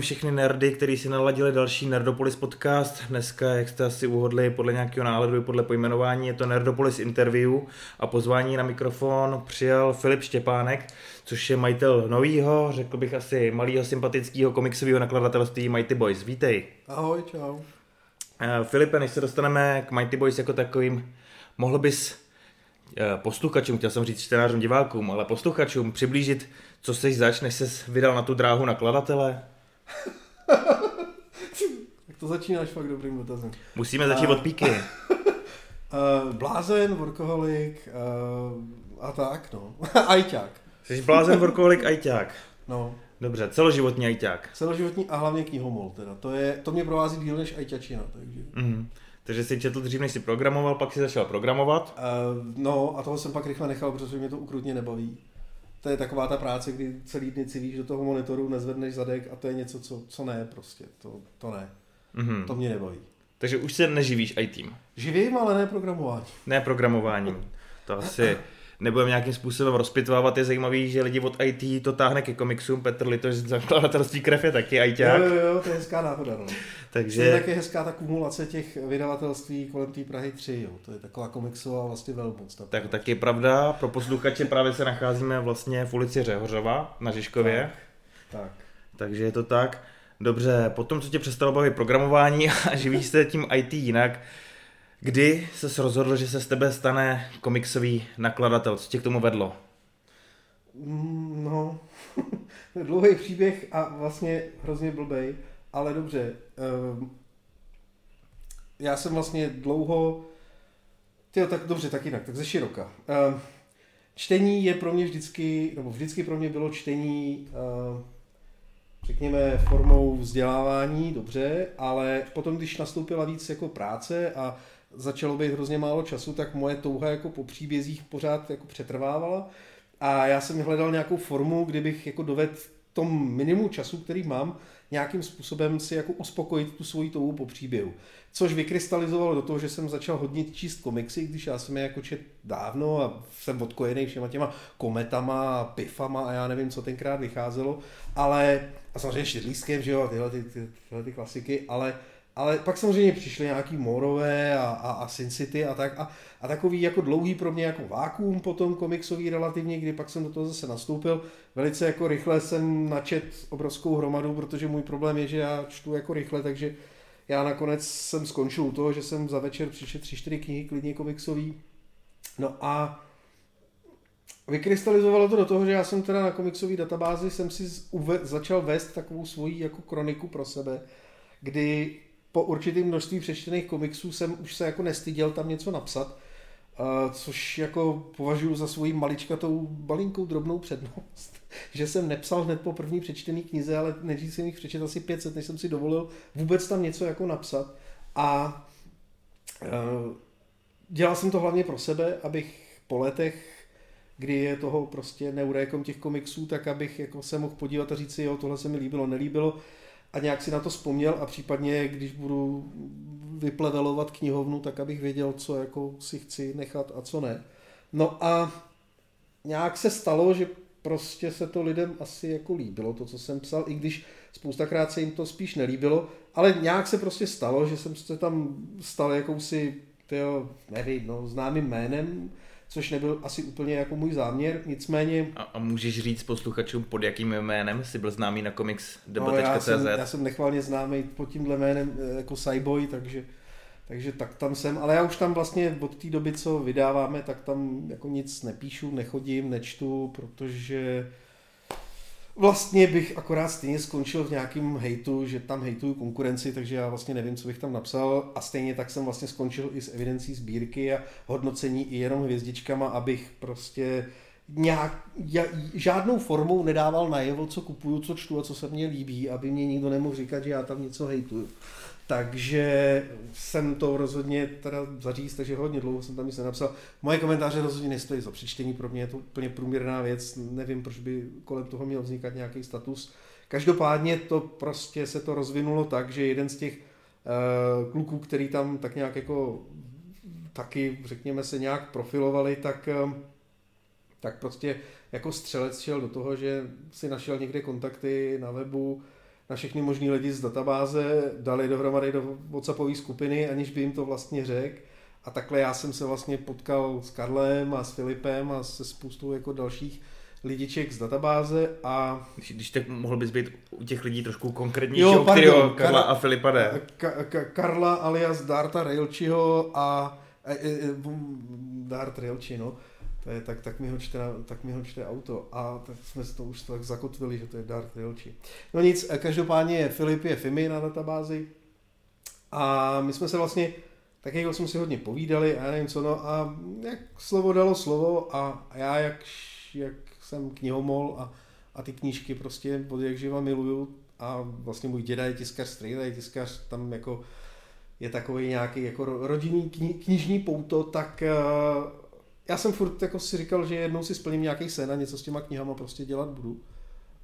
zdravím všechny nerdy, kteří si naladili další Nerdopolis podcast. Dneska, jak jste asi uhodli, podle nějakého náledu i podle pojmenování, je to Nerdopolis Interview a pozvání na mikrofon přijal Filip Štěpánek, což je majitel novýho, řekl bych asi malého sympatického komiksového nakladatelství Mighty Boys. Vítej. Ahoj, čau. Uh, Filipe, než se dostaneme k Mighty Boys jako takovým, mohl bys uh, posluchačům, chtěl jsem říct čtenářům, divákům, ale posluchačům přiblížit, co jsi zač, než se vydal na tu dráhu nakladatele? Tak to začínáš fakt dobrým dotazem. Musíme začít uh, od píky. uh, blázen, workoholik uh, a tak, no. ajťák. Jsi blázen, workoholik, ajťák. No. Dobře, celoživotní ajťák. Celoživotní a hlavně knihomol teda. To, je, to mě provází díl než ajťačina, takže... Mm-hmm. Takže jsi četl dřív, než jsi programoval, pak si začal programovat? Uh, no a toho jsem pak rychle nechal, protože mě to ukrutně nebaví. To je taková ta práce, kdy celý dny civíš do toho monitoru, nezvedneš zadek a to je něco, co, co ne prostě. To, to ne. Mm-hmm. To mě nebaví. Takže už se neživíš IT. Živím, ale ne programování. Ne programováním. To asi nebudeme nějakým způsobem rozpitvávat. Je zajímavý, že lidi od IT to táhne ke komiksům. Petr Litoš z zakladatelství krev je taky ITák. Jo, jo, jo, to je hezká náhoda. No. Takže... Je taky hezká ta kumulace těch vydavatelství kolem té Prahy 3. Jo. To je taková komiksová vlastně velmoc. Tak, tak, tak je pravda. Pro posluchače právě se nacházíme vlastně v ulici Řehořova na Žižkově. Tak. tak. Takže je to tak. Dobře, potom, co tě přestalo bavit programování a živíš se tím IT jinak, Kdy se rozhodl, že se z tebe stane komiksový nakladatel? Co tě k tomu vedlo? Mm, no, dlouhý příběh a vlastně hrozně blbej, ale dobře. Um, já jsem vlastně dlouho, tyjo, tak dobře, tak jinak, tak ze široka. Um, čtení je pro mě vždycky, nebo vždycky pro mě bylo čtení, uh, řekněme, formou vzdělávání, dobře, ale potom, když nastoupila víc jako práce a začalo být hrozně málo času, tak moje touha jako po příbězích pořád jako přetrvávala a já jsem hledal nějakou formu, kdybych jako dovedl tom minimu času, který mám, nějakým způsobem si jako uspokojit tu svoji touhu po příběhu. Což vykrystalizovalo do toho, že jsem začal hodně číst komiksy, když já jsem je jako čet dávno a jsem odkojený všema těma kometama, pifama a já nevím, co tenkrát vycházelo, ale a samozřejmě štědlískem, že jo, tyhle ty, ty, tyhle ty klasiky, ale ale pak samozřejmě přišly nějaký Morové a, a, a Sin City a tak a, a takový jako dlouhý pro mě jako vákuum potom komiksový relativně, kdy pak jsem do toho zase nastoupil. Velice jako rychle jsem načet obrovskou hromadu, protože můj problém je, že já čtu jako rychle, takže já nakonec jsem skončil u toho, že jsem za večer přišel tři, čtyři knihy klidně komiksový. No a vykrystalizovalo to do toho, že já jsem teda na komiksové databázi jsem si uve- začal vést takovou svoji jako kroniku pro sebe, kdy po určitém množství přečtených komiksů jsem už se jako nestyděl tam něco napsat, což jako považuji za svoji maličkatou, malinkou drobnou přednost, že jsem nepsal hned po první přečtený knize, ale nejdřív jsem jich přečet asi 500, než jsem si dovolil vůbec tam něco jako napsat. A uh, dělal jsem to hlavně pro sebe, abych po letech kdy je toho prostě neurékom těch komiksů, tak abych jako se mohl podívat a říct si, jo, tohle se mi líbilo, nelíbilo, a nějak si na to vzpomněl a případně, když budu vyplevelovat knihovnu, tak abych věděl, co jako si chci nechat a co ne. No a nějak se stalo, že prostě se to lidem asi jako líbilo, to, co jsem psal, i když spoustakrát se jim to spíš nelíbilo, ale nějak se prostě stalo, že jsem se tam stal jakousi, tyjo, nevím, no, známým jménem, což nebyl asi úplně jako můj záměr, nicméně... A, a můžeš říct posluchačům, pod jakým jménem jsi byl známý na comics.cz? No, já, jsem, já jsem nechvalně známý pod tímhle jménem eh, jako Cyboy, takže, takže tak tam jsem, ale já už tam vlastně od té doby, co vydáváme, tak tam jako nic nepíšu, nechodím, nečtu, protože vlastně bych akorát stejně skončil v nějakém hejtu, že tam hejtuju konkurenci, takže já vlastně nevím, co bych tam napsal a stejně tak jsem vlastně skončil i s evidencí sbírky a hodnocení i jenom hvězdičkama, abych prostě nějak, já, žádnou formou nedával najevo, co kupuju, co čtu a co se mně líbí, aby mě nikdo nemohl říkat, že já tam něco hejtuju. Takže jsem to rozhodně teda zařízt, takže hodně dlouho jsem tam nic nenapsal. Moje komentáře rozhodně nestojí za přečtení, pro mě je to úplně průměrná věc, nevím, proč by kolem toho měl vznikat nějaký status. Každopádně to prostě se to rozvinulo tak, že jeden z těch uh, kluků, který tam tak nějak jako taky, řekněme se, nějak profilovali, tak, uh, tak prostě jako střelec šel do toho, že si našel někde kontakty na webu, na všechny možný lidi z databáze, dali dohromady do WhatsAppové skupiny, aniž by jim to vlastně řekl. A takhle já jsem se vlastně potkal s Karlem a s Filipem a se spoustou jako dalších lidiček z databáze a... Když, když tak mohl bys být u těch lidí trošku konkrétnějšího, jo, pardon, Karla a Filipa jde. Ka, ka, Karla alias Darta Railčiho a e, e, e Dart Railči, no. To je, tak, tak, mi ho čte, tak mi ho čte auto. A tak jsme to už tak zakotvili, že to je Dart Railči. No nic, e, každopádně Filip je Fimi na databázi. A my jsme se vlastně tak jako jsme si hodně povídali a já nevím co, no a jak slovo dalo slovo a já jak, jak jsem knihomol a, a ty knížky prostě od jak živa miluju. A vlastně můj děda je tiskař, strejda je tiskař, tam jako je takový nějaký jako rodinný kni, knižní pouto, tak uh, já jsem furt jako si říkal, že jednou si splním nějaký sen a něco s těma knihama prostě dělat budu.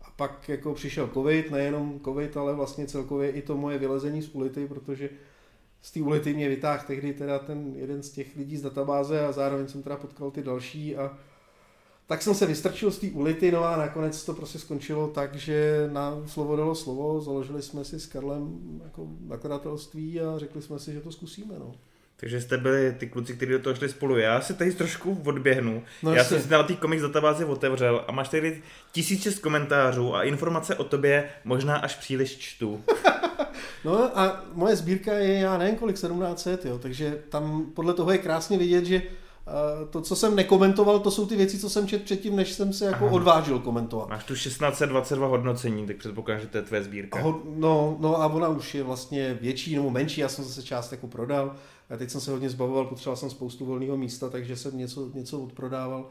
A pak jako přišel covid, nejenom covid, ale vlastně celkově i to moje vylezení z ulity, protože z té ulity mě vytáhl tehdy teda ten jeden z těch lidí z databáze a zároveň jsem teda potkal ty další a tak jsem se vystrčil z té ulity, no a nakonec to prostě skončilo tak, že na slovo dalo slovo, založili jsme si s Karlem jako nakladatelství a řekli jsme si, že to zkusíme, no. Takže jste byli ty kluci, kteří do toho šli spolu. Já si tady trošku odběhnu. No, Já jsem si dal ty komiks databázy otevřel a máš tady tisíce komentářů a informace o tobě možná až příliš čtu. no a moje sbírka je, já nevím kolik, 1700, jo, takže tam podle toho je krásně vidět, že to, co jsem nekomentoval, to jsou ty věci, co jsem četl předtím, než jsem se jako Aha. odvážil komentovat. Máš tu 1622 hodnocení, tak předpokládám, že to je tvoje sbírka. Ho, no, no a ona už je vlastně větší nebo menší, já jsem zase část jako prodal. A teď jsem se hodně zbavoval, potřeboval jsem spoustu volného místa, takže jsem něco, něco odprodával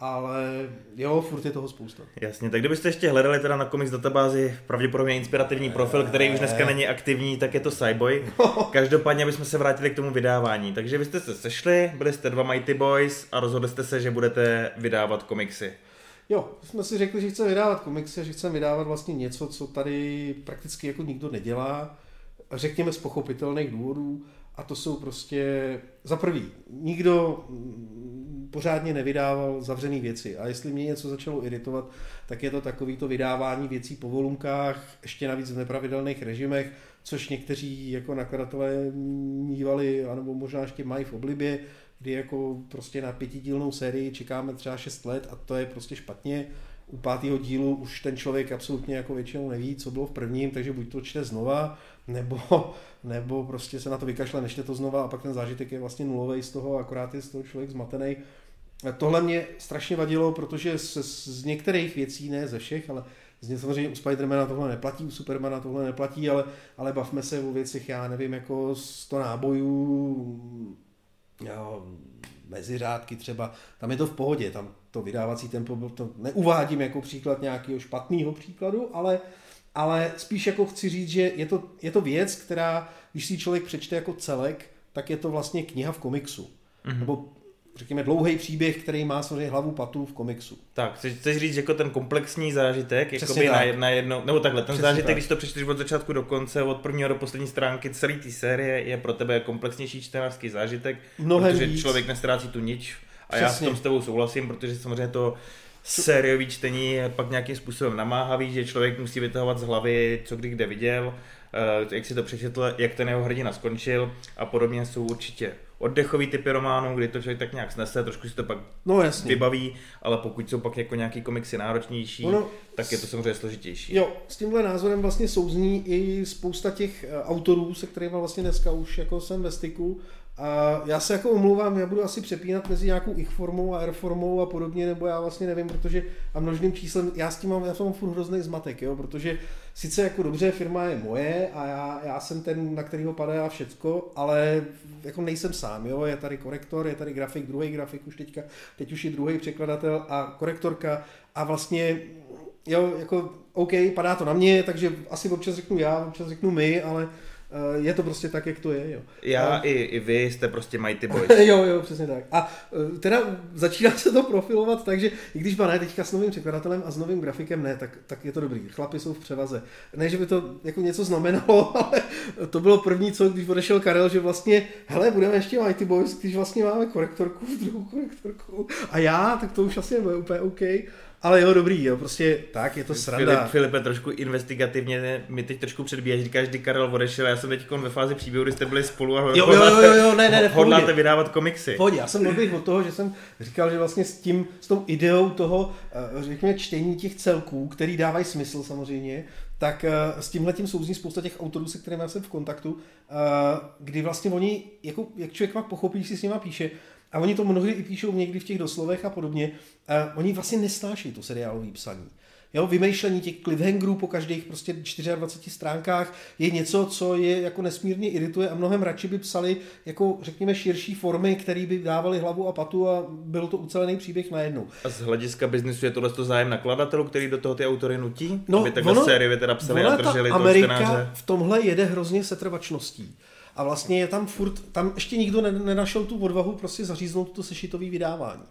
ale jo, furt je toho spousta. Jasně, tak kdybyste ještě hledali teda na komiks databázi pravděpodobně inspirativní profil, který už dneska není aktivní, tak je to Cyboy. Každopádně bychom se vrátili k tomu vydávání. Takže vy jste se sešli, byli jste dva Mighty Boys a rozhodli jste se, že budete vydávat komiksy. Jo, jsme si řekli, že chceme vydávat komiksy, že chceme vydávat vlastně něco, co tady prakticky jako nikdo nedělá. Řekněme z pochopitelných důvodů. A to jsou prostě, za prvý, nikdo pořádně nevydával zavřené věci. A jestli mě něco začalo iritovat, tak je to takovýto vydávání věcí po volunkách, ještě navíc v nepravidelných režimech, což někteří jako nakladatelé mývali, anebo možná ještě mají v oblibě, kdy jako prostě na pětidílnou sérii čekáme třeba 6 let a to je prostě špatně. U pátého dílu už ten člověk absolutně jako většinou neví, co bylo v prvním, takže buď to čte znova, nebo, nebo prostě se na to vykašle, nečte to znova a pak ten zážitek je vlastně nulový z toho, akorát je z toho člověk zmatený. Tohle mě strašně vadilo, protože z, z některých věcí, ne ze všech, ale z samozřejmě u Spidermana tohle neplatí, u Supermana tohle neplatí, ale, ale bavme se o věcech, já nevím, jako 100 nábojů, meziřádky třeba, tam je to v pohodě, tam to vydávací tempo, to neuvádím jako příklad nějakého špatného příkladu, ale, ale spíš jako chci říct, že je to, je to věc, která, když si člověk přečte jako celek, tak je to vlastně kniha v komiksu. Mm-hmm. Nebo řekněme, dlouhý příběh, který má samozřejmě hlavu patu v komiksu. Tak, chceš, chceš říct jako ten komplexní zážitek, jako by na, na jedno, nebo takhle, ten Přesně zážitek, tak. když to přečteš od začátku do konce, od prvního do poslední stránky celé té série, je pro tebe komplexnější čtenářský zážitek, Mnohem protože víc. člověk nestrácí tu nič. A Přesně. já s tom s tebou souhlasím, protože samozřejmě to sériový čtení je pak nějakým způsobem namáhavý, že člověk musí vytahovat z hlavy, co kdy kde viděl, eh, jak si to přečetl, jak ten jeho hrdina skončil a podobně jsou určitě oddechový typy románů, kdy to člověk tak nějak snese, trošku si to pak no, jasně. vybaví, ale pokud jsou pak jako nějaký komiksy náročnější, ono, tak je to samozřejmě složitější. Jo, s tímhle názorem vlastně souzní i spousta těch eh, autorů, se kterými vlastně dneska už jako jsem ve styku a já se jako omlouvám, já budu asi přepínat mezi nějakou ich formou a R formou a podobně, nebo já vlastně nevím, protože a množným číslem, já s tím mám, já mám furt hrozný zmatek, jo, protože sice jako dobře, firma je moje a já, já jsem ten, na kterýho padá všecko, ale jako nejsem sám, jo, je tady korektor, je tady grafik, druhý grafik už teďka, teď už je druhý překladatel a korektorka a vlastně jo, jako OK, padá to na mě, takže asi občas řeknu já, občas řeknu my, ale je to prostě tak, jak to je. Jo. Já a... i, i vy jste prostě Mighty Boys. jo, jo, přesně tak. A eh, teda začíná se to profilovat tak, že i když ne teďka s novým překladatelem a s novým grafikem ne, tak, tak je to dobrý. Chlapi jsou v převaze. Ne, že by to jako něco znamenalo, ale to bylo první, co když odešel Karel, že vlastně, hele, budeme ještě Mighty Boys, když vlastně máme korektorku, druhou korektorku. A já, tak to už asi je úplně OK. Ale jo, dobrý, jo, prostě tak, je to sranda. Filip, Filipe, trošku investigativně, mi teď trošku předbíjáš, říkáš, kdy Karel odešel, já jsem teď ve fázi příběhu, kdy jste byli spolu a jo, jo, jo, jo, jo, ne, ne, ne, hodláte vydávat komiksy. Pohodě, já jsem odběh od toho, že jsem říkal, že vlastně s tím, s tou ideou toho, eh, řekněme, čtení těch celků, který dávají smysl samozřejmě, tak uh, s tímhle tím souzní spousta těch autorů, se kterými jsem v kontaktu, uh, kdy vlastně oni, jako, jak člověk má pochopí, si s nima píše, a oni to mnohdy i píšou někdy v těch doslovech a podobně, uh, oni vlastně nesnáší to seriálové psaní. Jo, vymýšlení těch cliffhangerů po každých prostě 24 stránkách je něco, co je jako nesmírně irituje a mnohem radši by psali jako řekněme širší formy, které by dávaly hlavu a patu a byl to ucelený příběh najednou. A z hlediska biznisu je tohle to zájem nakladatelů, který do toho ty autory nutí? No, aby takhle ono, série teda psali a drželi ta Amerika v tomhle jede hrozně setrvačností. A vlastně je tam furt, tam ještě nikdo nenašel tu odvahu prostě zaříznout to sešitový vydávání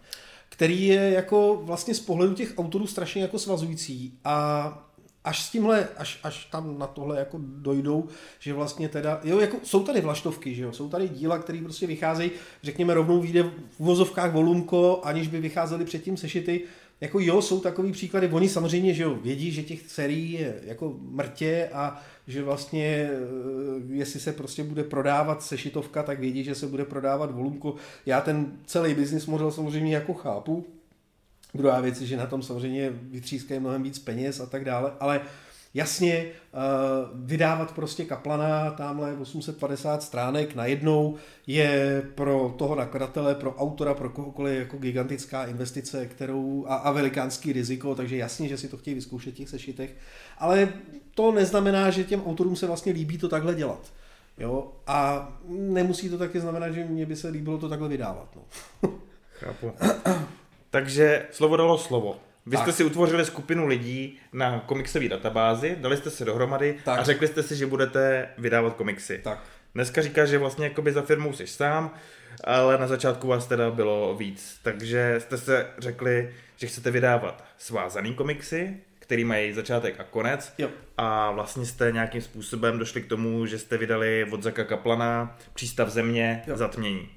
který je jako vlastně z pohledu těch autorů strašně jako svazující a až s tímhle, až, až tam na tohle jako dojdou, že vlastně teda, jo, jako jsou tady vlaštovky, že jo, jsou tady díla, které prostě vycházejí, řekněme rovnou vyjde v uvozovkách volumko, aniž by vycházely předtím sešity, jako jo, jsou takový příklady, oni samozřejmě, že jo, vědí, že těch serií je jako mrtě a že vlastně, eh, jestli se prostě bude prodávat sešitovka, tak vědí, že se bude prodávat volumko. Já ten celý business model samozřejmě jako chápu. Druhá věc je, že na tom samozřejmě vytřískají mnohem víc peněz a tak dále, ale jasně eh, vydávat prostě kaplana tamhle 850 stránek najednou je pro toho nakladatele, pro autora, pro kohokoliv jako gigantická investice kterou, a, a velikánský riziko, takže jasně, že si to chtějí vyzkoušet těch sešitech, ale to neznamená, že těm autorům se vlastně líbí to takhle dělat. Jo? A nemusí to taky znamenat, že mě by se líbilo to takhle vydávat. No. Chápu. Takže slovo dalo slovo. Vy tak. jste si utvořili skupinu lidí na komiksové databázi, dali jste se dohromady tak. a řekli jste si, že budete vydávat komiksy. Tak. Dneska říká, že vlastně jakoby za firmou jsi sám, ale na začátku vás teda bylo víc. Takže jste se řekli, že chcete vydávat svázaný komiksy, který mají začátek a konec. Jo. A vlastně jste nějakým způsobem došli k tomu, že jste vydali od Zaka Kaplana Přístav země jo. zatmění.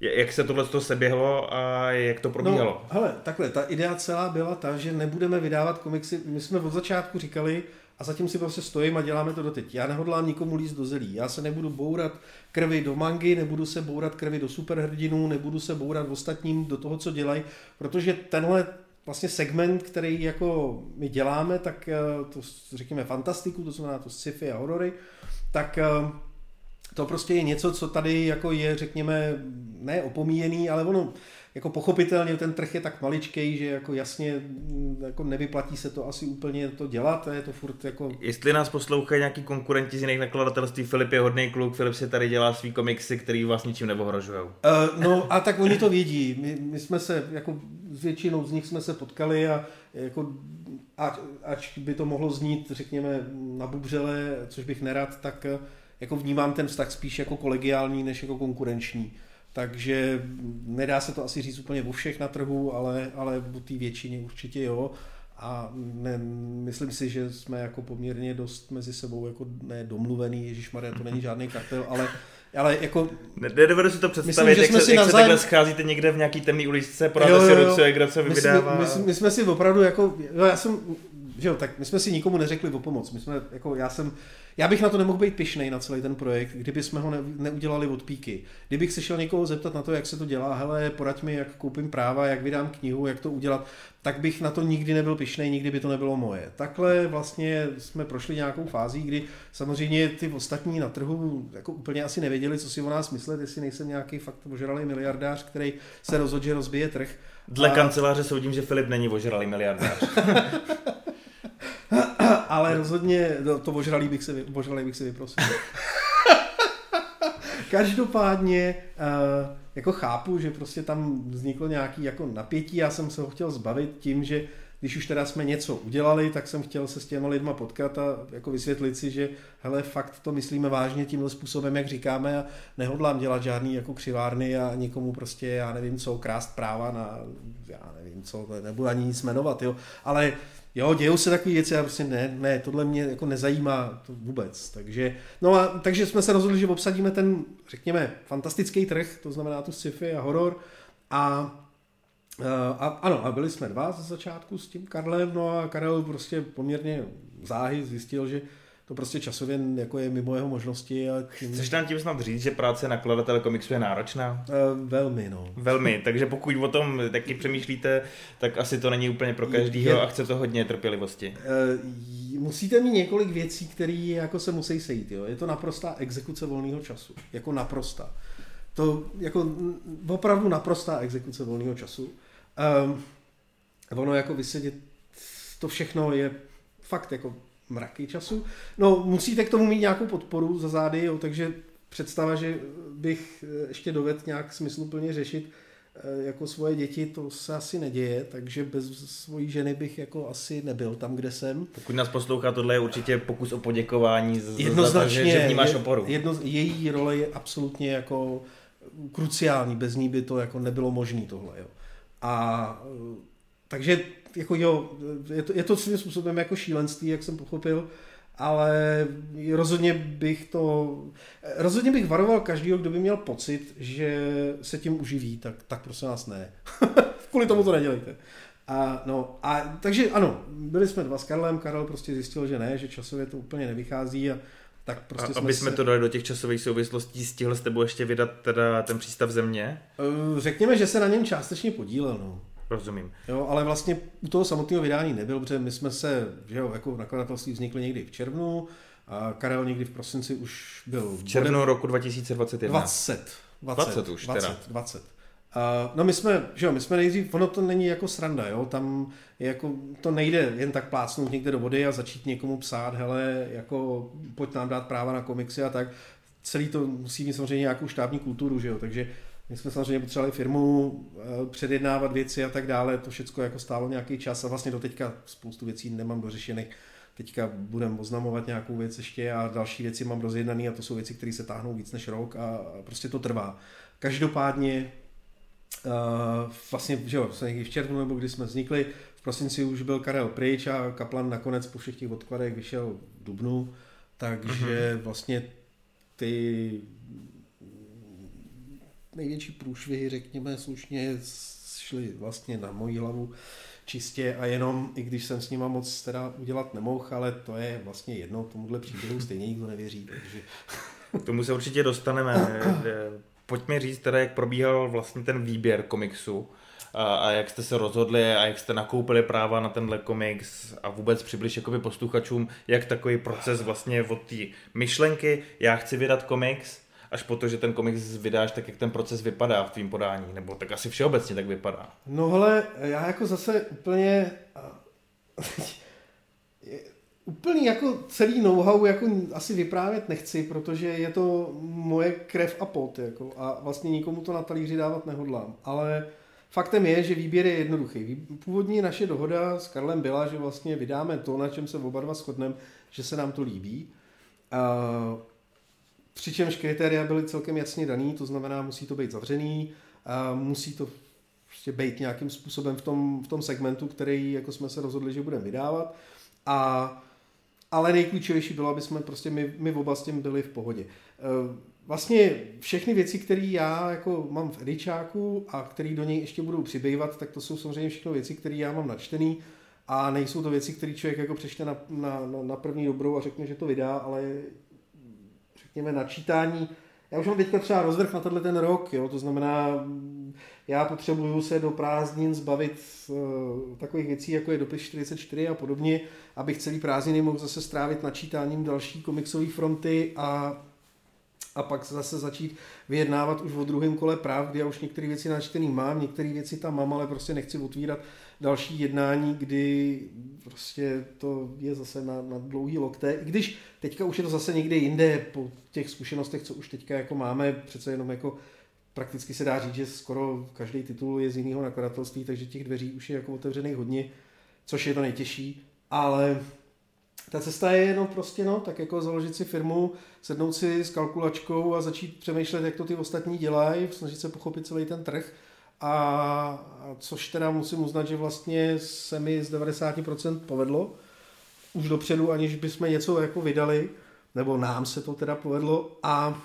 Jak se tohle to seběhlo a jak to probíhalo? No, hele, takhle, ta idea celá byla ta, že nebudeme vydávat komiksy. My jsme od začátku říkali, a zatím si prostě stojím a děláme to doteď. Já nehodlám nikomu líst do zelí. Já se nebudu bourat krvi do mangy, nebudu se bourat krvi do superhrdinů, nebudu se bourat ostatním do toho, co dělají, protože tenhle vlastně segment, který jako my děláme, tak eh, to řekněme fantastiku, to znamená to sci-fi a horory, tak eh, to prostě je něco, co tady jako je, řekněme, ne opomíjený, ale ono jako pochopitelně ten trh je tak maličký, že jako jasně mm, jako nevyplatí se to asi úplně to dělat, je to furt jako... Jestli nás poslouchají nějaký konkurenti z jiných nakladatelství, Filip je hodný kluk, Filip si tady dělá svý komiksy, který vás ničím neohrožují. Uh, no a tak oni to vědí, my, my jsme se, jako s většinou z nich jsme se potkali a jako ať, ať by to mohlo znít, řekněme, na bubřele, což bych nerad, tak jako vnímám ten vztah spíš jako kolegiální, než jako konkurenční. Takže nedá se to asi říct úplně o všech na trhu, ale, ale o té většině určitě jo. A ne, myslím si, že jsme jako poměrně dost mezi sebou jako ne domluvený, Ježíš Maria, to není žádný kartel, ale ale jako... Nedovedu si to představit, myslím, jak, se, jak navzájem... se takhle scházíte někde v nějaký temný uličce, podáte si ruce, kdo se vydává. My, my, my, jsme si opravdu jako, jo, já jsem, že jo, tak my jsme si nikomu neřekli o pomoc. My jsme, jako, já jsem já bych na to nemohl být pišnej na celý ten projekt, kdyby jsme ho ne, neudělali od píky. Kdybych se šel někoho zeptat na to, jak se to dělá, hele, poraď mi, jak koupím práva, jak vydám knihu, jak to udělat, tak bych na to nikdy nebyl pišnej, nikdy by to nebylo moje. Takhle vlastně jsme prošli nějakou fází, kdy samozřejmě ty ostatní na trhu jako úplně asi nevěděli, co si o nás myslet, jestli nejsem nějaký fakt ožralý miliardář, který se rozhodl, že rozbije trh. Dle a... kanceláře soudím, že Filip není ožralý miliardář. ale rozhodně to ožralý bych si, ožralý bych si vyprosil. Každopádně uh, jako chápu, že prostě tam vzniklo nějaký jako napětí, já jsem se ho chtěl zbavit tím, že když už teda jsme něco udělali, tak jsem chtěl se s těma lidma potkat a jako vysvětlit si, že hele, fakt to myslíme vážně tímhle způsobem, jak říkáme a nehodlám dělat žádný jako křivárny a nikomu prostě, já nevím co, krást práva na, já nevím co, nebudu ani nic jmenovat, jo, ale Jo, dějou se takové věci a prostě ne, ne, tohle mě jako nezajímá to vůbec. Takže, no a, takže jsme se rozhodli, že obsadíme ten, řekněme, fantastický trh, to znamená tu sci-fi a horor a a, ano, a byli jsme dva ze začátku s tím Karlem, no a Karel prostě poměrně záhy zjistil, že to prostě časově jako je mimo jeho možnosti. A tím... Chceš nám tím snad říct, že práce nakladatele komiksu je náročná? Uh, velmi, no. Velmi, takže pokud o tom taky přemýšlíte, tak asi to není úplně pro každýho je... a chce to hodně trpělivosti. Uh, musíte mít několik věcí, které jako se musí sejít. Jo? Je to naprostá exekuce volného času. Jako naprostá. To jako opravdu naprostá exekuce volného času. Um, ono jako vysedět, to všechno je fakt jako mraky času. No, musíte k tomu mít nějakou podporu za zády, jo, takže představa, že bych eh, ještě dovedl nějak smysluplně řešit eh, jako svoje děti, to se asi neděje, takže bez svojí ženy bych jako asi nebyl tam, kde jsem. Pokud nás poslouchá, tohle je určitě pokus o poděkování Jednoznačně, za to, že, že vnímáš oporu. Jedno, její role je absolutně jako kruciální, bez ní by to jako nebylo možné tohle. Jo. A eh, takže jako jo, je to, je to svým způsobem jako šílenství, jak jsem pochopil, ale rozhodně bych to, rozhodně bych varoval každýho, kdo by měl pocit, že se tím uživí, tak, tak prosím vás ne. Kvůli tomu to nedělejte. A, no, a, takže ano, byli jsme dva s Karlem, Karel prostě zjistil, že ne, že časově to úplně nevychází a tak prostě a, jsme aby jsme se... to dali do těch časových souvislostí, stihl s tebou ještě vydat teda ten přístav země? Eh, řekněme, že se na něm částečně podílel, no. Rozumím. Jo, ale vlastně u toho samotného vydání nebyl, protože my jsme se, že jo, jako nakladatelství vznikli někdy v červnu, a Karel někdy v prosinci už byl... V červnu bodem... roku 2021. 20. 20, 20 už 20, teda. 20. Uh, no my jsme, že jo, my jsme nejdřív, ono to není jako sranda, jo, tam je jako, to nejde jen tak plácnout někde do vody a začít někomu psát, hele, jako pojď nám dát práva na komiksy a tak, celý to musí mít samozřejmě nějakou štábní kulturu, že jo, takže my jsme samozřejmě potřebovali firmu, eh, předjednávat věci a tak dále, to všechno jako stálo nějaký čas a vlastně do teďka spoustu věcí nemám dořešených. Teďka budeme oznamovat nějakou věc ještě a další věci mám rozjednaný a to jsou věci, které se táhnou víc než rok a prostě to trvá. Každopádně Uh, vlastně, že jo, někdy v červnu nebo kdy jsme vznikli, v prosinci už byl Karel pryč a Kaplan nakonec po všech těch odkladech vyšel v Dubnu, takže mm-hmm. vlastně ty největší průšvihy, řekněme slušně, šly vlastně na moji hlavu čistě a jenom, i když jsem s nima moc teda udělat nemohl, ale to je vlastně jedno, tomuhle příběhu stejně nikdo nevěří. Takže... K tomu se určitě dostaneme. Pojďme říct teda, jak probíhal vlastně ten výběr komiksu a, a jak jste se rozhodli a jak jste nakoupili práva na tenhle komiks a vůbec přibliž jakoby posluchačům, jak takový proces vlastně od té myšlenky, já chci vydat komiks, až po to, že ten komiks vydáš, tak jak ten proces vypadá v tvým podání, nebo tak asi všeobecně tak vypadá. No hele, já jako zase úplně úplný jako celý know-how jako asi vyprávět nechci, protože je to moje krev a pot jako, a vlastně nikomu to na talíři dávat nehodlám, ale faktem je, že výběr je jednoduchý. Původní naše dohoda s Karlem byla, že vlastně vydáme to, na čem se oba dva shodneme, že se nám to líbí. Přičemž kritéria byly celkem jasně daný, to znamená, musí to být zavřený, a musí to prostě být nějakým způsobem v tom, v tom segmentu, který jako jsme se rozhodli, že budeme vydávat. A, ale nejklíčovější bylo, aby jsme prostě my, my oba s tím byli v pohodě. E, vlastně všechny věci, které já jako mám v edičáku a které do něj ještě budou přibývat, tak to jsou samozřejmě všechno věci, které já mám načtený a nejsou to věci, které člověk jako přečte na, na, na první dobrou a řekne, že to vydá, ale řekněme, načítání. Já už mám teďka třeba rozvrh na tenhle ten rok, jo, to znamená, já potřebuju se do prázdnin zbavit uh, takových věcí, jako je dopis 44 a podobně, abych celý prázdniny mohl zase strávit načítáním další komiksové fronty a a pak zase začít vyjednávat už o druhém kole práv, kdy já už některé věci načtený mám, některé věci tam mám, ale prostě nechci otvírat další jednání, kdy prostě to je zase na, na dlouhý lokté. I když teďka už je to zase někde jinde po těch zkušenostech, co už teďka jako máme, přece jenom jako prakticky se dá říct, že skoro každý titul je z jiného nakladatelství, takže těch dveří už je jako otevřených hodně, což je to nejtěžší, ale ta cesta je jenom prostě, no, tak jako založit si firmu, sednout si s kalkulačkou a začít přemýšlet, jak to ty ostatní dělají, snažit se pochopit celý ten trh. A což teda musím uznat, že vlastně se mi z 90% povedlo už dopředu, aniž bychom něco jako vydali, nebo nám se to teda povedlo a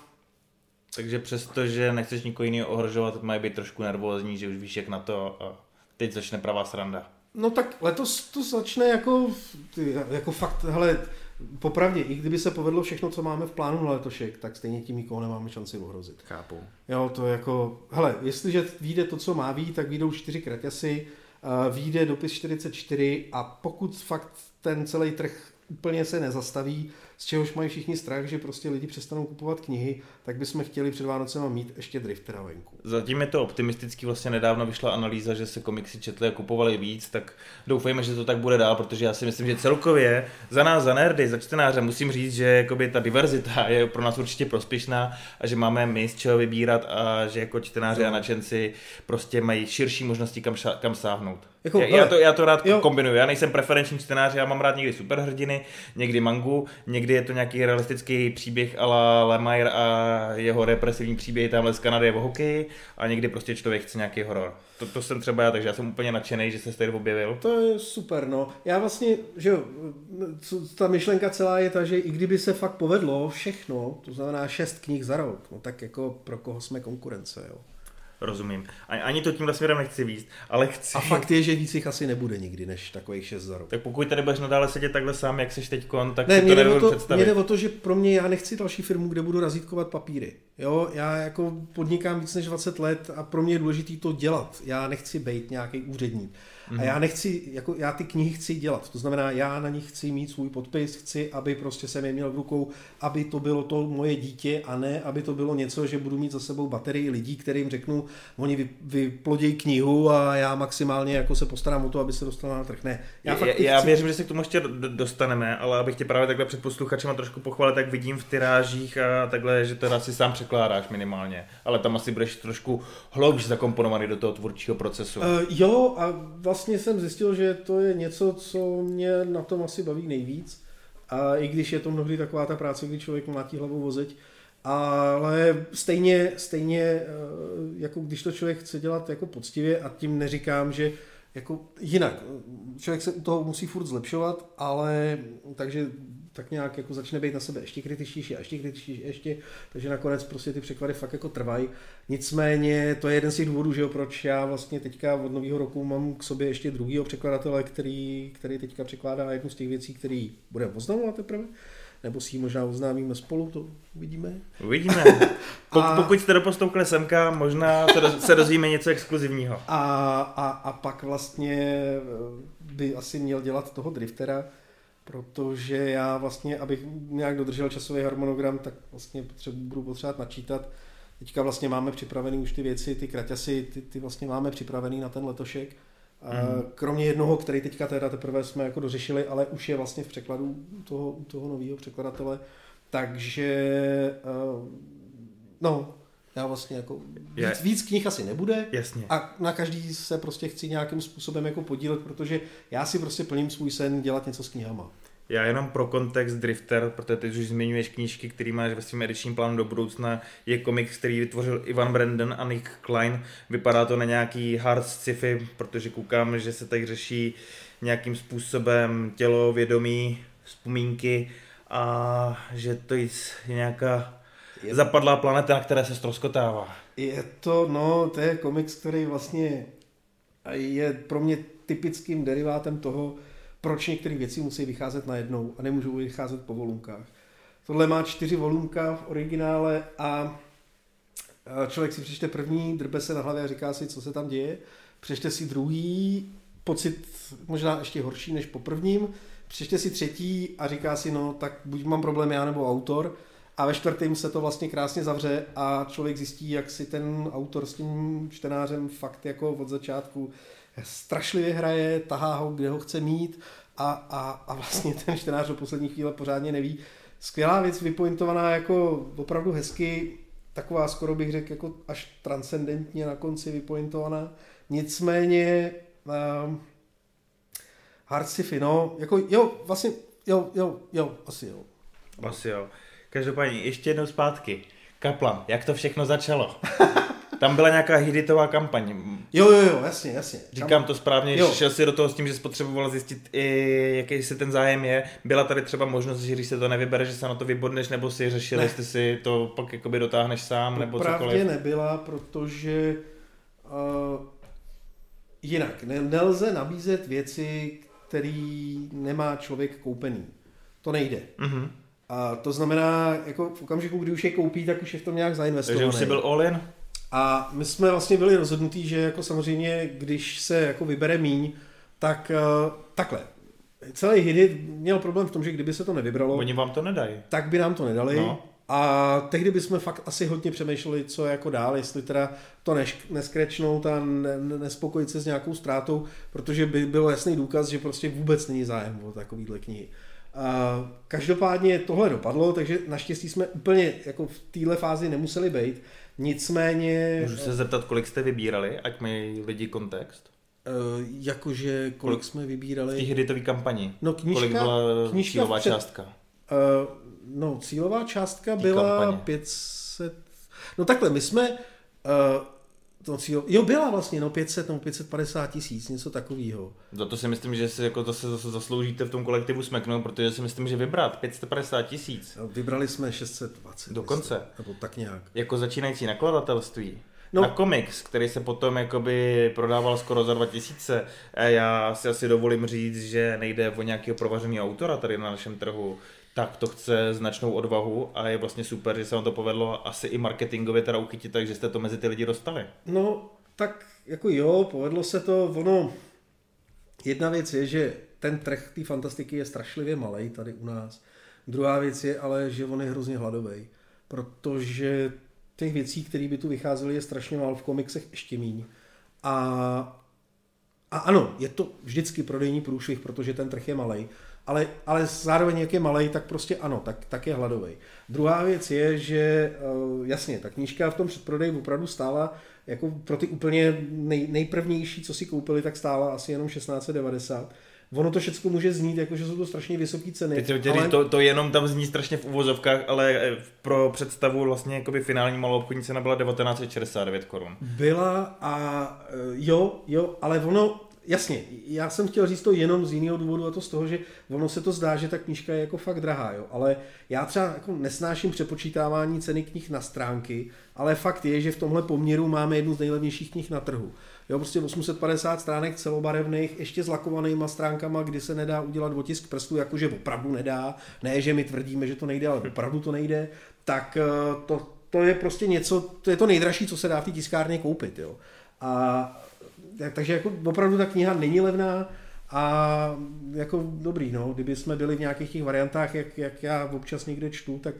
takže přesto, že nechceš nikoho jiného ohrožovat, mají být trošku nervózní, že už víš jak na to a teď začne pravá sranda. No tak letos to začne jako, jako fakt, hele, popravdě, i kdyby se povedlo všechno, co máme v plánu na letošek, tak stejně tím nikoho nemáme šanci ohrozit. Chápu. Jo, to jako, hele, jestliže vyjde to, co má být, tak vyjdou čtyři kraťasy, uh, vyjde dopis 44 a pokud fakt ten celý trh úplně se nezastaví, z čehož mají všichni strach, že prostě lidi přestanou kupovat knihy, tak bychom chtěli před Vánocema mít ještě Driftera venku. Zatím je to optimistický, vlastně nedávno vyšla analýza, že se komiksy četly a kupovali víc, tak doufejme, že to tak bude dál, protože já si myslím, že celkově za nás, za nerdy, za čtenáře, musím říct, že jakoby ta diverzita je pro nás určitě prospěšná a že máme my z čeho vybírat a že jako čtenáři a nadšenci prostě mají širší možnosti kam, ša- kam sáhnout. Jako, já, já, to, já to rád jo. kombinuju. Já nejsem preferenční čtenář, já mám rád někdy superhrdiny, někdy mangu, někdy je to nějaký realistický příběh ala Lemire a jeho represivní příběh tamhle z Kanady o hokeji a někdy prostě člověk chce nějaký horor. To, to jsem třeba já, takže já jsem úplně nadšený, že se tady objevil. To je super, no. Já vlastně, že jo, ta myšlenka celá je ta, že i kdyby se fakt povedlo všechno, to znamená šest knih za rok, no tak jako pro koho jsme konkurence, jo rozumím. Ani to tímhle směrem nechci víc, ale chci... A fakt je, že víc jich asi nebude nikdy, než takových šest za rok. Tak pokud tady budeš nadále sedět takhle sám, jak seš teď, tak ne, si to nebudu to, představit. Mě jde o to, že pro mě já nechci další firmu, kde budu razítkovat papíry. Jo, já jako podnikám víc než 20 let a pro mě je důležité to dělat. Já nechci být nějaký úředník. Mm-hmm. A já nechci, jako já ty knihy chci dělat. To znamená, já na nich chci mít svůj podpis, chci, aby prostě jsem je měl v rukou, aby to bylo to moje dítě a ne, aby to bylo něco, že budu mít za sebou baterii lidí, kterým řeknu, oni vy, vyplodějí knihu a já maximálně jako se postarám o to, aby se dostala na trh. Ne. Já, já, já chci... věřím, že se k tomu ještě dostaneme, ale abych tě právě takhle před posluchačem trošku pochválit, tak vidím v tyrážích a takhle, že teda si sám překládáš minimálně. Ale tam asi budeš trošku hloubš zakomponovaný do toho tvůrčího procesu. Uh, jo, a vlastně jsem zjistil, že to je něco, co mě na tom asi baví nejvíc. A i když je to mnohdy taková ta práce, kdy člověk mlátí hlavou vozeď, ale stejně, stejně eh, jako když to člověk chce dělat jako poctivě a tím neříkám, že jako jinak, člověk se u toho musí furt zlepšovat, ale takže tak nějak jako začne být na sebe ještě kritičtější a ještě kritičtější ještě, takže nakonec prostě ty překlady fakt jako trvají. Nicméně to je jeden z těch důvodů, že jo, proč já vlastně teďka od nového roku mám k sobě ještě druhýho překladatele, který, který teďka překládá jednu z těch věcí, který bude oznamovat teprve nebo si ji možná oznámíme spolu, to uvidíme. Uvidíme. Pok, a, pokud jste dopostoukli semka, možná se, do, se dozvíme něco exkluzivního. A, a, a pak vlastně by asi měl dělat toho driftera, protože já vlastně, abych nějak dodržel časový harmonogram, tak vlastně potřebu, budu potřebovat načítat. Teďka vlastně máme připravený už ty věci, ty kraťasy, ty, ty vlastně máme připravený na ten letošek. Mm. Kromě jednoho, který teďka teda teprve jsme jako dořešili, ale už je vlastně v překladu toho, toho nového překladatele. Takže eh, no, já vlastně jako víc, víc knih asi nebude Jasně. a na každý se prostě chci nějakým způsobem jako podílet, protože já si prostě plním svůj sen dělat něco s knihama. Já jenom pro kontext Drifter, protože ty už zmiňuješ knížky, který máš ve svém edičním plánu do budoucna, je komiks, který vytvořil Ivan Brandon a Nick Klein. Vypadá to na nějaký hard sci-fi, protože koukám, že se tady řeší nějakým způsobem tělo, vědomí, vzpomínky a že to je nějaká je... zapadlá planeta, na které se stroskotává. Je to, no, to je komiks, který vlastně je pro mě typickým derivátem toho, proč některé věci musí vycházet najednou a nemůžou vycházet po volunkách. Tohle má čtyři volumka v originále a člověk si přečte první, drbe se na hlavě a říká si, co se tam děje. Přečte si druhý, pocit možná ještě horší než po prvním. Přečte si třetí a říká si, no tak buď mám problém já nebo autor. A ve čtvrtém se to vlastně krásně zavře a člověk zjistí, jak si ten autor s tím čtenářem fakt jako od začátku strašlivě hraje, tahá ho, kde ho chce mít a, a, a vlastně ten čtenář do poslední chvíle pořádně neví. Skvělá věc, vypointovaná jako opravdu hezky, taková skoro bych řekl jako až transcendentně na konci vypointovaná. Nicméně um, hard sci-fi, no, jako jo, vlastně, jo, jo, jo, asi jo. Asi jo. Každopádně, ještě jednou zpátky. Kaplan, jak to všechno začalo? Tam byla nějaká hiditová kampaň. Jo, jo, jo, jasně, jasně. Říkám to správně, jo. šel si do toho s tím, že spotřeboval zjistit, i, jaký si ten zájem je. Byla tady třeba možnost, že když se to nevybere, že se na to vybodneš, nebo si řešil, ne. jestli si to pak jakoby dotáhneš sám, nebo cokoliv. nebyla, protože uh, jinak, ne, nelze nabízet věci, který nemá člověk koupený. To nejde. Mhm. A to znamená, jako v okamžiku, kdy už je koupí, tak už je v tom nějak zainvestovaný. Takže už jsi byl all in? A my jsme vlastně byli rozhodnutí, že jako samozřejmě, když se jako vybere míň, tak uh, takhle. Celý Hidit měl problém v tom, že kdyby se to nevybralo, Oni vám to nedají. tak by nám to nedali. No. A tehdy bychom fakt asi hodně přemýšleli, co jako dál, jestli teda to neš- neskrečnout a ne- ne- nespokojit se s nějakou ztrátou, protože by byl jasný důkaz, že prostě vůbec není zájem o takovýhle knihy. Každopádně tohle dopadlo, takže naštěstí jsme úplně jako v téhle fázi nemuseli být. Nicméně, Můžu se zeptat, kolik jste vybírali, ať mají lidi kontext? eh, jakože kolik Kolik- jsme V té vybírali? hitové kampani. No knížka, kolik byla knížka cílová před- částka? Eh, no, cílová částka Té byla kampaně. 500... No takhle, my jsme... Uh, to cíl, jo, byla vlastně, no 500 nebo 550 tisíc, něco takového. Za to si myslím, že si jako to se zase zasloužíte v tom kolektivu smeknout, protože si myslím, že vybrat 550 tisíc Vybrali jsme 620. Dokonce. myslím, Nebo tak nějak. jako začínající nakladatelství No. no. na komiks, který se potom jakoby prodával skoro za 2000. A já si asi dovolím říct, že nejde o nějakého provařeného autora tady na našem trhu, tak to chce značnou odvahu a je vlastně super, že se vám to povedlo asi i marketingově teda uchytit, takže jste to mezi ty lidi dostali. No, tak jako jo, povedlo se to, ono... Jedna věc je, že ten trh té fantastiky je strašlivě malý tady u nás. Druhá věc je ale, že on je hrozně hladový, protože těch věcí, které by tu vycházely, je strašně málo v komiksech ještě míň. A, a ano, je to vždycky prodejní průšvih, protože ten trh je malý, ale, ale zároveň jak je malý, tak prostě ano, tak, tak je hladový. Druhá věc je, že eh, jasně, ta knížka v tom předprodeji opravdu stála jako pro ty úplně nej, nejprvnější, co si koupili, tak stála asi jenom 1690. Ono to všechno může znít, jako že jsou to strašně vysoké ceny. Teď říct, to, to jenom tam zní strašně v uvozovkách, ale eh, pro představu vlastně jakoby finální malou obchodní cena byla 1969 korun. Byla a eh, jo, jo, ale ono, jasně, já jsem chtěl říct to jenom z jiného důvodu a to z toho, že ono se to zdá, že ta knížka je jako fakt drahá, jo, ale já třeba jako nesnáším přepočítávání ceny knih na stránky, ale fakt je, že v tomhle poměru máme jednu z nejlevnějších knih na trhu. Jo, prostě 850 stránek celobarevných, ještě s lakovanýma stránkama, kdy se nedá udělat otisk prstů, jakože opravdu nedá, ne, že my tvrdíme, že to nejde, ale opravdu to nejde, tak eh, to, to je prostě něco, to je to nejdražší, co se dá v té tiskárně koupit, jo. A takže jako opravdu ta kniha není levná a jako dobrý, no, kdyby jsme byli v nějakých těch variantách, jak, jak já občas někde čtu, tak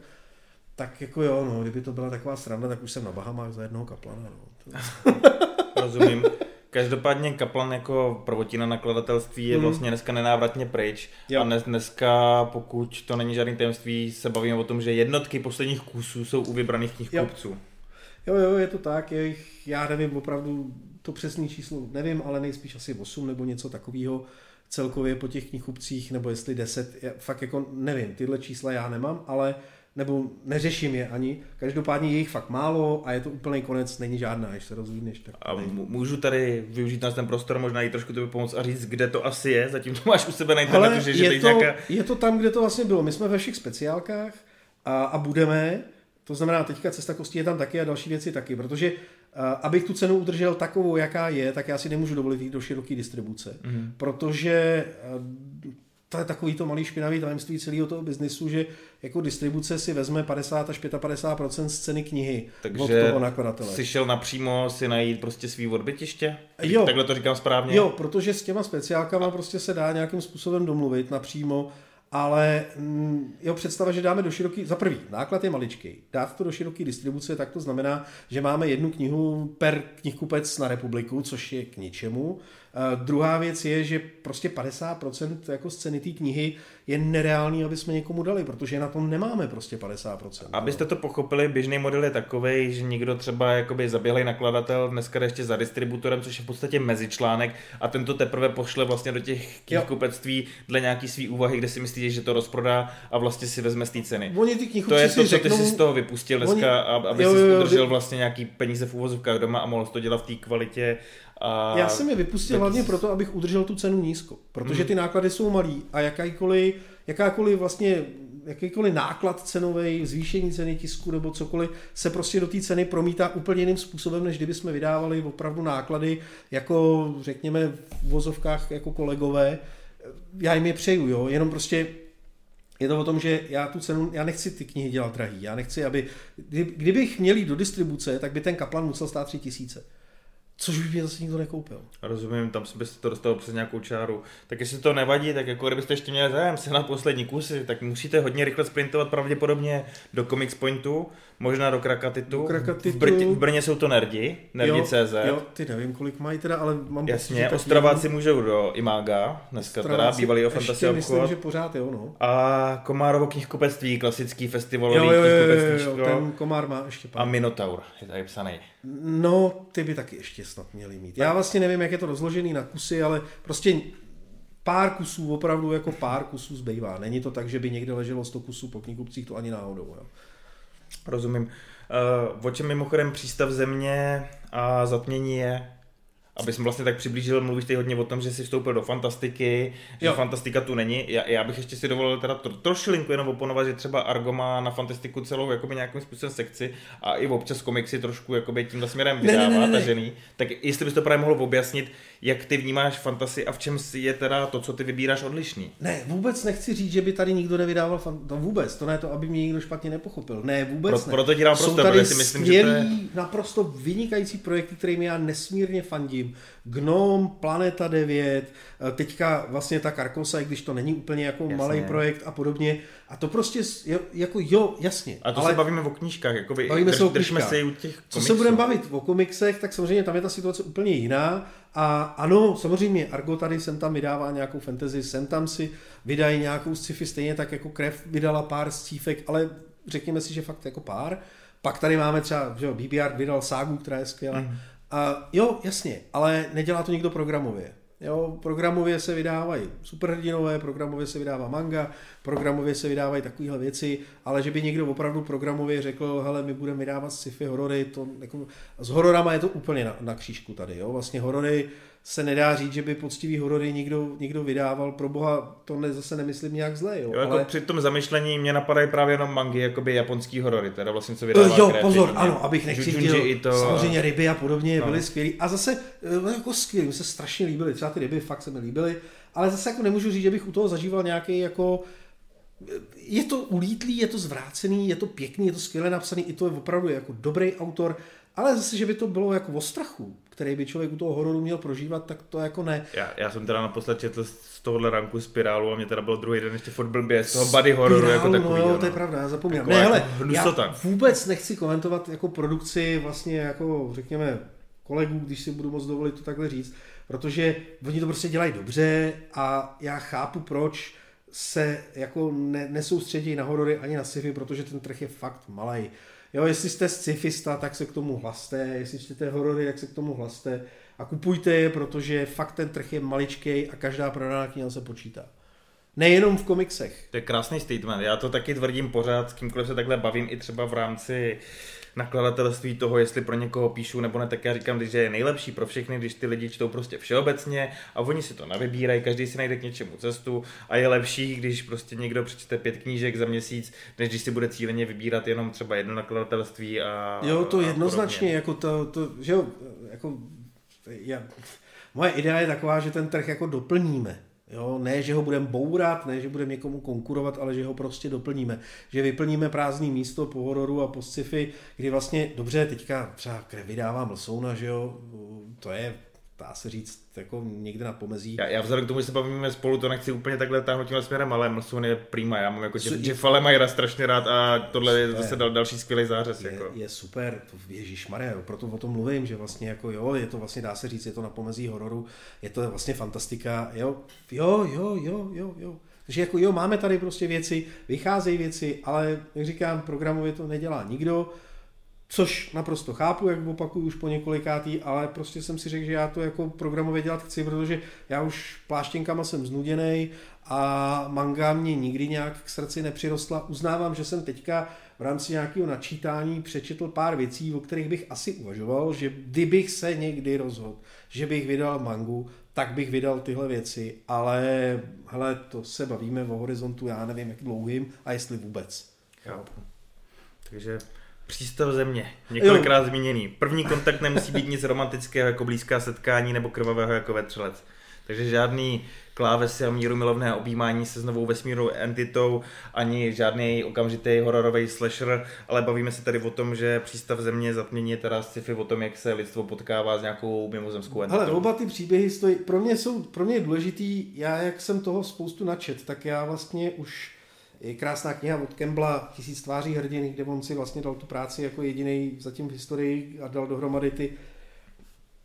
tak jako jo, no, kdyby to byla taková sranda, tak už jsem na Bahamách za jednoho kaplana, no. Rozumím. Každopádně Kaplan jako prvotina nakladatelství je Hmm. vlastně dneska nenávratně pryč. Jo. A dnes, dneska, pokud to není žádný tajemství, se bavíme o tom, že jednotky posledních kusů jsou u vybraných knihkupců. Jo, jo, je to tak, je jich, já nevím opravdu to přesné číslo, nevím, ale nejspíš asi 8 nebo něco takového celkově po těch knihkupcích, nebo jestli 10, já fakt jako nevím, tyhle čísla já nemám, ale nebo neřeším je ani. Každopádně je jich fakt málo a je to úplný konec, není žádná, až se rozvídneš. Tak A můžu tady využít nás ten prostor, možná i trošku tobě pomoct a říct, kde to asi je, zatím to máš u sebe na internetu, že, je, to, nějaká... je to tam, kde to vlastně bylo. My jsme ve všech speciálkách a, a budeme, to znamená teďka cesta kostí je tam taky a další věci taky, protože abych tu cenu udržel takovou, jaká je, tak já si nemůžu dovolit jít do široké distribuce, Mhm. protože a, to je takový to malý špinavý tajemství celého toho biznisu, že jako distribuce si vezme 50 až 55% z ceny knihy od Takže toho nakladatele. jsi šel napřímo si najít prostě svý odbytiště? Jo. Takhle to říkám správně? Jo, protože s těma speciálkama prostě se dá nějakým způsobem domluvit napřímo, ale mm, jo, představa, že dáme do široký, za prvý, náklad je maličký. Dát to do široké distribuce, tak to znamená, že máme jednu knihu per knihkupec na republiku, což je k ničemu. Uh, druhá věc je, že prostě 50% jako z ceny té knihy je nereálný, aby jsme někomu dali, protože na tom nemáme prostě 50%. Abyste to pochopili, běžný model je takový, že někdo třeba jakoby zaběhlý nakladatel dneska jde ještě za distributorem, což je v podstatě mezičlánek a ten to teprve pošle vlastně do těch knihkupectví dle nějaký svý úvahy, kde si myslí, že to rozprodá a vlastně si vezme z té ceny. Oni ty To je si to, co ty řeknou, jsi z toho vypustil dneska, Oni- aby jo, si jo, jo, udržel vy- vlastně nějaký peníze v úvozovkách doma a mohl to dělat v té kvalitě. A... Já jsem je vypustil taky hlavně proto, abych udržel tu cenu nízko, protože Hmm. ty náklady jsou malý a jakákoliv, jakákoliv vlastně jakýkoliv náklad cenový, zvýšení ceny tisku nebo cokoliv, se prostě do té ceny promítá úplně jiným způsobem, než kdyby jsme vydávali opravdu náklady, jako řekněme v vozovkách jako kolegové. Já jim je přeju, jo, jenom prostě je to o tom, že já tu cenu, já nechci ty knihy dělat drahý, já nechci, aby, kdybych měl jít do distribuce, tak by ten kaplan musel stát tři tisíce. Což by mě zase nikdo nekoupil. Rozumím, tam byste to dostal přes nějakou čáru. Tak jestli to nevadí, tak jako kdybyste ještě měli zájem se na poslední kusy, tak musíte hodně rychle sprintovat pravděpodobně do Comics Pointu, možná do Krakatitu. Do Krakatitu. V, Brně, v Brně jsou to nerdi, nerdi.cz. Jo, jo, ty nevím, kolik mají teda, ale mám Jasně, pocit, Ostraváci nevím. můžou do Imága, dneska Ostraváci, teda, bývalý o Fantasy obchod. myslím, že pořád jo, no. A Komárovo knihkupectví, klasický festivalový jo, jo, jo, jo, jo, ten Komár má ještě pár. A Minotaur je tady psaný. No, ty by taky ještě snad měli mít. Já vlastně nevím, jak je to rozložený na kusy, ale prostě pár kusů, opravdu jako pár kusů zbývá. Není to tak, že by někde leželo 100 kusů po knihkupcích, to ani náhodou. Jo. Rozumím. Uh, o čem mimochodem přístav země a zatmění je? Aby jsem vlastně tak přiblížil, mluvíš ty hodně o tom, že jsi vstoupil do fantastiky, že jo. fantastika tu není. Já, já bych ještě si dovolil teda tro, trošilinku jenom oponovat, že třeba Argo má na fantastiku celou jakoby nějakým způsobem sekci a i občas komiksy trošku jakoby tímhle směrem vydává ne, ne, ne, tažený. Tak jestli bys to právě mohl objasnit, jak ty vnímáš fantasy a v čem je teda to, co ty vybíráš odlišný? Ne, vůbec nechci říct, že by tady nikdo nevydával fan... to vůbec, to ne to, aby mě někdo špatně nepochopil. Ne, vůbec Pro, ne. Proto ti dám prostor, tady si myslím, že to je... naprosto vynikající projekty, kterými já nesmírně fandím. Gnom, Planeta 9, eh, teďka vlastně ta Karkosa, i když to není úplně jako jasně. malý projekt a podobně. A to prostě, jako jo, jasně. A to ale se bavíme o knížkách, jako by, bavíme drž, se o knížkách. se u těch komiksů. Co se budeme bavit o komiksech, tak samozřejmě tam je ta situace úplně jiná. A ano, samozřejmě Argo tady sem tam vydává nějakou fantasy, sem tam si vydají nějakou sci-fi, stejně tak jako Krev vydala pár scífek, ale řekněme si, že fakt jako pár. Pak tady máme třeba, že BBR vydal ságu, která je skvělá. Mm. A jo, jasně, ale nedělá to nikdo programově. Jo, programově se vydávají superhrdinové, programově se vydává manga, programově se vydávají takovéhle věci, ale že by někdo opravdu programově řekl, hele, my budeme vydávat sci-fi horory, to jako, s hororama je to úplně na, na křížku tady, jo, vlastně horory se nedá říct, že by poctivý horory někdo, někdo vydával. Pro boha, to ne, zase nemyslím nějak zle. Jo, jo jako ale... při tom zamyšlení mě napadají právě jenom mangy, jakoby japonský horory, teda vlastně co vydává Jo, kreativně. pozor, ano, abych nechci to... samozřejmě ryby a podobně no. byly skvělý. A zase no, jako skvělý, mi se strašně líbily, třeba ty ryby fakt se mi líbily, ale zase jako nemůžu říct, že bych u toho zažíval nějaký jako je to ulítlý, je to zvrácený, je to pěkný, je to skvěle napsaný, i to je opravdu jako dobrý autor, ale zase, že by to bylo jako o strachu, který by člověk u toho hororu měl prožívat, tak to jako ne. Já, já jsem teda naposled četl z tohohle ranku Spirálu a mě teda bylo druhý den ještě furt blbě z toho body hororu jako takový. No, jo, to je pravda, já zapomněl. Jako, ne, jako hele, já vůbec nechci komentovat jako produkci vlastně jako řekněme kolegů, když si budu moc dovolit to takhle říct, protože oni to prostě dělají dobře a já chápu proč se jako ne, nesoustředí na horory ani na sci-fi, protože ten trh je fakt malý. Jo, jestli jste scifista, tak se k tomu hlaste, jestli čtete horory, tak se k tomu hlaste a kupujte je, protože fakt ten trh je maličký a každá prodaná kniha se počítá. Nejenom v komiksech. To je krásný statement. Já to taky tvrdím pořád, s kýmkoliv se takhle bavím i třeba v rámci nakladatelství toho, jestli pro někoho píšu nebo ne, tak já říkám, že je nejlepší pro všechny, když ty lidi čtou prostě všeobecně a oni si to nevybírají, každý si najde k něčemu cestu a je lepší, když prostě někdo přečte pět knížek za měsíc, než když si bude cíleně vybírat jenom třeba jedno nakladatelství a Jo, to a jednoznačně, podobně. jako to, to, že jo, jako já, moje idea je taková, že ten trh jako doplníme. Jo, ne, že ho budeme bourat, ne, že budeme někomu konkurovat, ale že ho prostě doplníme. Že vyplníme prázdný místo po hororu a po sci-fi, kdy vlastně, dobře, teďka třeba vydávám Lsouna, že jo, to je dá se říct, jako někde na pomezí. Já, já vzhledem k tomu, že se bavíme spolu, to nechci úplně takhle táhnout tímhle směrem, ale Mlsun je prima. Já mám jako tě, Jeff Lemajera strašně rád a tohle je zase dal, další skvělý zářez. Je, jako. je super, to Ježíš Maria, proto o tom mluvím, že vlastně jako jo, je to vlastně, dá se říct, je to na pomezí hororu, je to vlastně fantastika, jo, jo, jo, jo, jo, jo. Takže jako jo, máme tady prostě věci, vycházejí věci, ale jak říkám, programově to nedělá nikdo, Což naprosto chápu, jak opakuju už po několikátý, ale prostě jsem si řekl, že já to jako programově dělat chci, protože já už pláštěnkama jsem znuděný a manga mě nikdy nějak k srdci nepřirostla. Uznávám, že jsem teďka v rámci nějakého načítání přečetl pár věcí, o kterých bych asi uvažoval, že kdybych se někdy rozhodl, že bych vydal mangu, tak bych vydal tyhle věci, ale hele, to se bavíme o horizontu, já nevím, jak dlouhým a jestli vůbec. Jo. Takže Přístav země, několikrát jo. zmíněný. První kontakt nemusí být nic romantického jako blízká setkání nebo krvavého jako vetřelec. Takže žádný klávesy a míru milovné objímání se s novou vesmírnou entitou, ani žádný okamžitý hororový slasher, ale bavíme se tady o tom, že přístav země zatmění je teda sci-fi o tom, jak se lidstvo potkává s nějakou mimozemskou entitou. Ale oba ty příběhy stojí, pro mě jsou, pro mě je důležitý, já jak jsem toho spoustu načet, tak já vlastně už je krásná kniha od Kembla Tisíc tváří hrdiny, kde on si vlastně dal tu práci jako jediný zatím v historii a dal dohromady ty,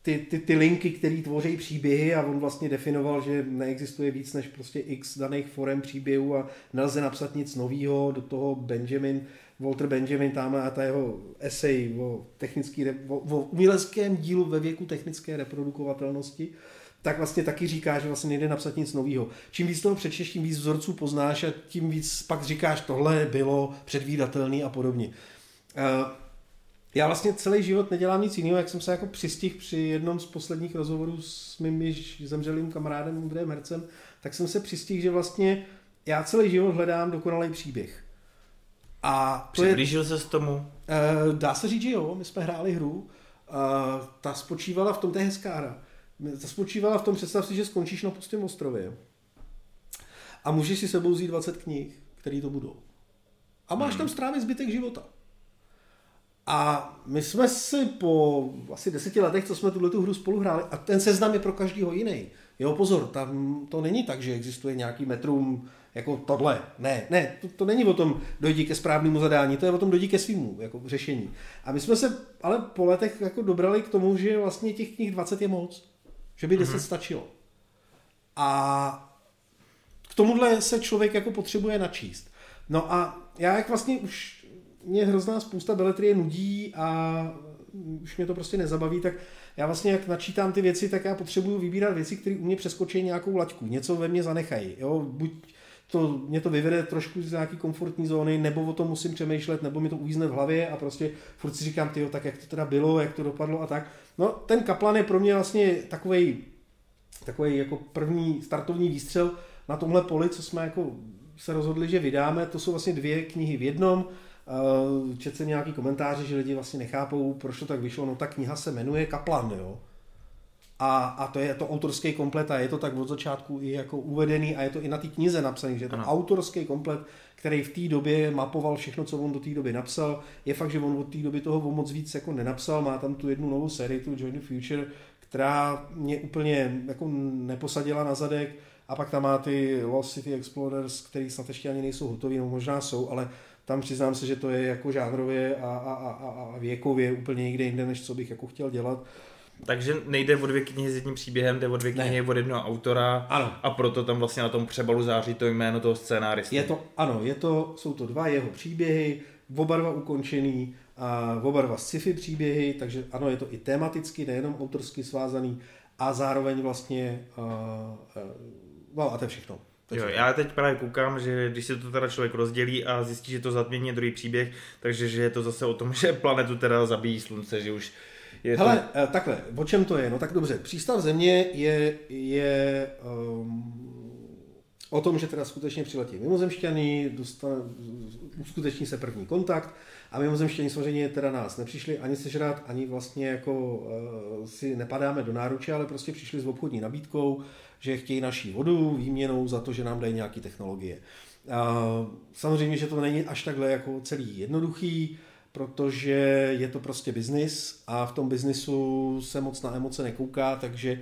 ty, ty, ty linky, které tvoří příběhy a on vlastně definoval, že neexistuje víc než prostě x daných forem příběhů a nelze napsat nic nového, do toho Benjamin, Walter Benjamin tam a ta jeho esej o, technický, o, o uměleckém dílu ve věku technické reprodukovatelnosti, tak vlastně taky říká, že vlastně nejde napsat nic nového. Čím víc toho přečteš, tím víc vzorců poznáš a tím víc pak říkáš, tohle bylo předvídatelný a podobně. Uh, já vlastně celý život nedělám nic jiného, jak jsem se jako přistih při jednom z posledních rozhovorů s mým již zemřelým kamarádem Andrejem Hercem, tak jsem se přistihl, že vlastně já celý život hledám dokonalý příběh. A to Přiblížil je, se s tomu? Uh, dá se říct, že jo, my jsme hráli hru, uh, ta spočívala v tom, to je hezká hra, ta spočívala v tom, představ si, že skončíš na pustém ostrově a můžeš si sebou vzít 20 knih, které to budou. A máš hmm. tam strávit zbytek života. A my jsme si po asi deseti letech, co jsme tuhle hru spolu hráli, a ten seznam je pro každého jiný. Jo, pozor, tam to není tak, že existuje nějaký metrum jako tohle. Ne, ne, to, to není o tom dojdi ke správnému zadání, to je o tom dojdi ke svýmu jako řešení. A my jsme se ale po letech jako dobrali k tomu, že vlastně těch knih 20 je moc. Že by 10 mm-hmm. stačilo. A k tomuhle se člověk jako potřebuje načíst. No a já jak vlastně už mě hrozná spousta beletrie nudí a už mě to prostě nezabaví, tak já vlastně jak načítám ty věci, tak já potřebuju vybírat věci, které u mě přeskočí nějakou laťku, něco ve mně zanechají. Jo? Buď to, mě to vyvede trošku z nějaký komfortní zóny, nebo o tom musím přemýšlet, nebo mi to uvízne v hlavě a prostě furt si říkám, tyjo, tak jak to teda bylo, jak to dopadlo a tak. No, ten kaplan je pro mě vlastně takový takový jako první startovní výstřel na tomhle poli, co jsme jako se rozhodli, že vydáme. To jsou vlastně dvě knihy v jednom. Eh, četl jsem nějaký komentáře, že lidi vlastně nechápou, proč to tak vyšlo. No ta kniha se jmenuje Kaplan, jo. A, a to je to autorský komplet a je to tak od začátku i jako uvedený a je to i na té knize napsaný, že je to ano. autorský komplet, který v té době mapoval všechno, co on do té doby napsal. Je fakt, že on od té doby toho moc víc jako nenapsal, má tam tu jednu novou sérii, tu Join the Future, která mě úplně jako neposadila na zadek a pak tam má ty Lost City Explorers, který snad ještě ani nejsou hotový, no možná jsou, ale tam přiznám se, že to je jako žánrově a, a, a, a věkově úplně někde jinde, než co bych jako chtěl dělat. Takže nejde o dvě knihy s jedním příběhem, jde o dvě knihy ne. od jednoho autora ano. a proto tam vlastně na tom přebalu září to jméno toho scénáristy. Je to, ano, je to, jsou to dva jeho příběhy, oba dva ukončený, a oba dva sci-fi příběhy, takže ano, je to i tematicky, nejenom autorsky svázaný a zároveň vlastně, uh, uh, no a to je všechno. Jo, já teď právě koukám, že když se to teda člověk rozdělí a zjistí, že to zatmění druhý příběh, takže že je to zase o tom, že planetu teda zabíjí slunce, že už je Hele, to... Eh, takhle, o čem to je? No tak dobře, přístav země je, je um, o tom, že teda skutečně přiletí mimozemšťany, dostane, uskuteční se první kontakt a mimozemšťani samozřejmě teda nás nepřišli ani sežrat, ani vlastně jako uh, si nepadáme do náruče, ale prostě přišli s obchodní nabídkou, že chtějí naší vodu výměnou za to, že nám dají nějaké technologie. Uh, samozřejmě, že to není až takhle jako celý jednoduchý, protože je to prostě biznis a v tom biznisu se moc na emoce nekouká, takže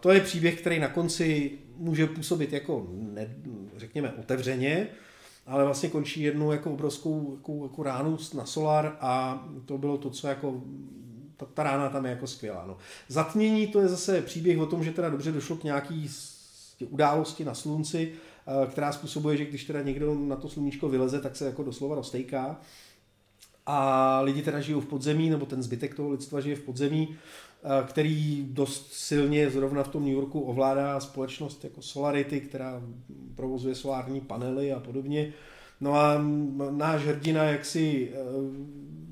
to je příběh, který na konci může působit jako, ne, řekněme, otevřeně, ale vlastně končí jednu jako obrovskou jako, jako ránu na solar a to bylo to, co jako ta, ta rána tam je jako skvělá. No. Zatmění to je zase příběh o tom, že teda dobře došlo k nějaký události na slunci, která způsobuje, že když teda někdo na to sluníčko vyleze, tak se jako doslova roztejká a lidi teda žijou v podzemí, nebo ten zbytek toho lidstva žije v podzemí, eh, který dost silně zrovna v tom New Yorku ovládá společnost jako Solarity, která provozuje solární panely a podobně. No a náš hrdina, jaksi eh,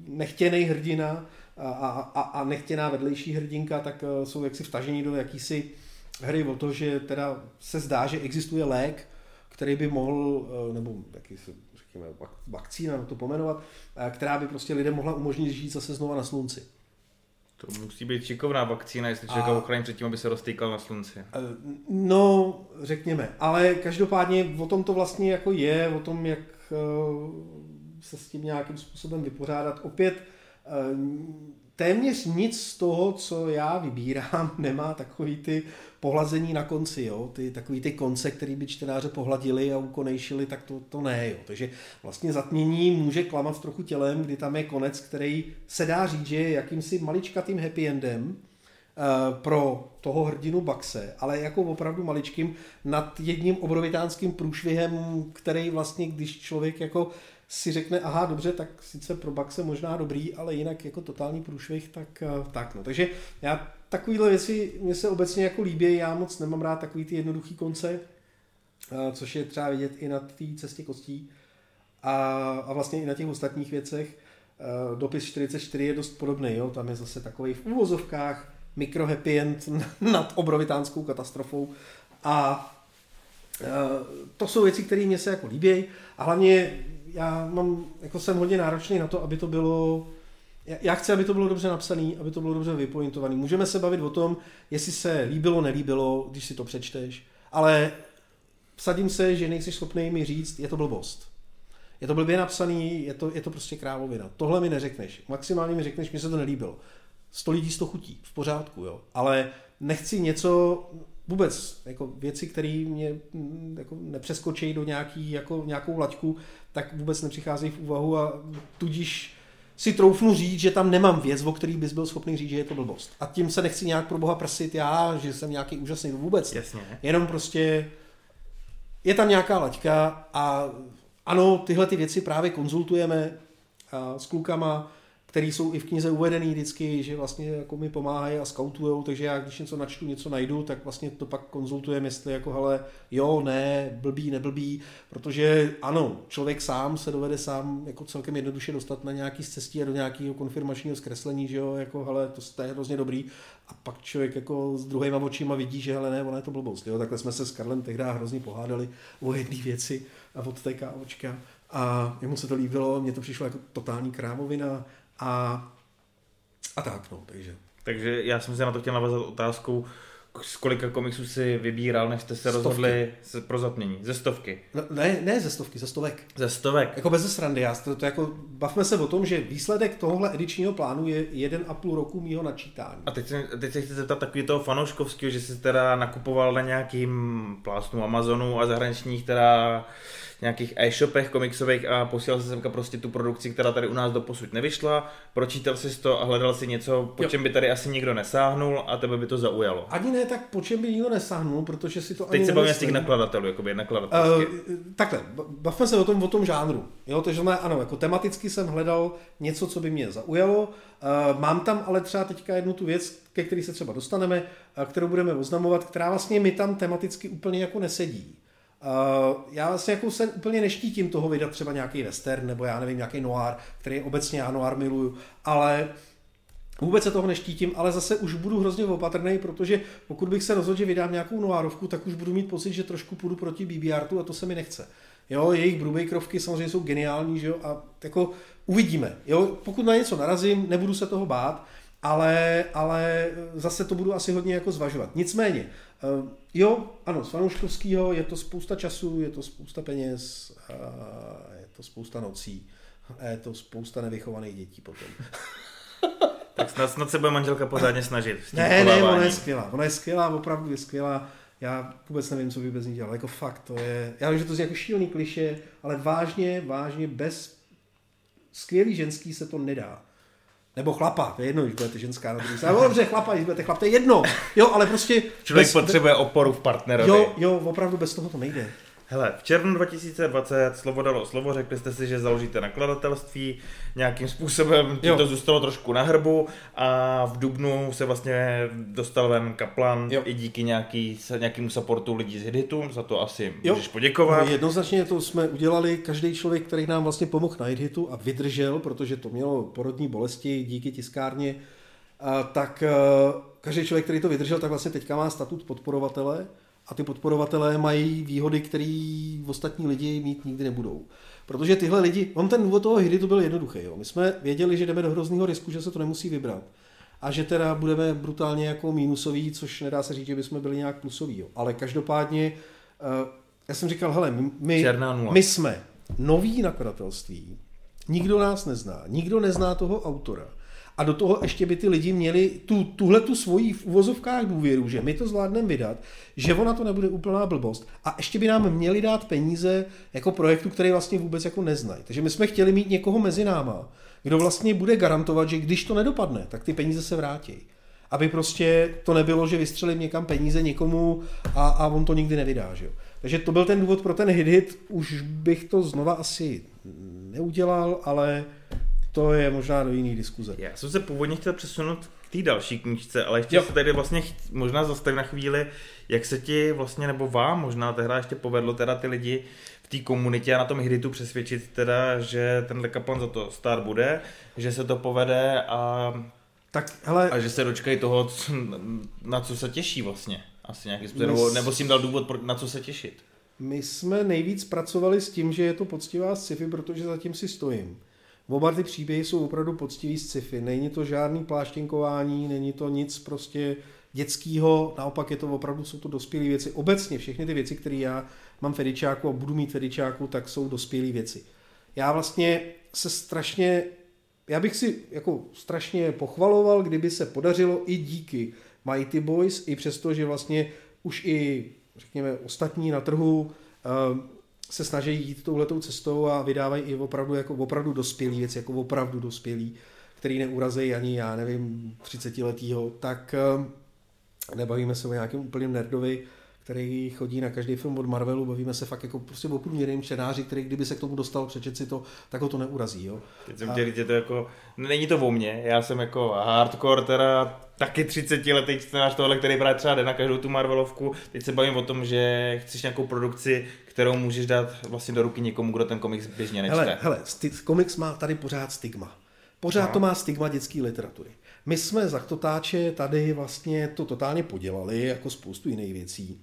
nechtěný hrdina a, a, a nechtěná vedlejší hrdinka, tak eh, jsou jaksi vtažení do jakýsi hry o to, že teda se zdá, že existuje lék, který by mohl, nebo jaký se řekněme, vakcína, to pomenovat, eh, která by prostě lidem mohla umožnit žít zase znova na slunci. To musí být šikovná vakcína, jestli člověk a... ochrání před tím, aby se roztýkal na slunci. Eh, no, řekněme. Ale každopádně o tom to vlastně jako je, o tom, jak se s tím nějakým způsobem vypořádat. Opět téměř nic z toho, co já vybírám, nemá takový ty pohlazení na konci, jo? Ty, takový ty konce, který by čtenáře pohladili a ukonejšili, tak to, to ne, jo? Takže vlastně zatmění může klamat trochu tělem, kdy tam je konec, který se dá říct, že je jakýmsi maličkatým happy endem, uh, pro toho hrdinu Baxe, ale jako opravdu maličkým nad jedním obrovitánským průšvihem, který vlastně, když člověk jako si řekne, aha, dobře, tak sice pro Baxe možná dobrý, ale jinak jako totální průšvih, tak, eh, tak no. Takže já takovýhle věci mě se obecně jako líbí, já moc nemám rád takový ty jednoduchý konce, což je třeba vidět i na té cestě kostí a, a vlastně i na těch ostatních věcech. Dopis 44 je dost podobný, jo? tam je zase takový v úvozovkách mikro happy end nad obrovitánskou katastrofou a to jsou věci, které mě se jako líbí a hlavně já mám, jako jsem hodně náročný na to, aby to bylo, já chci, aby to bylo dobře napsané, aby to bylo dobře vypointované. Můžeme se bavit o tom, jestli se líbilo, nelíbilo, když si to přečteš, ale vsadím se, že nejsi schopný mi říct, je to blbost. Je to blbě napsaný, je to, je to prostě krávovina. Tohle mi neřekneš. Maximálně mi řekneš, mi se to nelíbilo. Sto lidí sto chutí, v pořádku, jo. Ale nechci něco, vůbec jako věci, které mě mm, jako nepřeskočí do nějaký, jako, nějakou laťku, tak vůbec nepřicházejí v úvahu a tudíž si troufnu říct, že tam nemám věc, o který bys byl schopný říct, že je to blbost. A tím se nechci nějak pro boha prsit já, že jsem nějaký úžasný, vůbec. Jasně. Jenom prostě je tam nějaká laťka a ano, tyhle ty věci právě konzultujeme s klukama, který jsou i v knize uvedený vždycky, že vlastně jako mi pomáhají a skautujou, takže já když něco načtu, něco najdu, tak vlastně to pak konzultujeme, jestli jako hele, jo, ne, blbý, neblbý, protože ano, člověk sám se dovede sám jako celkem jednoduše dostat na nějaký cestí a do nějakého konfirmačního zkreslení, že jo, jako hele, to, to je hrozně dobrý. A pak člověk jako s druhýma očima vidí, že hele, ne, ono je to blbost, jo, takhle jsme se s Karlem tehdy hrozně pohádali o jedné věci a od té kávočka. A jemu se to líbilo, mně to přišlo jako totální krávovina, a, a tak, no, takže. Takže já jsem se na to chtěl navázat otázkou, z kolika komiksů si vybíral, než jste se stovky. rozhodli pro zatmění? Ze stovky? No, ne, ne ze stovky, ze stovek. Ze stovek? Jako bez srandy, já to, to jako, bavme se o tom, že výsledek tohohle edičního plánu je jeden a půl roku mýho načítání. A teď se, teď se chci zeptat takový toho fanouškovského, že jsi teda nakupoval na nějakým plástnu Amazonu a zahraničních teda nějakých e-shopech komiksových a posílal si semka prostě tu produkci, která tady u nás doposud nevyšla, pročítal si to a hledal si něco, po jo. čem by tady asi nikdo nesáhnul a tebe by to zaujalo. Ani ne tak, po čem by nikdo nesáhnul, protože si to Teď ani se bavíme z těch nakladatelů, jakoby nakladatelských. Uh, takhle, bavme se o tom, o tom žánru. Jo, takže ne, ano, jako tematicky jsem hledal něco, co by mě zaujalo. Uh, mám tam ale třeba teďka jednu tu věc, ke který se třeba dostaneme, kterou budeme oznamovat, která vlastně mi tam tematicky úplně jako nesedí. Uh, já vlastně jako se úplně neštítím toho vydat třeba nějaký western nebo já nevím, nějaký noir, který obecně já noir miluju, ale Vůbec se toho neštítím, ale zase už budu hrozně opatrný, protože pokud bych se rozhodl, že vydám nějakou noárovku, tak už budu mít pocit, že trošku půjdu proti BBRtu a to se mi nechce. Jo, jejich Brubakerovky samozřejmě jsou geniální, že jo, a jako uvidíme. Jo, pokud na něco narazím, nebudu se toho bát, ale, ale zase to budu asi hodně jako zvažovat. Nicméně, uh, jo, ano, z fanouškovského je to spousta času, je to spousta peněz, uh, je to spousta nocí, a je to spousta nevychovaných dětí potom. tak snad, snad se bude manželka pořádně snažit. Ne, ne, ona je skvělá, ona je skvělá, opravdu je skvělá. Já vůbec nevím, co by bez ní dělal. Jako fakt, to je, já vím, že to je jako šílený kliše, ale vážně, vážně, bez skvělý ženský se to nedá. Nebo chlapa, to je jedno, když budete ženská na druhé straně. Dobře, chlapa, když budete chlap, to je jedno. Jo, ale prostě... Člověk bez, potřebuje oporu v partnerovi. Jo, jo, opravdu bez toho to nejde. Hele, v červnu 2020 slovo dalo slovo, řekli jste si, že založíte nakladatelství, nějakým způsobem ti to zůstalo trošku na hrbu a v Dubnu se vlastně dostal ven Kaplan jo. i díky nějaký, nějakému supportu lidí z Hidhitu, za to asi jo. můžeš poděkovat. No, jednoznačně to jsme udělali, každý člověk, který nám vlastně pomohl na Hidhitu a vydržel, protože to mělo porodní bolesti díky tiskárně tak každý člověk, který to vydržel, tak vlastně teďka má statut podporovatele a ty podporovatelé mají výhody, které ostatní lidi mít nikdy nebudou. Protože tyhle lidi, on ten důvod toho hry to byl jednoduchý. Jo. My jsme věděli, že jdeme do hrozného risku, že se to nemusí vybrat. A že teda budeme brutálně jako mínusový, což nedá se říct, že bychom byli nějak plusoví. Jo. Ale každopádně, uh, já jsem říkal, hele, my, my jsme nový nakladatelství, nikdo nás nezná, nikdo nezná toho autora a do toho ještě by ty lidi měli tu, tuhle tu svoji v uvozovkách důvěru, že my to zvládneme vydat, že ona to nebude úplná blbost a ještě by nám měli dát peníze jako projektu, který vlastně vůbec jako neznají. Takže my jsme chtěli mít někoho mezi náma, kdo vlastně bude garantovat, že když to nedopadne, tak ty peníze se vrátí. Aby prostě to nebylo, že vystřelím někam peníze někomu a, a on to nikdy nevydá. Že jo? Takže to byl ten důvod pro ten hit, hit. Už bych to znova asi neudělal, ale to je možná do jiný diskuze. Já jsem se původně chtěl přesunout k té další knížce, ale ještě jo. se tady vlastně možná zastavit na chvíli, jak se ti vlastně, nebo vám možná tehdy ještě povedlo teda ty lidi v té komunitě a na tom hritu přesvědčit teda, že ten kaplan za to stát bude, že se to povede a tak, hele, a že se dočkají toho, na co se těší vlastně. Asi nějaký způsob, nebo, nebo si jim dal důvod, na co se těšit. My jsme nejvíc pracovali s tím, že je to poctivá sci-fi, protože zatím si stojím. Oba ty příběhy jsou opravdu poctivý sci-fi. Není to žádný pláštěnkování, není to nic prostě dětského, naopak je to opravdu, jsou to dospělé věci. Obecně všechny ty věci, které já mám Fedičáku a budu mít Fedičáku, tak jsou dospělé věci. Já vlastně se strašně, já bych si jako strašně pochvaloval, kdyby se podařilo i díky Mighty Boys, i přesto, že vlastně už i, řekněme, ostatní na trhu uh, se snaží jít touhletou cestou a vydávají i opravdu, jako opravdu dospělý věci, jako opravdu dospělý, který neurazejí ani, já nevím, 30 letýho, tak uh, nebavíme se o nějakém úplným nerdovi, který chodí na každý film od Marvelu, bavíme se fakt jako prostě o průměrným čtenáři, který kdyby se k tomu dostal, přečet si to, tak ho to neurazí. Jo? Teď jsem a... chtěl říct, to jako, není to o mně, já jsem jako hardcore, teda taky 30 letý čtenář tohle, který právě třeba jde na každou tu Marvelovku. Teď se bavím o tom, že chceš nějakou produkci, kterou můžeš dát vlastně do ruky někomu, kdo ten komiks běžně nečte. Hele, hele, komiks má tady pořád stigma. Pořád no. to má stigma dětské literatury. My jsme za Totáče tady vlastně to totálně podělali, jako spoustu jiných věcí.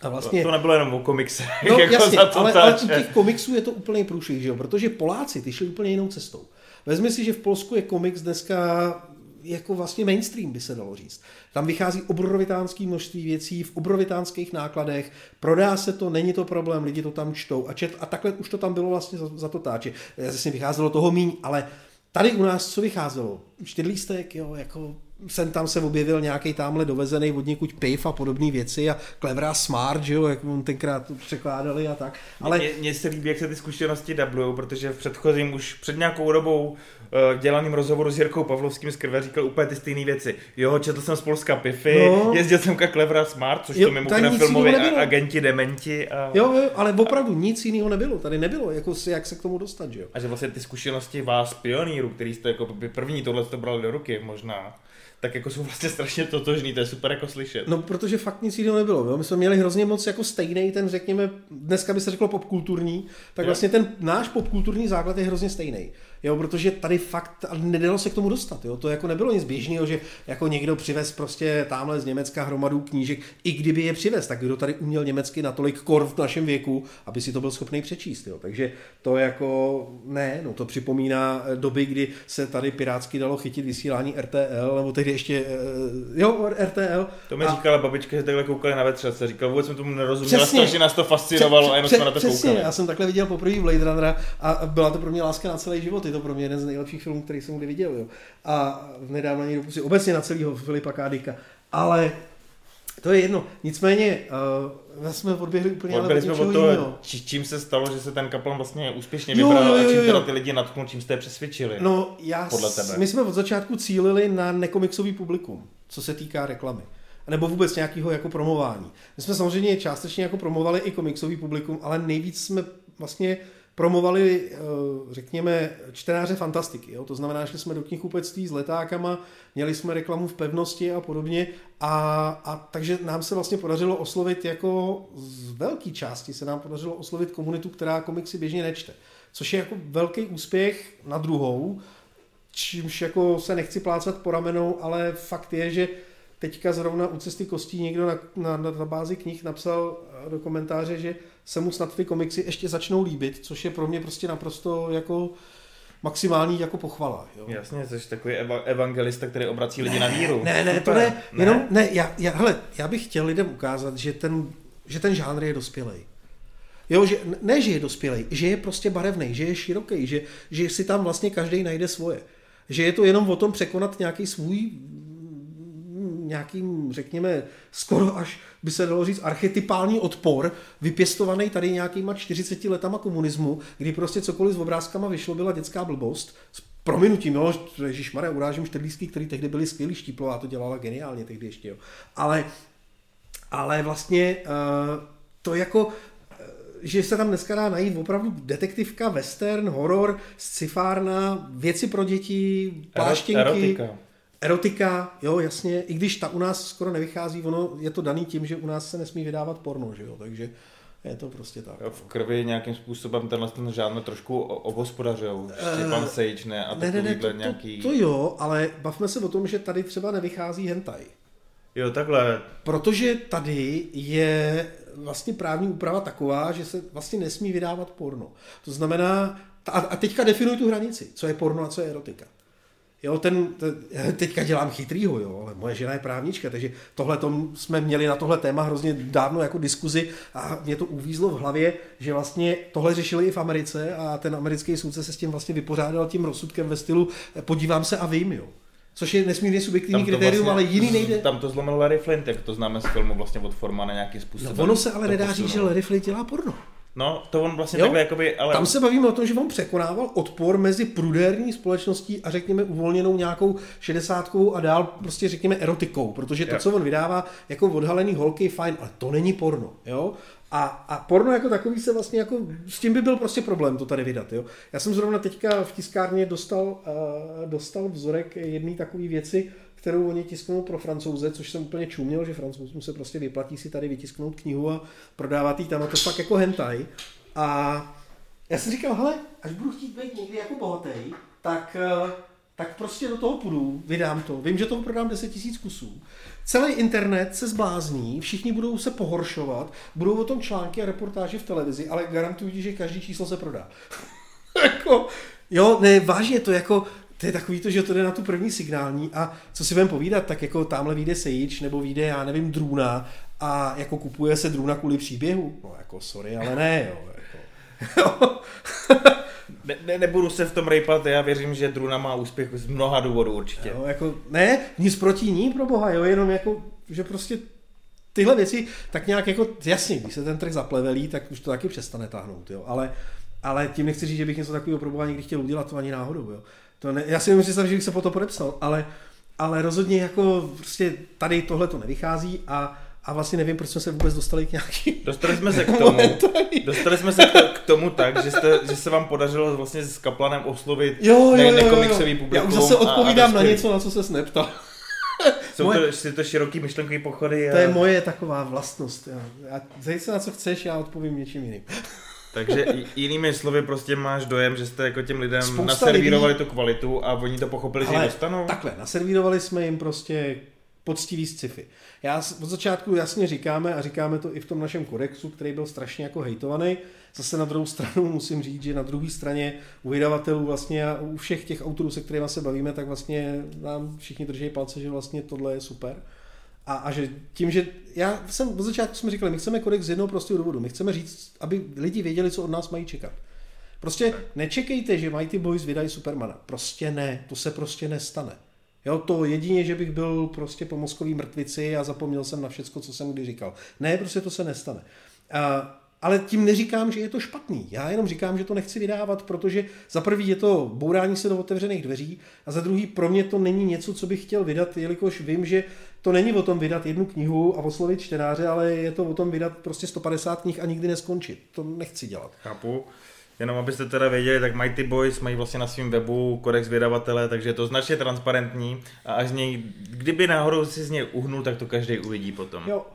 A vlastně... To, to nebylo jenom o komikse. No jako jasně, ale, ale u těch komiksů je to úplně průšvih, že jo? protože Poláci ty šli úplně jinou cestou. Vezmi si, že v Polsku je komiks dneska jako vlastně mainstream, by se dalo říct. Tam vychází obrovitánské množství věcí v obrovitánských nákladech, prodá se to, není to problém, lidi to tam čtou a, čet, a takhle už to tam bylo vlastně za, za to táče. Jasně vycházelo toho míň, ale tady u nás co vycházelo? Čtyřlístek, jo, jako sem tam se objevil nějaký tamhle dovezený od někud piv a podobné věci a Clever Smart, že jo, jak on tenkrát překládali a tak. Ale... Mně se líbí, jak se ty zkušenosti dublujou, protože v předchozím už před nějakou dobou uh, dělaným rozhovoru s Jirkou Pavlovským z Krve říkal úplně ty stejné věci. Jo, četl jsem z Polska Pify, no. jezdil jsem ka Clever Smart, což jo, to mimochodem filmoví agenti, dementi. A... Jo, jo, ale opravdu nic jiného nebylo. Tady nebylo, jako jak se k tomu dostat, že jo. A že vlastně ty zkušenosti vás, pionýrů, který jste jako první tohle to brali do ruky možná, tak jako jsou vlastně strašně totožný, to je super jako slyšet. No, protože fakt nic jiného nebylo. Jo? My jsme měli hrozně moc jako stejný ten, řekněme, dneska by se řeklo popkulturní, tak jo. vlastně ten náš popkulturní základ je hrozně stejný. Jo, protože tady fakt nedalo se k tomu dostat. Jo? To jako nebylo nic běžného, že jako někdo přivez prostě tamhle z Německa hromadu knížek, i kdyby je přivez, tak kdo tady uměl německy natolik kor v našem věku, aby si to byl schopný přečíst. Jo? Takže to jako ne, no to připomíná doby, kdy se tady pirátsky dalo chytit vysílání RTL, nebo tehdy ještě, eh, jo, RTL. To mi a... říkala babička, že takhle koukali na vetřelce. Říkal, vůbec jsme tomu nerozuměli, strašně nás to fascinovalo a jenom jsme na to přesně, koukali. já jsem takhle viděl poprvé Blade Runnera a byla to pro mě láska na celý život je to pro mě jeden z nejlepších filmů, který jsem kdy viděl. Jo. A nedávno ani dopustil, obecně na celého Filipa Kádika. Ale to je jedno. Nicméně, uh, jsme odběhli úplně Odběhli jsme od toho, či, čím se stalo, že se ten kaplan vlastně úspěšně vybral jo, jo, jo, jo. a čím teda ty lidi natknul, čím jste je přesvědčili. No, já, podle tebe. my jsme od začátku cílili na nekomiksový publikum, co se týká reklamy nebo vůbec nějakého jako promování. My jsme samozřejmě částečně jako promovali i komiksový publikum, ale nejvíc jsme vlastně promovali, eh, řekněme, čtenáře fantastiky. Jo? To znamená, že jsme do knihkupectví s letákama, měli jsme reklamu v pevnosti a podobně. A, a takže nám se vlastně podařilo oslovit jako z velké části se nám podařilo oslovit komunitu, která komiksy běžně nečte. Což je jako velký úspěch na druhou, čímž jako se nechci plácat po ramenou, ale fakt je, že teďka zrovna u cesty kostí někdo na, na, na, na bázi knih napsal eh, do komentáře, že se mu snad ty komiksy ještě začnou líbit, což je pro mě prostě naprosto jako maximální jako pochvala. Jo. Jasně, jsi takový eva- evangelista, který obrací lidi na víru. Ne, ne, to ne, ne. jenom, ne, já, já, hele, já bych chtěl lidem ukázat, že ten, že ten žánr je dospělej. Jo, že, ne, že je dospělej, že je prostě barevný, že je široký, že, že si tam vlastně každý najde svoje. Že je to jenom o tom překonat nějaký svůj nějakým, řekněme, skoro až by se dalo říct archetypální odpor, vypěstovaný tady nějakýma 40 letama komunismu, kdy prostě cokoliv s obrázkama vyšlo, byla dětská blbost. S prominutím, jo, Ježišmarja, urážím Štrlíský, který tehdy byli skvělí, Štíplová to dělala geniálně tehdy ještě, jo. Ale, ale vlastně uh, to jako že se tam dneska dá najít opravdu detektivka, western, horor, scifárna, věci pro děti, pláštěnky. Erotika. Erotika, jo, jasně, i když ta u nás skoro nevychází, ono je to daný tím, že u nás se nesmí vydávat porno, že jo, takže je to prostě tak. V krvi nějakým způsobem tenhle ten žánr trošku obospodařil. Štěpán uh, Sage, ne? A ne, ne, ne, to, nějaký... to, to jo, ale bavme se o tom, že tady třeba nevychází hentai. Jo, takhle. Protože tady je vlastně právní úprava taková, že se vlastně nesmí vydávat porno. To znamená, a teďka definuj tu hranici, co je porno a co je erotika. Jo, ten, ten, teďka dělám chytrýho, jo, ale moje žena je právnička, takže tohle jsme měli na tohle téma hrozně dávno jako diskuzi a mě to uvízlo v hlavě, že vlastně tohle řešili i v Americe a ten americký soudce se s tím vlastně vypořádal tím rozsudkem ve stylu podívám se a vím, jo což je nesmírně subjektivní kritérium, vlastně, ale jiný nejde. Tam to zlomil Larry Flint, jak to známe z filmu vlastně od Forma na nějaký způsob. No, ono se ale nedá říct, že Larry Flint dělá porno. No, to on vlastně jo? takhle jakoby, ale... Tam se bavíme o tom, že on překonával odpor mezi prudérní společností a řekněme uvolněnou nějakou šedesátkovou a dál prostě řekněme erotikou, protože to, jo. co on vydává jako odhalený holky, fajn, ale to není porno, jo? A, a porno jako takový se vlastně jako, s tím by byl prostě problém to tady vydat, jo. Já jsem zrovna teďka v tiskárně dostal, uh, dostal vzorek jedné takové věci, kterou oni tisknou pro francouze, což jsem úplně čuměl, že francouzům se prostě vyplatí si tady vytisknout knihu a prodávat jí tam a to fakt jako hentai. A já jsem říkal, hele, až budu chtít být někdy jako bohatý, tak, eh, tak prostě do toho půjdu, vydám to, vím, že toho prodám 10 000 kusů. Celý internet se zblázní, všichni budou se pohoršovat, budou o tom články a reportáže v televizi, ale garantuji, že každý číslo se prodá. jako, jo, ne, vážně to jako, to je takový to, že to jde na tu první signální a co si budeme povídat, tak jako tamhle vyjde Sage nebo vyjde, já nevím, Drůna a jako kupuje se Drůna kvůli příběhu. No jako sorry, ale ne, jo. Jako. ne, ne, nebudu se v tom rejpat, já věřím, že Druna má úspěch z mnoha důvodů určitě. Jo, jako, ne, nic proti ní, pro boha, jo, jenom jako, že prostě tyhle věci, tak nějak jako, jasně, když se ten trh zaplevelí, tak už to taky přestane táhnout, jo, ale, ale tím nechci říct, že bych něco takového pro boha někdy chtěl udělat, to ani náhodou, jo. To ne, já si nemůžu představit, že bych se po to podepsal, ale, ale rozhodně jako prostě tady tohle to nevychází a, a vlastně nevím, proč jsme se vůbec dostali k nějaký... Dostali jsme se k tomu, dostali jsme se k tomu tak, že, jste, že se vám podařilo vlastně s Kaplanem oslovit jo, jo, jo, nekomiksový publikum. Já už zase odpovídám a, a na něco, na co se neptal. Jsou moje, to, to široký myšlenkový pochody. A... To je moje taková vlastnost. Já, zajď se na co chceš, já odpovím něčím jiným. Takže jinými slovy prostě máš dojem, že jste jako těm lidem Spousta naservírovali lidí... tu kvalitu a oni to pochopili, Ale že ji dostanou? Takhle, naservírovali jsme jim prostě poctivý sci-fi. Já od začátku jasně říkáme a říkáme to i v tom našem kodexu, který byl strašně jako hejtovaný. Zase na druhou stranu musím říct, že na druhé straně u vydavatelů vlastně a u všech těch autorů, se kterými se bavíme, tak vlastně nám všichni drží palce, že vlastně tohle je super. A, a že tím, že já jsem od začátku jsme říkali, my chceme kodex z jednoho prostého důvodu. My chceme říct, aby lidi věděli, co od nás mají čekat. Prostě nečekejte, že Mighty Boys vydají Supermana. Prostě ne, to se prostě nestane. Jo, to jedině, že bych byl prostě po mozkový mrtvici a zapomněl jsem na všecko, co jsem kdy říkal. Ne, prostě to se nestane. A, ale tím neříkám, že je to špatný. Já jenom říkám, že to nechci vydávat, protože za prvý je to bourání se do otevřených dveří a za druhý pro mě to není něco, co bych chtěl vydat, jelikož vím, že to není o tom vydat jednu knihu a oslovit čtenáře, ale je to o tom vydat prostě 150 knih a nikdy neskončit. To nechci dělat. Chápu. Jenom abyste teda věděli, tak Mighty Boys mají vlastně na svém webu kodex vydavatele, takže je to značně transparentní a až z něj, kdyby náhodou si z něj uhnul, tak to každý uvidí potom. Jo.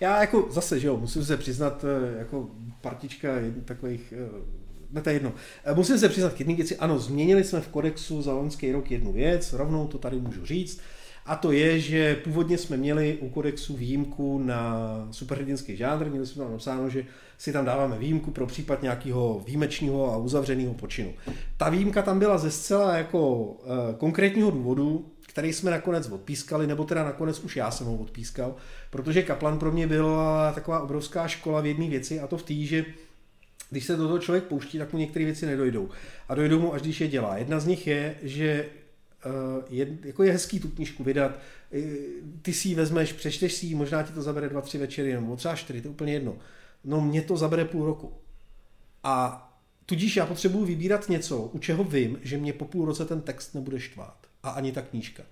Já jako zase, že jo, musím se přiznat, eh, jako partička takových eh, ne, to je jedno. Eh, musím se přiznat k jedné věci, ano, změnili jsme v kodexu za loňský rok jednu věc, rovnou to tady můžu říct, a to je, že původně jsme měli u kodexu výjimku na superhrdinský žánr, měli jsme tam napsáno, že si tam dáváme výjimku pro případ nějakého výjimečného a uzavřeného počinu. Ta výjimka tam byla ze zcela jako uh, konkrétního důvodu, který jsme nakonec odpískali, nebo teda nakonec už já jsem ho odpískal, protože Kaplan pro mě byla taková obrovská škola v jedné věci a to v té, že když se do toho člověk pouští, tak mu některé věci nedojdou. A dojdou mu, až když je dělá. Jedna z nich je, že je, jako je hezký tu knížku vydat, ty si ji vezmeš, přečteš si ji, možná ti to zabere dva, tři večery, nebo třeba čtyři, to je úplně jedno. No mě to zabere půl roku. A tudíž já potřebuji vybírat něco, u čeho vím, že mě po půl roce ten text nebude štvát. A ani ta knížka.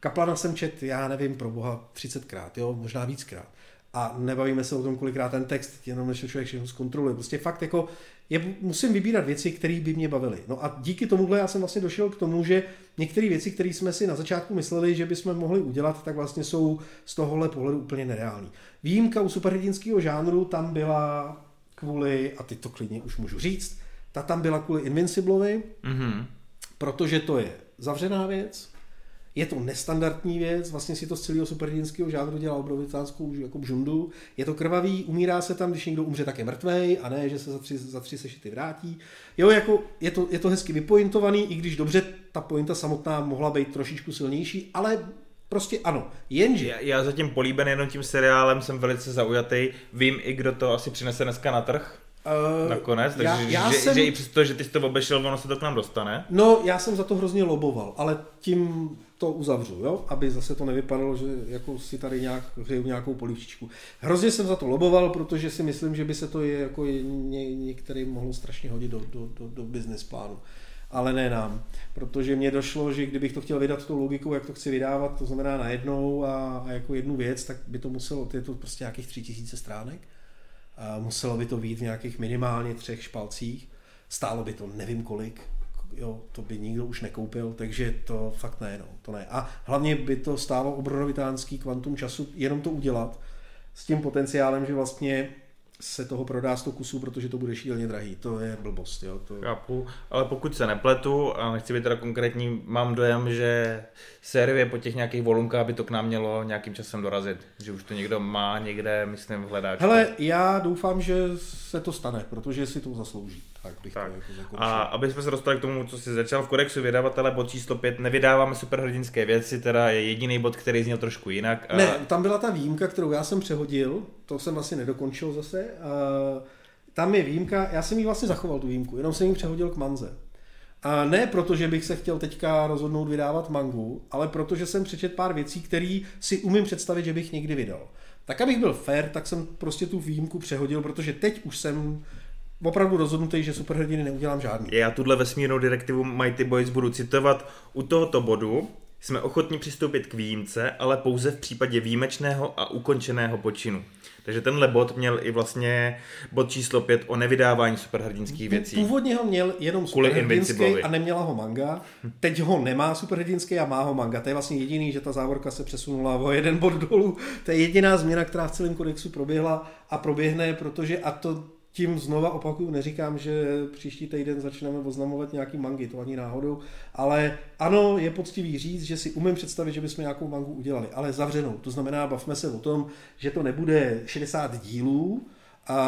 Kaplana jsem čet, já nevím, pro boha 30krát, jo, možná víckrát. A nebavíme se o tom, kolikrát ten text, jenom než člověk všechno zkontroluje. Prostě fakt jako, je, musím vybírat věci, které by mě bavily. No a díky tomuhle já jsem vlastně došel k tomu, že některé věci, které jsme si na začátku mysleli, že bychom mohli udělat, tak vlastně jsou z tohohle pohledu úplně nereální. Výjimka u superhrdinského žánru tam byla kvůli, a teď to klidně už můžu říct, ta tam byla kvůli Invinciblovi, mm-hmm. protože to je zavřená věc, je to nestandardní věc, vlastně si to z celého superhrdinského žánru dělal obrovitánskou jako bžundu. Je to krvavý, umírá se tam, když někdo umře, tak je mrtvej, a ne, že se za tři, za tři sešity vrátí. Jo, jako je to, je to hezky vypointovaný, i když dobře ta pointa samotná mohla být trošičku silnější, ale Prostě ano, jenže... Já, já zatím políben jenom tím seriálem, jsem velice zaujatý. Vím i, kdo to asi přinese dneska na trh. Uh, Nakonec, takže já, já že, jsem... že, i přesto, že ty jsi to obešel, ono se to k nám dostane. No, já jsem za to hrozně loboval, ale tím to uzavřu, jo? aby zase to nevypadalo, že jako si tady nějak hřeju nějakou polívčičku. Hrozně jsem za to loboval, protože si myslím, že by se to je jako ně, některým mohlo strašně hodit do, do, do, do business plánu. Ale ne nám, protože mně došlo, že kdybych to chtěl vydat tou logikou, jak to chci vydávat, to znamená najednou a, a jako jednu věc, tak by to muselo, to je to prostě nějakých tři tisíce stránek, muselo by to být v nějakých minimálně třech špalcích, stálo by to nevím kolik, jo, to by nikdo už nekoupil, takže to fakt ne, no, to ne. A hlavně by to stálo obrovitánský kvantum času jenom to udělat s tím potenciálem, že vlastně se toho prodá 100 kusů, protože to bude šíleně drahý. To je blbost. Jo? To... Chápu, ale pokud se nepletu, a nechci být teda konkrétní, mám dojem, že série po těch nějakých volunkách by to k nám mělo nějakým časem dorazit. Že už to někdo má někde, myslím, v hledáčku. Hele, já doufám, že se to stane, protože si to zaslouží. Tak bych tak. to jako A aby jsme se dostali k tomu, co jsi začal v kodexu vydavatele, bod číslo 5, nevydáváme superhrdinské věci, teda je jediný bod, který zněl trošku jinak. A... Ne, tam byla ta výjimka, kterou já jsem přehodil, to jsem asi nedokončil zase. A tam je výjimka, já jsem ji vlastně zachoval tu výjimku, jenom jsem ji přehodil k manze. A ne proto, že bych se chtěl teďka rozhodnout vydávat mangu, ale protože jsem přečet pár věcí, které si umím představit, že bych někdy vydal. Tak abych byl fair, tak jsem prostě tu výjimku přehodil, protože teď už jsem opravdu rozhodnutý, že superhrdiny neudělám žádný. Já tuhle vesmírnou direktivu Mighty Boys budu citovat. U tohoto bodu jsme ochotni přistoupit k výjimce, ale pouze v případě výjimečného a ukončeného počinu. Takže tenhle bod měl i vlastně bod číslo 5 o nevydávání superhrdinských věcí. Původně ho měl jenom superhrdinský a neměla ho manga. Teď ho nemá superhrdinský a má ho manga. To je vlastně jediný, že ta závorka se přesunula o jeden bod dolů. To je jediná změna, která v celém kodexu proběhla a proběhne, protože a to tím znova opakuju, neříkám, že příští týden začneme oznamovat nějaký mangy, to ani náhodou, ale ano, je poctivý říct, že si umím představit, že bychom nějakou mangu udělali, ale zavřenou. To znamená, bavme se o tom, že to nebude 60 dílů,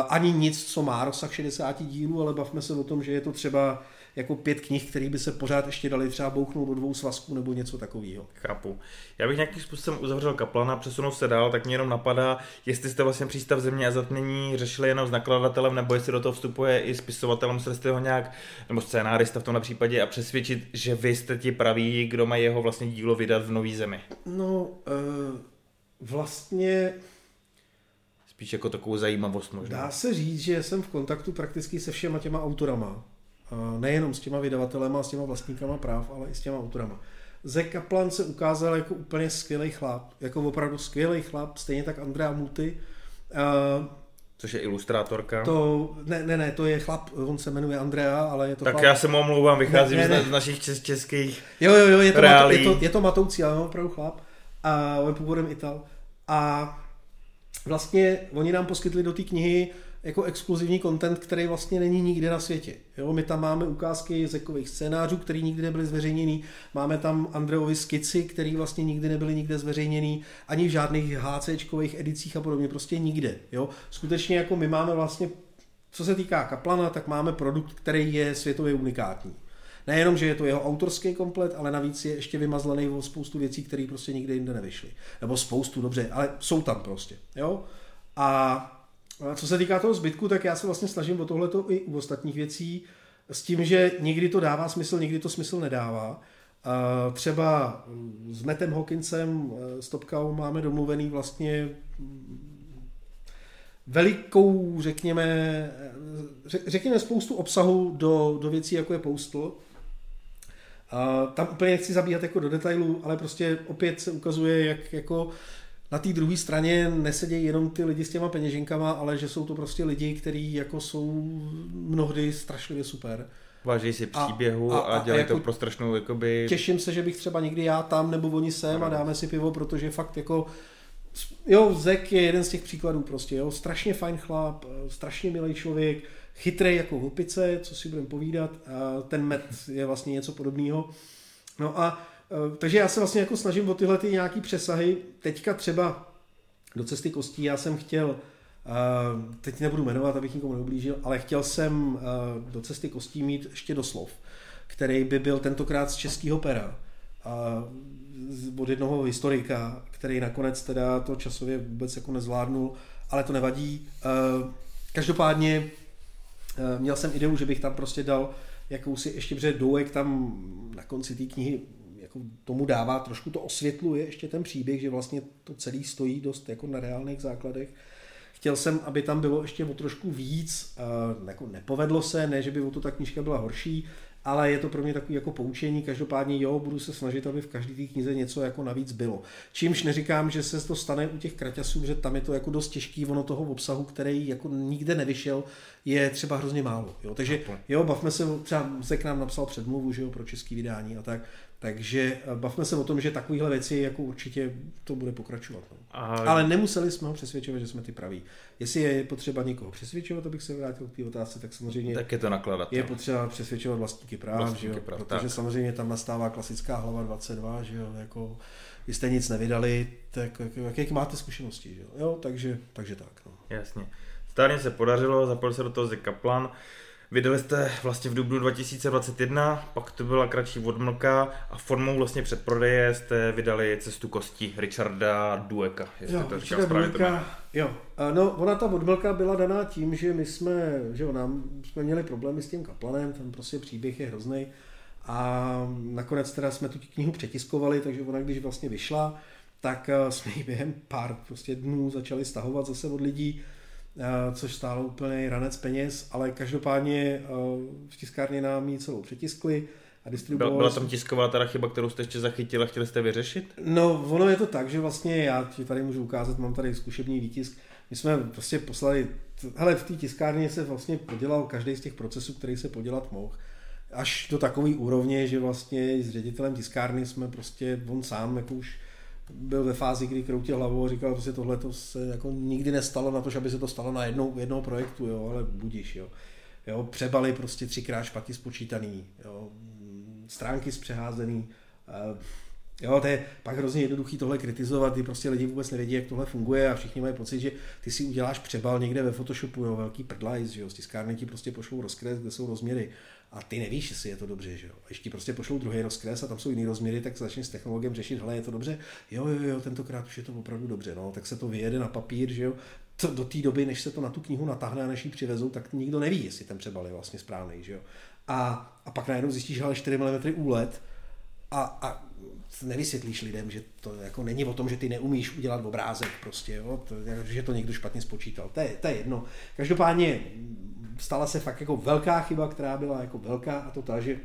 ani nic, co má rozsah 60 dílů, ale bavme se o tom, že je to třeba jako pět knih, které by se pořád ještě dali třeba bouchnout do dvou svazků nebo něco takového. Chápu. Já bych nějakým způsobem uzavřel Kaplana, přesunul se dál, tak mě jenom napadá, jestli jste vlastně přístav země a zatmění řešili jenom s nakladatelem, nebo jestli do toho vstupuje i spisovatelem, museli jste ho nějak, nebo scénárista v tomhle případě a přesvědčit, že vy jste ti praví, kdo má jeho vlastně dílo vydat v nový zemi. No, uh, vlastně spíš jako takovou zajímavost možná. Dá se říct, že jsem v kontaktu prakticky se všema těma autorama nejenom s těma vydavatelema a s těma vlastníkama práv, ale i s těma autorama. Ze Kaplan se ukázal jako úplně skvělý chlap, jako opravdu skvělý chlap, stejně tak Andrea Muty. Což je ilustrátorka. To, ne, ne, ne, to je chlap, on se jmenuje Andrea, ale je to Tak chlap. já se mu omlouvám, vycházím ne, ne, ne. z našich čes, českých Jo, jo, jo, je to, matou, je to, je to matoucí, ale on opravdu chlap. A on je původem Ital. A vlastně oni nám poskytli do té knihy jako exkluzivní content, který vlastně není nikde na světě. Jo, my tam máme ukázky zekových scénářů, které nikdy nebyly zveřejněný, máme tam Andreovi skici, které vlastně nikdy nebyly nikde zveřejněný, ani v žádných HCčkových edicích a podobně, prostě nikde. Jo. Skutečně jako my máme vlastně, co se týká Kaplana, tak máme produkt, který je světově unikátní. Nejenom, že je to jeho autorský komplet, ale navíc je ještě vymazlený o spoustu věcí, které prostě nikde jinde nevyšly. Nebo spoustu, dobře, ale jsou tam prostě. Jo? A co se týká toho zbytku, tak já se vlastně snažím o tohleto i u ostatních věcí, s tím, že někdy to dává smysl, někdy to smysl nedává. Třeba s Metem Hawkinsem, s Topkou máme domluvený vlastně velikou, řekněme, řekněme spoustu obsahu do, do věcí, jako je Postal. A tam úplně nechci zabíhat jako do detailů, ale prostě opět se ukazuje, jak jako na té druhé straně nesedějí jenom ty lidi s těma peněženkama, ale že jsou to prostě lidi, kteří jako jsou mnohdy strašlivě super. Váží si příběhu a, a, a dělají jako, to pro strašnou jakoby... Těším se, že bych třeba někdy já tam nebo oni sem a dáme si pivo, protože fakt jako jo, Zek je jeden z těch příkladů prostě, jo, strašně fajn chlap, strašně milý člověk, chytrý jako hupice, co si budeme povídat, a ten met je vlastně něco podobného. No a Eh, takže já se vlastně jako snažím o tyhle ty nějaký přesahy. Teďka třeba do cesty kostí já jsem chtěl, eh, teď nebudu jmenovat, abych nikomu neublížil, ale chtěl jsem eh, do cesty kostí mít ještě doslov, který by byl tentokrát z českého pera od jednoho historika, který nakonec teda to časově vůbec jako nezvládnul, ale to nevadí. Každopádně měl jsem ideu, že bych tam prostě dal jakousi ještě, protože Douek tam na konci té knihy jako tomu dává, trošku to osvětluje ještě ten příběh, že vlastně to celý stojí dost jako na reálných základech. Chtěl jsem, aby tam bylo ještě o trošku víc, jako nepovedlo se, ne, že by o to ta knížka byla horší, ale je to pro mě takový jako poučení, každopádně jo, budu se snažit, aby v každé té knize něco jako navíc bylo. Čímž neříkám, že se to stane u těch kraťasů, že tam je to jako dost těžký, ono toho obsahu, který jako nikde nevyšel, je třeba hrozně málo. Jo. Takže jo, bavme se, třeba se k nám napsal předmluvu, že jo, pro český vydání a tak, takže eh, bavme se o tom, že takovéhle věci jako určitě to bude pokračovat. No. Ale nemuseli jsme ho přesvědčovat, že jsme ty praví. Jestli je potřeba někoho přesvědčovat, abych se vrátil k té otázce, tak samozřejmě tak je, to nakladat, je potřeba přesvědčovat vlastníky práv, vlastníky že jo? Práv, protože tak. samozřejmě tam nastává klasická hlava 22, že jo? Jako, vy jste nic nevydali, tak jak, jaké máte zkušenosti, že jo? jo takže, takže tak. No. Jasně. Stárně se podařilo, zapojil se do toho Zek Kaplan. Vydali jste vlastně v dubnu 2021, pak to byla kratší odmlka a formou vlastně předprodeje jste vydali cestu kostí Richarda Dueka. Jestli jo, to říkám správně. Dueka, jo, no ona ta odmlka byla daná tím, že my jsme, že jo, nám jsme měli problémy s tím kaplanem, ten prostě příběh je hrozný. A nakonec teda jsme tu knihu přetiskovali, takže ona když vlastně vyšla, tak eh, jsme ji během pár prostě dnů začali stahovat zase od lidí což stálo úplně ranec peněz, ale každopádně eh, v tiskárně nám ji celou přetiskli a distribuovali. Byla tam tisková teda chyba, kterou jste ještě zachytili a chtěli jste vyřešit? No, ono je to tak, že vlastně já ti tady můžu ukázat, mám tady zkušební výtisk. My jsme prostě poslali, hele, v té tiskárně se vlastně podělal každý z těch procesů, který se podělat mohl. Až do takové úrovně, že vlastně s ředitelem tiskárny jsme prostě, on sám jako už byl ve fázi, kdy kroutil hlavou a říkal, že prostě tohle to se jako nikdy nestalo na to, že aby se to stalo na jednou, jednoho projektu, jo, ale budíš, jo. jo přebaly prostě třikrát špatně spočítaný, jo, stránky zpřeházený, uh, Jo, to je pak hrozně jednoduchý tohle kritizovat, ty prostě lidi vůbec nevědí, jak tohle funguje a všichni mají pocit, že ty si uděláš přebal někde ve Photoshopu, jo, velký prdlajs, že jo, z tiskárny ti prostě pošlou rozkres, kde jsou rozměry a ty nevíš, jestli je to dobře, že jo. A ještě prostě pošlou druhý rozkres a tam jsou jiný rozměry, tak začneš s technologiem řešit, hele, je to dobře, jo, jo, jo, tentokrát už je to opravdu dobře, no, tak se to vyjede na papír, že jo. To, do té doby, než se to na tu knihu natáhne a než ji přivezou, tak nikdo neví, jestli ten přebal je vlastně správný, že jo. A, a pak najednou zjistíš, že 4 mm úlet a, a nevysvětlíš lidem, že to jako není o tom, že ty neumíš udělat obrázek prostě, jo? To, že to někdo špatně spočítal. To je, to je jedno. Každopádně stala se fakt jako velká chyba, která byla jako velká a to ta, že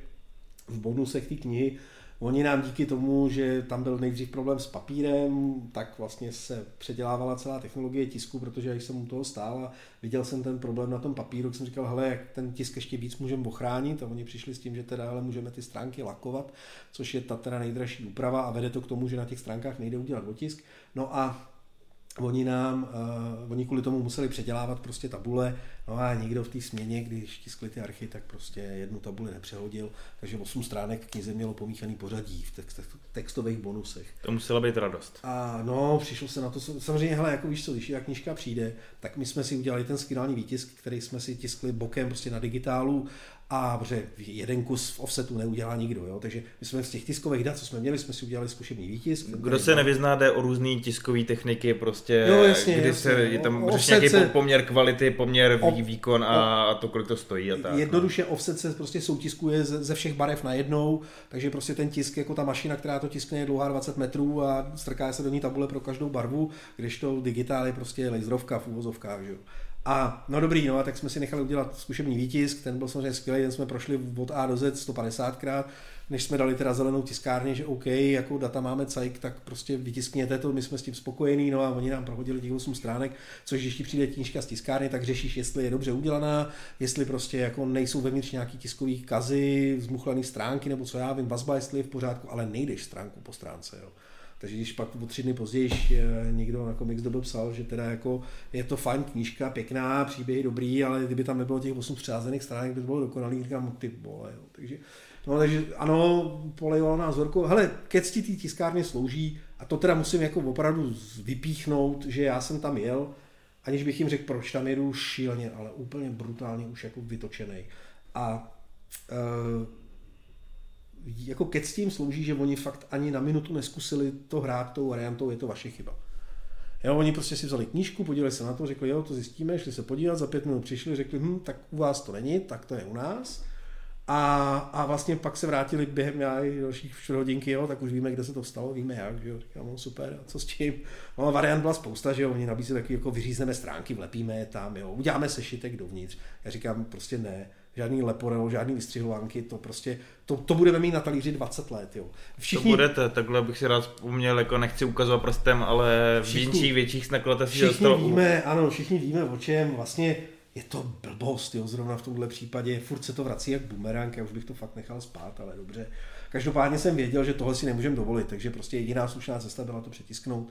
v bonusech té knihy Oni nám díky tomu, že tam byl nejdřív problém s papírem, tak vlastně se předělávala celá technologie tisku, protože když jsem u toho stál a viděl jsem ten problém na tom papíru, tak jsem říkal, hele, jak ten tisk ještě víc můžeme ochránit a oni přišli s tím, že teda ale můžeme ty stránky lakovat, což je ta teda nejdražší úprava a vede to k tomu, že na těch stránkách nejde udělat otisk. No a Oni nám, uh, oni kvůli tomu museli předělávat prostě tabule, no a nikdo v té směně, když tiskli ty archy, tak prostě jednu tabuli nepřehodil, takže 8 stránek knize mělo pomíchaný pořadí v text, textových bonusech. To musela být radost. A no, přišlo se na to, samozřejmě, hele, jako víš co, když ta knižka přijde, tak my jsme si udělali ten skvělý výtisk, který jsme si tiskli bokem prostě na digitálu a protože jeden kus v offsetu neudělá nikdo, jo? takže my jsme z těch tiskových dat, co jsme měli, jsme si udělali zkušební výtisk. Kdo se nevyzná, jde o různé tiskové techniky, prostě, jo, jasně, kdy jasně. se, je tam nějaký se... poměr kvality, poměr o, výkon a, o, to, kolik to stojí. A tak, no. jednoduše no. offset se prostě soutiskuje ze, ze všech barev na jednou, takže prostě ten tisk, jako ta mašina, která to tiskne, je dlouhá 20 metrů a strká se do ní tabule pro každou barvu, když to digitál je prostě laserovka v úvozovkách. Že? A no dobrý, no a tak jsme si nechali udělat zkušební výtisk, ten byl samozřejmě skvělý, ten jsme prošli od A do Z 150krát, než jsme dali teda zelenou tiskárně, že OK, jako data máme cajk, tak prostě vytiskněte to, my jsme s tím spokojení, no a oni nám prohodili těch 8 stránek, což když ti přijde knížka z tiskárny, tak řešíš, jestli je dobře udělaná, jestli prostě jako nejsou vevnitř nějaký tiskový kazy, zmuchlaný stránky, nebo co já vím, vazba, jestli je v pořádku, ale nejdeš stránku po stránce, jo. Takže když pak o tři dny později eh, někdo na Comics Dobu psal, že teda jako je to fajn knížka, pěkná, příběh dobrý, ale kdyby tam nebylo těch 8 přázených stránek, by to bylo dokonalý, říkám, ty vole, jo. Takže, no, takže ano, polejovalo nás horko. Hele, ke cti té tiskárně slouží, a to teda musím jako opravdu vypíchnout, že já jsem tam jel, aniž bych jim řekl, proč tam jedu šíleně, ale úplně brutálně už jako vytočený. A uh, jako ke tím slouží, že oni fakt ani na minutu neskusili to hrát tou variantou, je to vaše chyba. Jo, oni prostě si vzali knížku, podívali se na to, řekli, jo, to zjistíme, šli se podívat, za pět minut přišli, řekli, hm, tak u vás to není, tak to je u nás. A, a vlastně pak se vrátili během nějakých dalších čtvrt hodinky, jo, tak už víme, kde se to stalo, víme jak, že jo, říkám, no super, a co s tím? No variant byla spousta, že jo, oni nabízí taky jako vyřízneme stránky, vlepíme je tam, jo, uděláme sešitek dovnitř. Já říkám, prostě ne, žádný leporel, žádný vystřihovanky, to prostě, to, to budeme mít na talíři 20 let, jo. Všichni... To budete, takhle bych si rád vzpomněl, jako nechci ukazovat prstem, ale všichni, v větších, větších nakladatelství Všichni dostalo... víme, ano, všichni víme o čem, vlastně je to blbost, jo, zrovna v tomhle případě, furt se to vrací jak bumerang, já už bych to fakt nechal spát, ale dobře. Každopádně jsem věděl, že tohle si nemůžeme dovolit, takže prostě jediná slušná cesta byla to přetisknout.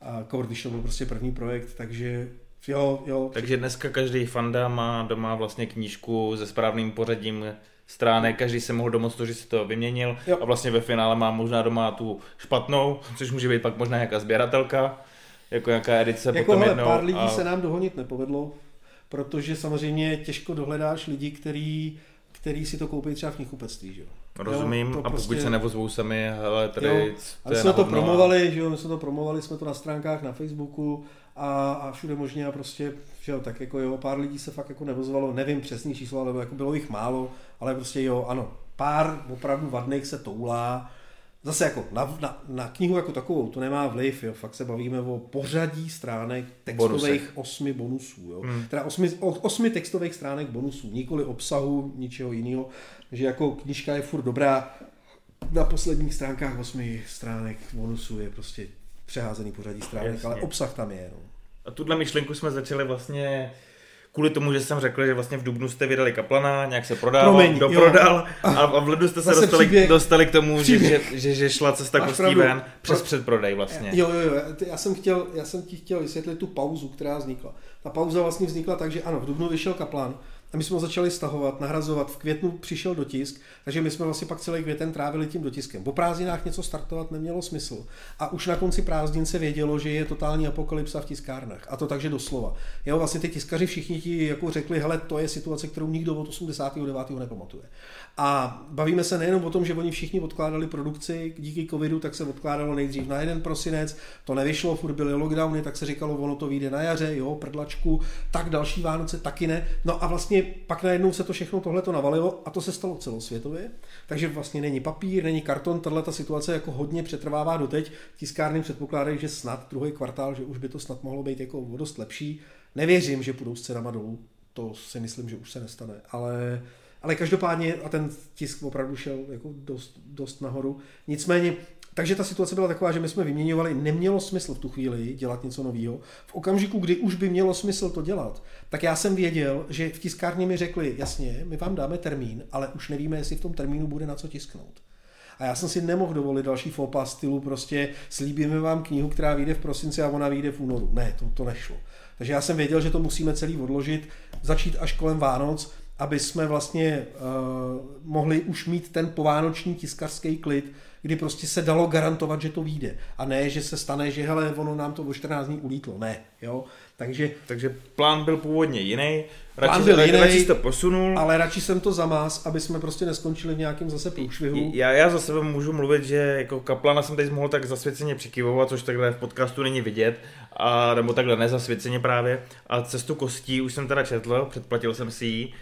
A Core vyšel byl prostě první projekt, takže Jo, jo. Takže dneska každý fanda má doma vlastně knížku se správným pořadím stránek, každý se mohl domoct to, že si to vyměnil jo. a vlastně ve finále má možná doma tu špatnou, což může být pak možná nějaká sběratelka, jako nějaká edice jako potom hele, jednou. pár lidí a... se nám dohonit nepovedlo, protože samozřejmě těžko dohledáš lidi, který, který si to koupí třeba v knihkupectví, že jo. Rozumím, jo, a pokud prostě... se nevozvou sami, hele, tady jo, ale jsme to promovali, že jo, my jsme to promovali, jsme to na stránkách, na Facebooku, a, a všude možně a prostě, že jo, tak jako jo, pár lidí se fakt jako nevozvalo, nevím přesný číslo, ale jako bylo jich málo, ale prostě jo, ano, pár opravdu vadných se toulá, Zase jako na, na, na knihu jako takovou to nemá vliv, jo. fakt se bavíme o pořadí stránek textových Bonusek. osmi bonusů. Jo. Hmm. Teda osmi, osmi textových stránek bonusů, nikoli obsahu, ničeho jiného. že jako knižka je furt dobrá, na posledních stránkách osmi stránek bonusů je prostě přeházený pořadí stránek, Jasně. ale obsah tam je. No. A tuhle myšlenku jsme začali vlastně kvůli tomu, že jsem řekl, že vlastně v Dubnu jste vydali Kaplana, nějak se prodal, Promiň, doprodal a, a v lednu jste se dostali, příběh, dostali k tomu, že, že, že, že šla cesta kostí ven přes pro... předprodej vlastně. Jo, jo, jo, já jsem, chtěl, já jsem ti chtěl vysvětlit tu pauzu, která vznikla. Ta pauza vlastně vznikla tak, že ano, v Dubnu vyšel Kaplan, a my jsme ho začali stahovat, nahrazovat. V květnu přišel dotisk, takže my jsme vlastně pak celý květen trávili tím dotiskem. Po prázdninách něco startovat nemělo smysl. A už na konci prázdnin se vědělo, že je totální apokalypsa v tiskárnách. A to takže doslova. Jo, vlastně ty tiskaři všichni ti jako řekli, hele, to je situace, kterou nikdo od 89. nepamatuje. A bavíme se nejenom o tom, že oni všichni odkládali produkci díky covidu, tak se odkládalo nejdřív na jeden prosinec, to nevyšlo, furt byly lockdowny, tak se říkalo, ono to vyjde na jaře, jo, prdlačku, tak další Vánoce taky ne. No a vlastně pak najednou se to všechno tohle to navalilo a to se stalo celosvětově. Takže vlastně není papír, není karton, tahle ta situace jako hodně přetrvává doteď. Tiskárny předpokládají, že snad druhý kvartál, že už by to snad mohlo být jako dost lepší. Nevěřím, že půjdou s cenama dolů, to si myslím, že už se nestane, ale ale každopádně, a ten tisk opravdu šel jako dost, dost nahoru. Nicméně, takže ta situace byla taková, že my jsme vyměňovali, nemělo smysl v tu chvíli dělat něco nového. V okamžiku, kdy už by mělo smysl to dělat, tak já jsem věděl, že v tiskárně mi řekli, jasně, my vám dáme termín, ale už nevíme, jestli v tom termínu bude na co tisknout. A já jsem si nemohl dovolit další fopa stylu prostě slíbíme vám knihu, která vyjde v prosinci a ona vyjde v únoru. Ne, to, to nešlo. Takže já jsem věděl, že to musíme celý odložit, začít až kolem Vánoc, aby jsme vlastně uh, mohli už mít ten povánoční tiskařský klid, kdy prostě se dalo garantovat, že to vyjde. A ne, že se stane, že hele, ono nám to o 14 dní ulítlo. Ne, jo. Takže, Takže plán byl původně jiný, radši, Plán byl jiný, radši to posunul. ale radši jsem to zamás, aby jsme prostě neskončili v nějakém zase průšvihu. Já, já za sebe můžu mluvit, že jako kaplana jsem teď mohl tak zasvěceně přikivovat, což takhle v podcastu není vidět, a, nebo takhle nezasvěceně právě. A cestu kostí už jsem teda četl, předplatil jsem si ji.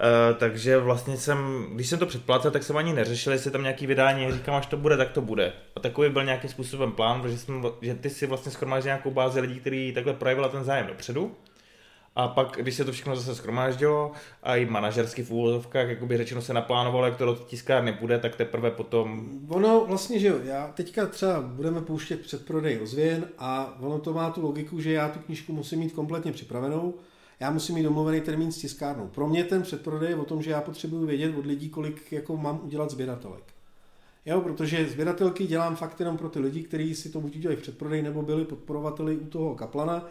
Uh, takže vlastně jsem, když jsem to předplatil, tak jsem ani neřešil, jestli tam nějaký vydání, říkám, až to bude, tak to bude. A takový byl nějakým způsobem plán, protože jsem, že ty si vlastně schromáždil nějakou bázi lidí, kteří takhle projevila ten zájem dopředu. A pak, když se to všechno zase schromáždilo a i manažersky v úvozovkách, jak by řečeno se naplánovalo, jak to do tiskárny bude, tak teprve potom Ono vlastně, že jo, já teďka třeba budeme pouštět předprodej ozvěn a ono to má tu logiku, že já tu knížku musím mít kompletně připravenou, já musím mít domluvený termín s tiskárnou. Pro mě ten předprodej je o tom, že já potřebuji vědět od lidí, kolik jako mám udělat sběratelek. Jo, protože sběratelky dělám fakt jenom pro ty lidi, kteří si to buď udělali v předprodej, nebo byli podporovateli u toho kaplana.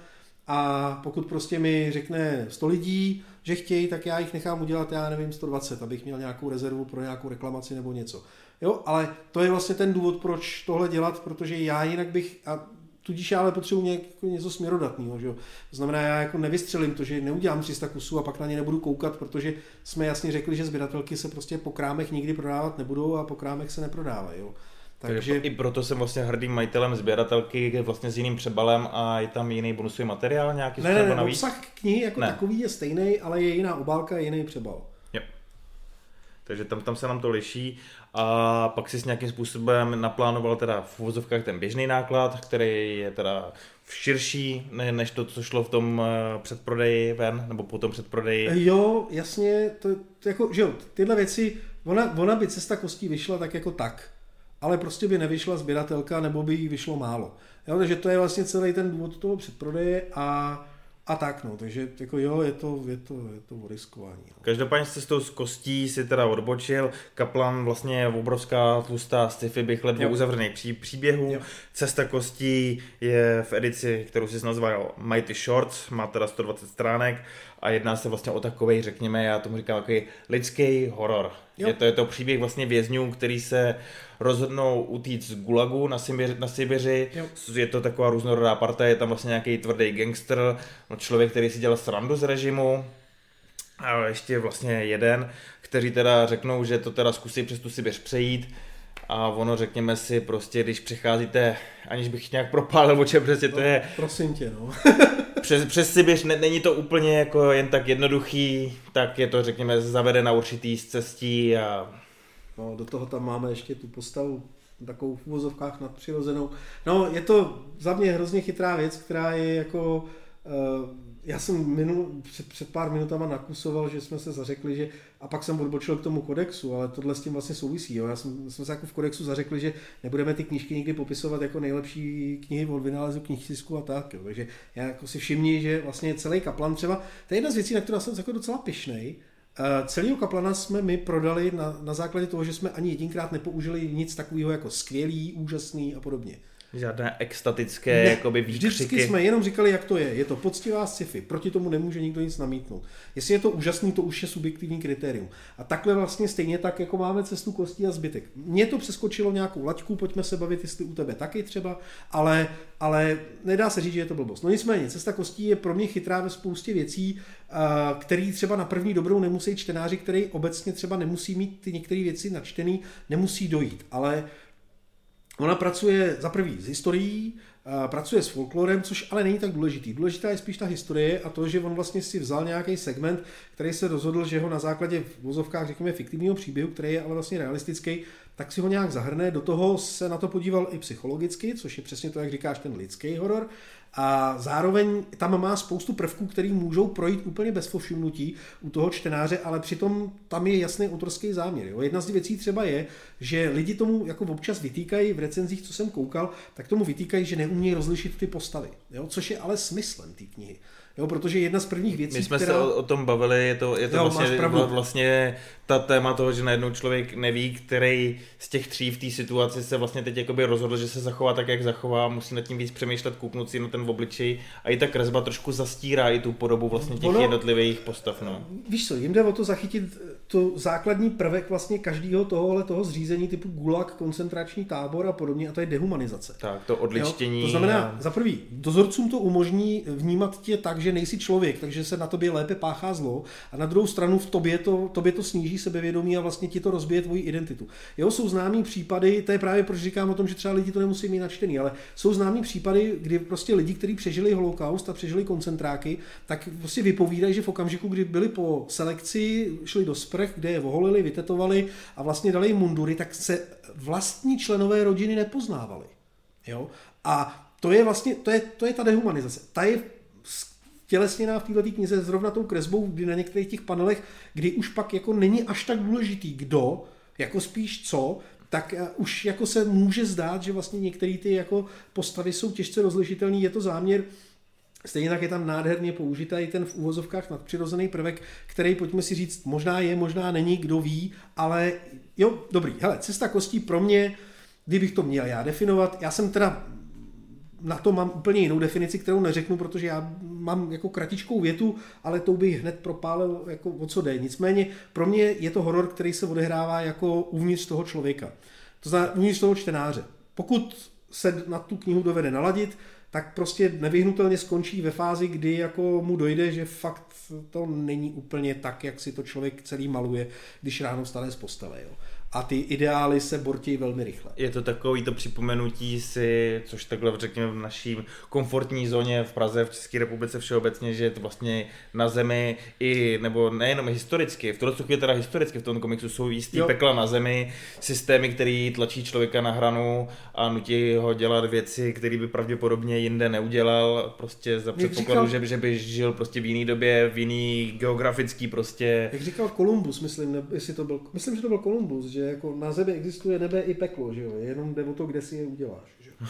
A pokud prostě mi řekne 100 lidí, že chtějí, tak já jich nechám udělat, já nevím, 120, abych měl nějakou rezervu pro nějakou reklamaci nebo něco. Jo, ale to je vlastně ten důvod, proč tohle dělat, protože já jinak bych, a tudíž já ale potřebuji nějak, jako něco směrodatného, že jo. To znamená, já jako nevystřelím to, že neudělám 300 kusů a pak na ně nebudu koukat, protože jsme jasně řekli, že sběratelky se prostě po krámech nikdy prodávat nebudou a po krámech se neprodávají, jo. Takže i proto jsem vlastně hrdým majitelem sběratelky vlastně s jiným přebalem a je tam jiný bonusový materiál nějaký Ne, ne, ne, navíc? obsah knihy jako Ne. takový je stejný, ale je jiná obálka, je jiný přebal. Jo. Takže tam, tam se nám to liší a pak si s nějakým způsobem naplánoval teda v uvozovkách ten běžný náklad, který je teda širší ne, než to, co šlo v tom eh, předprodeji ven, nebo po tom předprodeji. Jo, jasně, to, to jako, že jo, tyhle věci, ona, ona by cesta kostí vyšla tak jako tak, ale prostě by nevyšla sběratelka, nebo by jí vyšlo málo. Jo, takže to je vlastně celý ten důvod toho předprodeje a, a tak, no, takže jako jo, je to, je to, je to riskování. No. Každopádně s cestou z kostí si teda odbočil. Kaplan vlastně je obrovská tlustá sci-fi bychle dvou uzavřených pří, příběhů. Jo. Cesta kostí je v edici, kterou si nazval Mighty Shorts, má teda 120 stránek a jedná se vlastně o takový, řekněme, já tomu říkám takový lidský horor. Jo. Je to, je to příběh vlastně vězňů, který se rozhodnou utíct z Gulagu na, Sibiři, na Sibiři. Jo. Je to taková různorodá parta, je tam vlastně nějaký tvrdý gangster, no člověk, který si dělal srandu z režimu, a ještě vlastně jeden, kteří teda řeknou, že to teda zkusí přes tu Sibiř přejít a ono řekněme si prostě, když přicházíte, aniž bych nějak propálil, o čem přesně to je, Prosím tě, no. přes, přes Sibiř ne, není to úplně jako jen tak jednoduchý, tak je to řekněme zavede na určitý z cestí a no. Do toho tam máme ještě tu postavu takovou v uvozovkách nadpřirozenou. No, je to za mě hrozně chytrá věc, která je jako... Já jsem minul, před, před pár minutama nakusoval, že jsme se zařekli, že a pak jsem odbočil k tomu kodexu, ale tohle s tím vlastně souvisí. Jo. Já jsem, jsme se jako v kodexu zařekli, že nebudeme ty knížky nikdy popisovat jako nejlepší knihy od vynálezu knihtisku a tak. Jo. Takže já jako si všimni, že vlastně celý kaplan třeba, to je jedna z věcí, na kterou jsem jako docela pišnej, Uh, celého kaplana jsme my prodali na, na základě toho, že jsme ani jedinkrát nepoužili nic takového jako skvělý, úžasný a podobně. Žádné extatické ne, jakoby Vždycky výkřiky. jsme jenom říkali, jak to je. Je to poctivá sci-fi, proti tomu nemůže nikdo nic namítnout. Jestli je to úžasný, to už je subjektivní kritérium. A takhle vlastně stejně tak, jako máme cestu kostí a zbytek. Mně to přeskočilo nějakou laťku, pojďme se bavit, jestli u tebe taky třeba, ale, ale nedá se říct, že je to blbost. No nicméně, cesta kostí je pro mě chytrá ve spoustě věcí, a, který třeba na první dobrou nemusí čtenáři, který obecně třeba nemusí mít ty některé věci načtený, nemusí dojít. Ale Ona pracuje za prvý s historií, pracuje s folklorem, což ale není tak důležitý. Důležitá je spíš ta historie a to, že on vlastně si vzal nějaký segment, který se rozhodl, že ho na základě v vozovkách, řekněme, fiktivního příběhu, který je ale vlastně realistický, tak si ho nějak zahrne. Do toho se na to podíval i psychologicky, což je přesně to, jak říkáš, ten lidský horor. A zároveň tam má spoustu prvků, které můžou projít úplně bez povšimnutí u toho čtenáře, ale přitom tam je jasný autorský záměr. Jo. Jedna z věcí třeba je, že lidi tomu jako občas vytýkají v recenzích, co jsem koukal, tak tomu vytýkají, že neumějí rozlišit ty postavy, jo, což je ale smyslem té knihy. Jo, protože jedna z prvních věcí, My jsme která... se o, o tom bavili, je to, je to Jo, vlastně, vlastně ta téma toho, že najednou člověk neví, který z těch tří v té situaci se vlastně teď jakoby rozhodl, že se zachová tak, jak zachová, musí nad tím víc přemýšlet, kouknout si na ten obličej a i ta kresba trošku zastírá i tu podobu vlastně těch Ono- jednotlivých postav. No. Víš co, jim jde o to zachytit to základní prvek vlastně každého tohohle toho zřízení typu gulag, koncentrační tábor a podobně a to je dehumanizace. Tak, to odličtění. Jo? To znamená, a- za prvý, dozorcům to umožní vnímat tě tak, že nejsi člověk, takže se na tobě lépe páchá zlo a na druhou stranu v tobě to, tobě to sníží sebevědomí a vlastně ti to rozbije tvoji identitu. Jo, jsou známý případy, to je právě proč říkám o tom, že třeba lidi to nemusí mít načtený, ale jsou známý případy, kdy prostě lidi, kteří přežili holokaust a přežili koncentráky, tak prostě vypovídají, že v okamžiku, kdy byli po selekci, šli do sprch, kde je oholili, vytetovali a vlastně dali jim mundury, tak se vlastní členové rodiny nepoznávali. Jo? A to je vlastně, to je, to je ta dehumanizace. Ta je tělesněná v této knize zrovna tou kresbou, kdy na některých těch panelech, kdy už pak jako není až tak důležitý kdo, jako spíš co, tak eh, už jako se může zdát, že vlastně některé ty jako postavy jsou těžce rozlišitelné, je to záměr, Stejně tak je tam nádherně použitý ten v úvozovkách nadpřirozený prvek, který, pojďme si říct, možná je, možná není, kdo ví, ale jo, dobrý. Hele, cesta kostí pro mě, kdybych to měl já definovat, já jsem teda na to mám úplně jinou definici, kterou neřeknu, protože já mám jako kratičkou větu, ale tou bych hned propálil, jako o co jde. Nicméně pro mě je to horor, který se odehrává jako uvnitř toho člověka. To znamená uvnitř toho čtenáře. Pokud se na tu knihu dovede naladit, tak prostě nevyhnutelně skončí ve fázi, kdy jako mu dojde, že fakt to není úplně tak, jak si to člověk celý maluje, když ráno vstane z postele. Jo. A ty ideály se bortějí velmi rychle. Je to takový to připomenutí si, což takhle řekněme v naší komfortní zóně v Praze, v České republice všeobecně, že je to vlastně na zemi i, nebo nejenom historicky, v tuhle chvíli teda historicky v tom komiksu jsou jistý Jo. pekla na zemi, systémy, který tlačí člověka na hranu a nutí ho dělat věci, které by pravděpodobně jinde neudělal, prostě za předpokladu, říkal- že, že by žil prostě v jiný době, v jiný geografický prostě Jak říkal Kolumbus, myslím, ne, jestli to byl, myslím, že to byl Kolumbus, že jako na zemi existuje nebe i peklo, že jo, jenom jde o to, kde si je uděláš, že jo.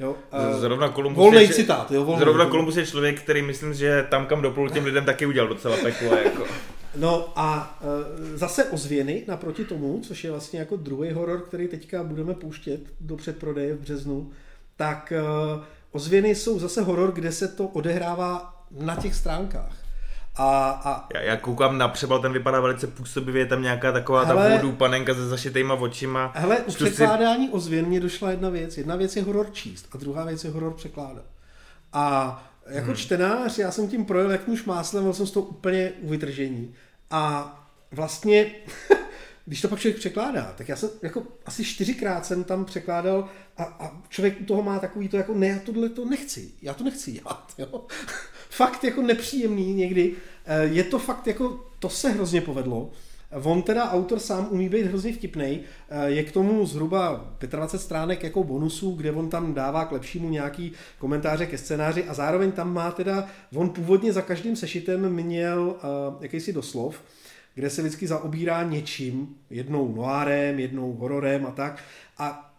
jo a Zrovna Kolumbus volnej je, citát, jo, volnej. Zrovna Kolumbus je člověk, který myslím, že tam, kam doplul těm lidem, taky udělal docela peklo. Jako. No a e, zase ozvěny naproti tomu, což je vlastně jako druhý horor, který teďka budeme pouštět do předprodeje v březnu, tak e, ozvěny jsou zase horor, kde se to odehrává na těch stránkách. A, a Já, já koukám na přebal, ten vypadá velice působivě, je tam nějaká taková Hele. ta voodoo panenka se zašitejma očima. hele, u Čtu si- překládání ozvěn mě došla jedna věc. Jedna věc je horor číst a druhá věc je horor překládat. A jako hmm. čtenář, já jsem tím projel jak nůž máslem, byl jsem z toho úplně u vytržení. A vlastně, když to pak člověk překládá, tak já jsem jako asi čtyřikrát jsem tam překládal a, a člověk u toho má takový to jako ne, já tohle to nechci, já to nechci dělat, jo. Fakt jako nepříjemný někdy. Eh, Je to fakt jako, to se hrozně povedlo. On teda, autor sám umí být hrozně vtipnej. Eh, Je k tomu zhruba 25 stránek jako bonusů, kde on tam dává k lepšímu nějaký komentáře ke scénáři a zároveň tam má teda, on původně za každým sešitem měl uh, jakýsi doslov, kde se vždycky zaobírá něčím, jednou noárem, jednou hororem a tak. A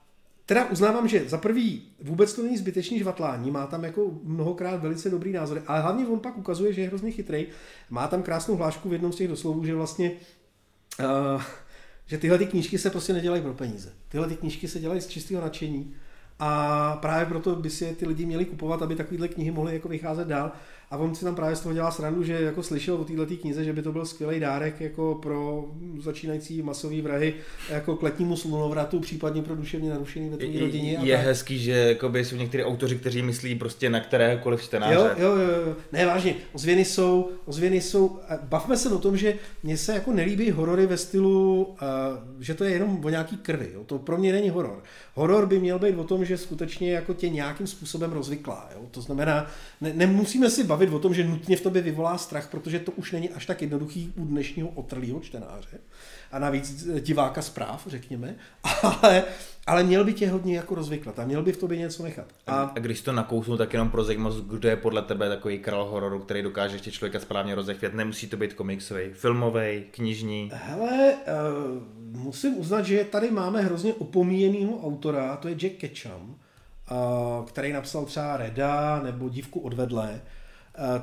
Teda uznávám, že za prvý vůbec to není zbytečný žvatlání, má tam jako mnohokrát velice dobrý názory, ale hlavně on pak ukazuje, že je hrozně chytrý. Má tam krásnou hlášku v jednom z těch doslovů, že vlastně uh, že tyhle ty knížky se prostě nedělají pro peníze. Tyhle ty knížky se dělají z čistého nadšení a právě proto by si ty lidi měli kupovat, aby takovéhle knihy mohly jako vycházet dál. A on si tam právě z toho dělá srandu, že jako slyšel o této knize, že by to byl skvělý dárek jako pro začínající masový vrahy jako k letnímu slunovratu, případně pro duševně narušený ve tvojí rodině. Je tak. hezký, že jakoby jsou někteří autoři, kteří myslí prostě na kteréhokoliv čtenáře. Jo, jo, jo, jo. Ne, vážně, ozvěny jsou, ozvěny jsou, eh, bavme se o tom, že mně se jako nelíbí horory ve stylu, uh, že to je jenom o nějaký krvi, jo. to pro mě není horor. Horor by měl být o tom, že skutečně jako tě nějakým způsobem rozvyklá, jo. to znamená, ne, nemusíme si bavit o tom, že nutně v tobě vyvolá strach, protože to už není až tak jednoduchý u dnešního otrlého čtenáře a navíc eh, diváka zpráv, řekněme, ale, ale měl by tě hodně jako rozvyklat a měl by v tobě něco nechat. A, a když to nakousnu, tak jenom pro zajímavost, kdo je podle tebe takový král hororu, který dokáže ještě člověka správně rozechvět. Nemusí to být komiksový, filmový, knižní. Hele, uh, musím uznat, že tady máme hrozně opomíjenýho autora, to je Jack Ketchum, uh, který napsal třeba Reda nebo Dívku odvedle. Uh,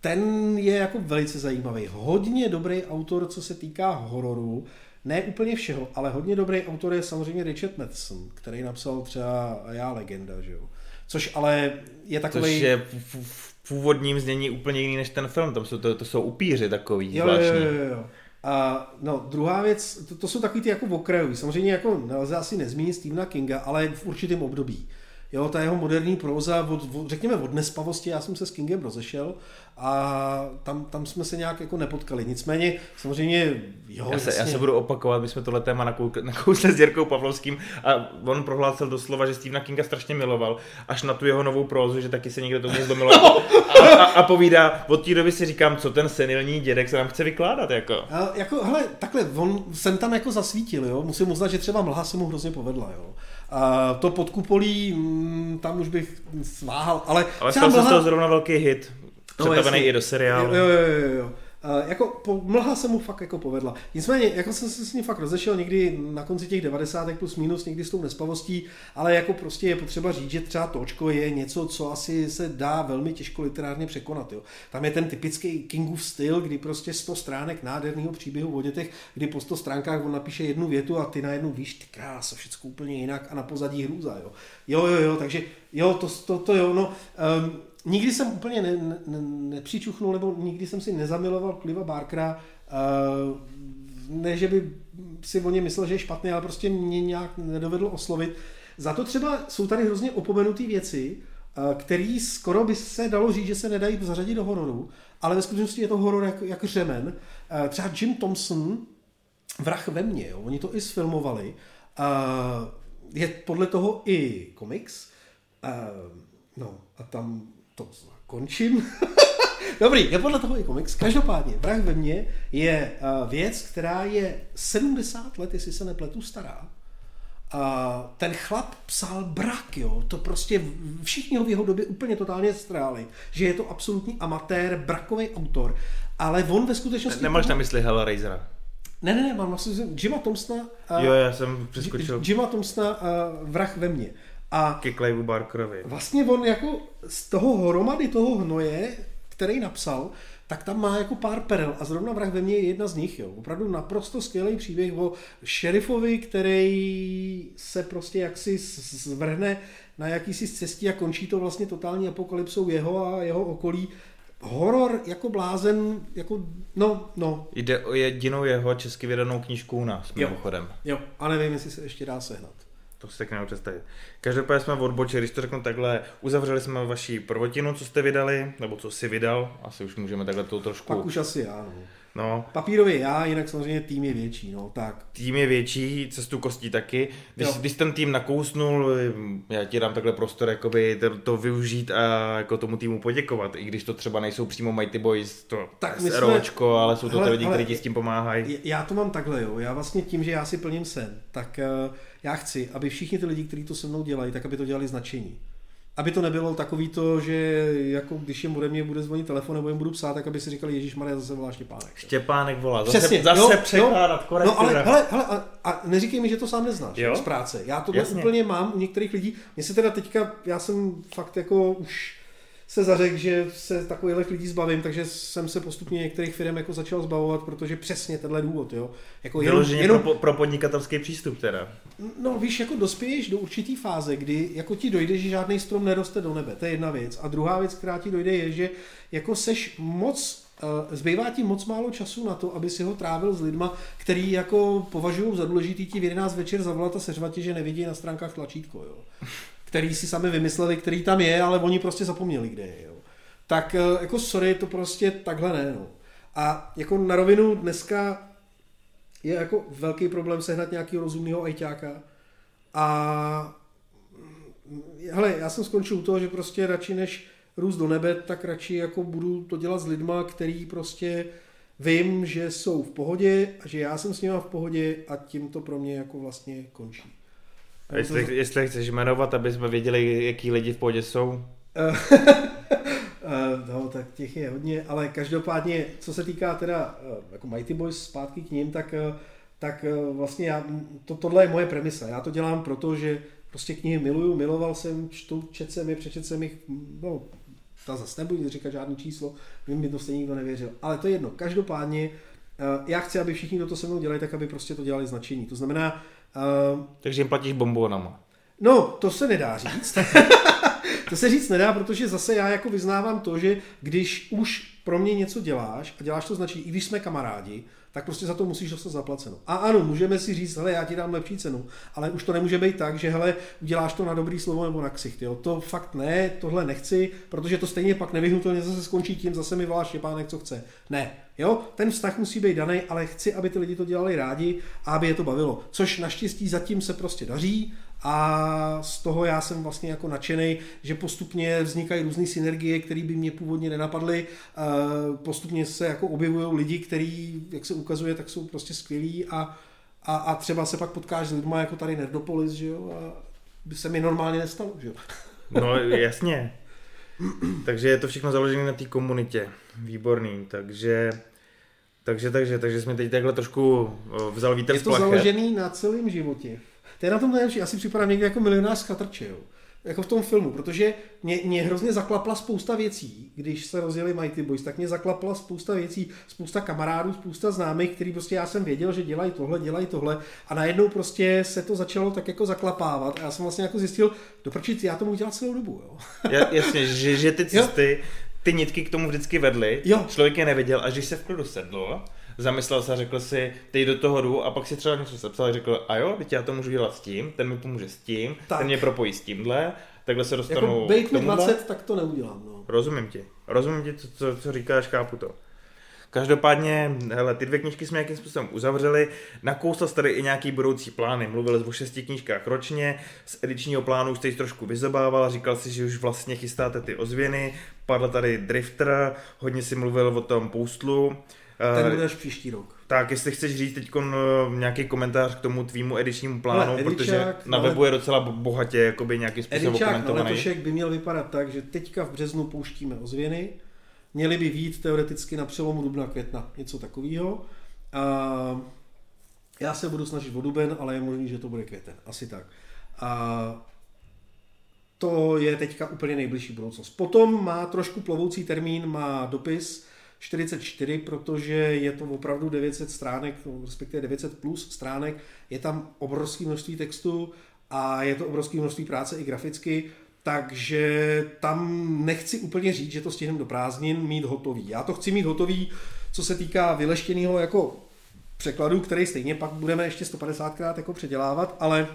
ten je jako velice zajímavý. Hodně dobrý autor, co se týká hororu. Ne úplně všeho, ale hodně dobrý autor je samozřejmě Richard Matheson, který napsal třeba Já legenda, že jo. Což ale je takový... Což je v původním znění úplně jiný než ten film, tam jsou, to, to jsou upíři takový jo, zvláštní. Jo, jo, jo. A no, druhá věc, to, to jsou takový ty jako okrajový. Samozřejmě jako nelze asi nezmínit Stephena Kinga, ale v určitém období. Jo, ta jeho moderní próza, od, od, řekněme od nespavosti, já jsem se s Kingem rozešel a tam, tam jsme se nějak jako nepotkali. Nicméně, samozřejmě, jo, já se, já se budu opakovat, my jsme tohle téma nakousli s Jirkou Pavlovským a on prohlásil doslova, že Stephena Kinga strašně miloval, až na tu jeho novou prózu, že taky se někdo tomu zlomilo. A, a, a, povídá, od té doby si říkám, co ten senilní dědek se nám chce vykládat. Jako. A, jako, hele, takhle, on jsem tam jako zasvítil, jo. Musím uznat, že třeba mlha se mu hrozně povedla, jo. A to pod kupolí, mm, tam už bych sváhal, ale... Ale stal se z toho zrovna velký hit, přetavený no, i do seriálu. Jo, jo, jo, jo. Uh, jako po, mlha se mu fakt jako povedla. Nicméně, jako jsem se s ním fakt rozešel někdy na konci těch 90. plus minus, někdy s tou nespavostí, ale jako prostě je potřeba říct, že třeba točko je něco, co asi se dá velmi těžko literárně překonat. Jo. Tam je ten typický Kingův styl, kdy prostě 100 stránek nádherného příběhu o dětech, kdy po 100 stránkách on napíše jednu větu a ty najednou víš, ty krása, všechno úplně jinak a na pozadí hrůza. Jo, jo, jo, jo takže jo, to, to, to jo, no, um, nikdy jsem úplně ne, ne, nepřičuchnul, nebo nikdy jsem si nezamiloval Cliva Barkera, uh, ne, že by si o ně myslel, že je špatný, ale prostě mě nějak nedovedl oslovit. Za to třeba jsou tady hrozně opomenutý věci, uh, které skoro by se dalo říct, že se nedají zařadit do hororu, ale ve skutečnosti je to horor jako, jako řemen. Uh, třeba Jim Thompson, Vrah ve mně, jo, oni to i sfilmovali. Je podle toho i komiks. No a tam to končím. Dobrý, je podle toho i komiks. Každopádně, Vrah ve mně je uh, věc, která je 70 let, jestli se nepletu, stará. A ten chlap psal brak, jo, to prostě všichni ho v jeho době úplně totálně stráli, že je to absolutní amatér, brakový autor, ale on ve skutečnosti... Nemáš na mysli Hellraisera? Ne, ne, ne, mám vlastně Jima Thompsona... Uh, jo, já jsem přeskočil. Jima Thompsona uh, Vrah ve mně. A ke Clive Barkerovi. Vlastně on jako z toho hromady toho hnoje, který napsal, tak tam má jako pár perel a zrovna vrah ve mně je jedna z nich. Jo. Opravdu naprosto skvělý příběh o šerifovi, který se prostě jaksi zvrhne na jakýsi cestí a končí to vlastně totální apokalypsou jeho a jeho okolí. Horor jako blázen, jako, no, no. Jde o jedinou jeho česky vydanou knížku u nás, mimochodem. Jo, a nevím, jestli se ještě dá sehnat. To si tak nemůžu představit. Každopádně jsme odbočili, když to řeknu takhle, uzavřeli jsme vaši prvotinu, co jste vydali, nebo co si vydal, asi už můžeme takhle to trošku... Pak už asi já, no. No. Papírově já, jinak samozřejmě tým je větší, no, tak. Tým je větší, cestu kostí taky. Když, když ten tým nakousnul, já ti dám takhle prostor jakoby to, to využít a jako tomu týmu poděkovat, i když to třeba nejsou přímo Mighty Boys, to tak my SROčko, ale jsou to hele, ty lidi, kteří ti s tím pomáhají. Já to mám takhle, jo. Já vlastně tím, že já si plním sen, tak uh, já chci, aby všichni ty lidi, kteří to se mnou dělají, tak aby to dělali značení aby to nebylo takový to, že jako když jim bude mě bude zvonit telefon nebo jim budu psát, tak aby si říkali, Ježíš Maria zase volá Štěpánek. Štěpánek volá, zase, Přesně, zase jo, překládat, no, no ale, hele, hele, a, a, neříkej mi, že to sám neznáš jo? z práce. Já to úplně mám u některých lidí. Mně se teda teďka, já jsem fakt jako už se zařekl, že se takových lidí zbavím, takže jsem se postupně některých firm jako začal zbavovat, protože přesně tenhle důvod, jo. Jako jenom, jenom, pro, pro podnikatelský přístup teda. No víš, jako dospěješ do určitý fáze, kdy jako ti dojde, že žádný strom neroste do nebe, to je jedna věc. A druhá věc, která ti dojde, je, že jako seš moc Uh, zbývá ti moc málo času na to, aby si ho trávil s lidma, který jako považují za důležitý ti v 11 večer zavolat a seřvat že nevidí na stránkách tlačítko. Jo který si sami vymysleli, který tam je, ale oni prostě zapomněli, kde je. Jo. Tak eh, jako sorry, to prostě takhle ne. No. A jako na rovinu dneska je jako velký problém sehnat nějakého rozumného ajťáka. A mm, hele, já jsem skončil u toho, že prostě radši než růst do nebe, tak radši jako budu to dělat s lidma, který prostě vím, že jsou v pohodě a že já jsem s nimi v pohodě a tím to pro mě jako vlastně končí. A jestli, jestli chceš jmenovat, aby jsme věděli, jaký lidi v pohodě jsou? Eh, no, tak těch je hodně, ale každopádně, co se týká teda eh, jako Mighty Boys zpátky k ním, tak, eh, tak vlastně já, to, tohle je moje premisa. Já to dělám proto, že prostě knihy miluju, miloval jsem, čtu, čet jsem je, přečet jsem jich, no, ta zase nebudu říkat žádný číslo, by mi to stejně nikdo nevěřil. Ale to je jedno. Každopádně já chci, aby všichni, kdo to se mnou dělají, tak aby prostě to dělali značení. To znamená... Uh, Takže jim platíš bombonama. No, to se nedá říct. to se říct nedá, protože zase já jako vyznávám to, že když už pro mě něco děláš a děláš to značení, i když jsme kamarádi, tak prostě za to musíš dostat zaplaceno. A ano, můžeme si říct, hele, já ti dám lepší cenu, ale už to nemůže být tak, že hele, uděláš to na dobrý slovo nebo na ksicht. Jo? To fakt ne, tohle nechci, protože to stejně pak nevyhnutelně zase skončí tím, zase mi volá Štěpánek, co chce. Ne, jo, ten vztah musí být daný, ale chci, aby ty lidi to dělali rádi a aby je to bavilo. Což naštěstí zatím se prostě daří a z toho já jsem vlastně jako nadšený, že postupně vznikají různé synergie, které by mě původně nenapadly. Postupně se jako objevují lidi, kteří, jak se ukazuje, tak jsou prostě skvělí a, a, a třeba se pak potkáš s lidmi jako tady Nerdopolis, že jo, a by se mi normálně nestalo, že jo. No jasně. takže je to všechno založené na té komunitě. Výborný, takže takže, takže, takže jsme teď takhle trošku vzal vítr Je to založený na celém životě. To je na tom nejlepší, asi připadám někdy jako milionář z chatrče, jo. Jako v tom filmu, protože mě, mě hrozně zaklapla spousta věcí, když se rozjeli Mighty Boys, tak mě zaklapla spousta věcí, spousta kamarádů, spousta známých, který prostě já jsem věděl, že dělají tohle, dělají tohle a najednou prostě se to začalo tak jako zaklapávat a já jsem vlastně jako zjistil, doprčit, já tomu udělal celou dobu, jo. Jasně, že, že ty cesty, jo. ty nitky k tomu vždycky vedly, jo. člověk je nevěděl, až když se v klidu sedl, zamyslel se a řekl si, teď do toho jdu a pak si třeba něco sepsal a řekl, a jo, teď já to můžu dělat s tím, ten mi pomůže s tím, tak. ten mě propojí s tímhle, takhle se dostanu jako k tomuhle. 20, tak to neudělám. No. Rozumím ti, rozumím ti, co, co, co říkáš, chápu to. Každopádně, hele, ty dvě knížky jsme nějakým způsobem uzavřeli, nakousl jsi tady i nějaký budoucí plány, mluvil jsi o šesti knížkách ročně, z edičního plánu už jsi trošku vyzobával, říkal si, že už vlastně chystáte ty ozvěny, padl tady Drifter, hodně si mluvil o tom Poustlu, ten eh, bude až příští rok. Tak, jestli chceš říct teď eh, nějaký komentář k tomu tvýmu edičnímu plánu, ale protože na webu je docela bohatě jakoby nějaký způsob komentovaný. na letošek by měl vypadat tak, že teďka v březnu pouštíme ozvěny, měly by vít teoreticky na přelomu dubna května, něco takového. A já se budu snažit o duben, ale je možný, že to bude květen, asi tak. A to je teďka úplně nejbližší budoucnost. Potom má trošku plovoucí termín, má dopis, 44, protože je to opravdu 900 stránek, respektive 900 plus stránek, je tam obrovské množství textu a je to obrovské množství práce i graficky, takže tam nechci úplně říct, že to stihnem do prázdnin mít hotový. Já to chci mít hotový, co se týká vyleštěného jako překladu, který stejně pak budeme ještě 150krát jako předělávat, ale,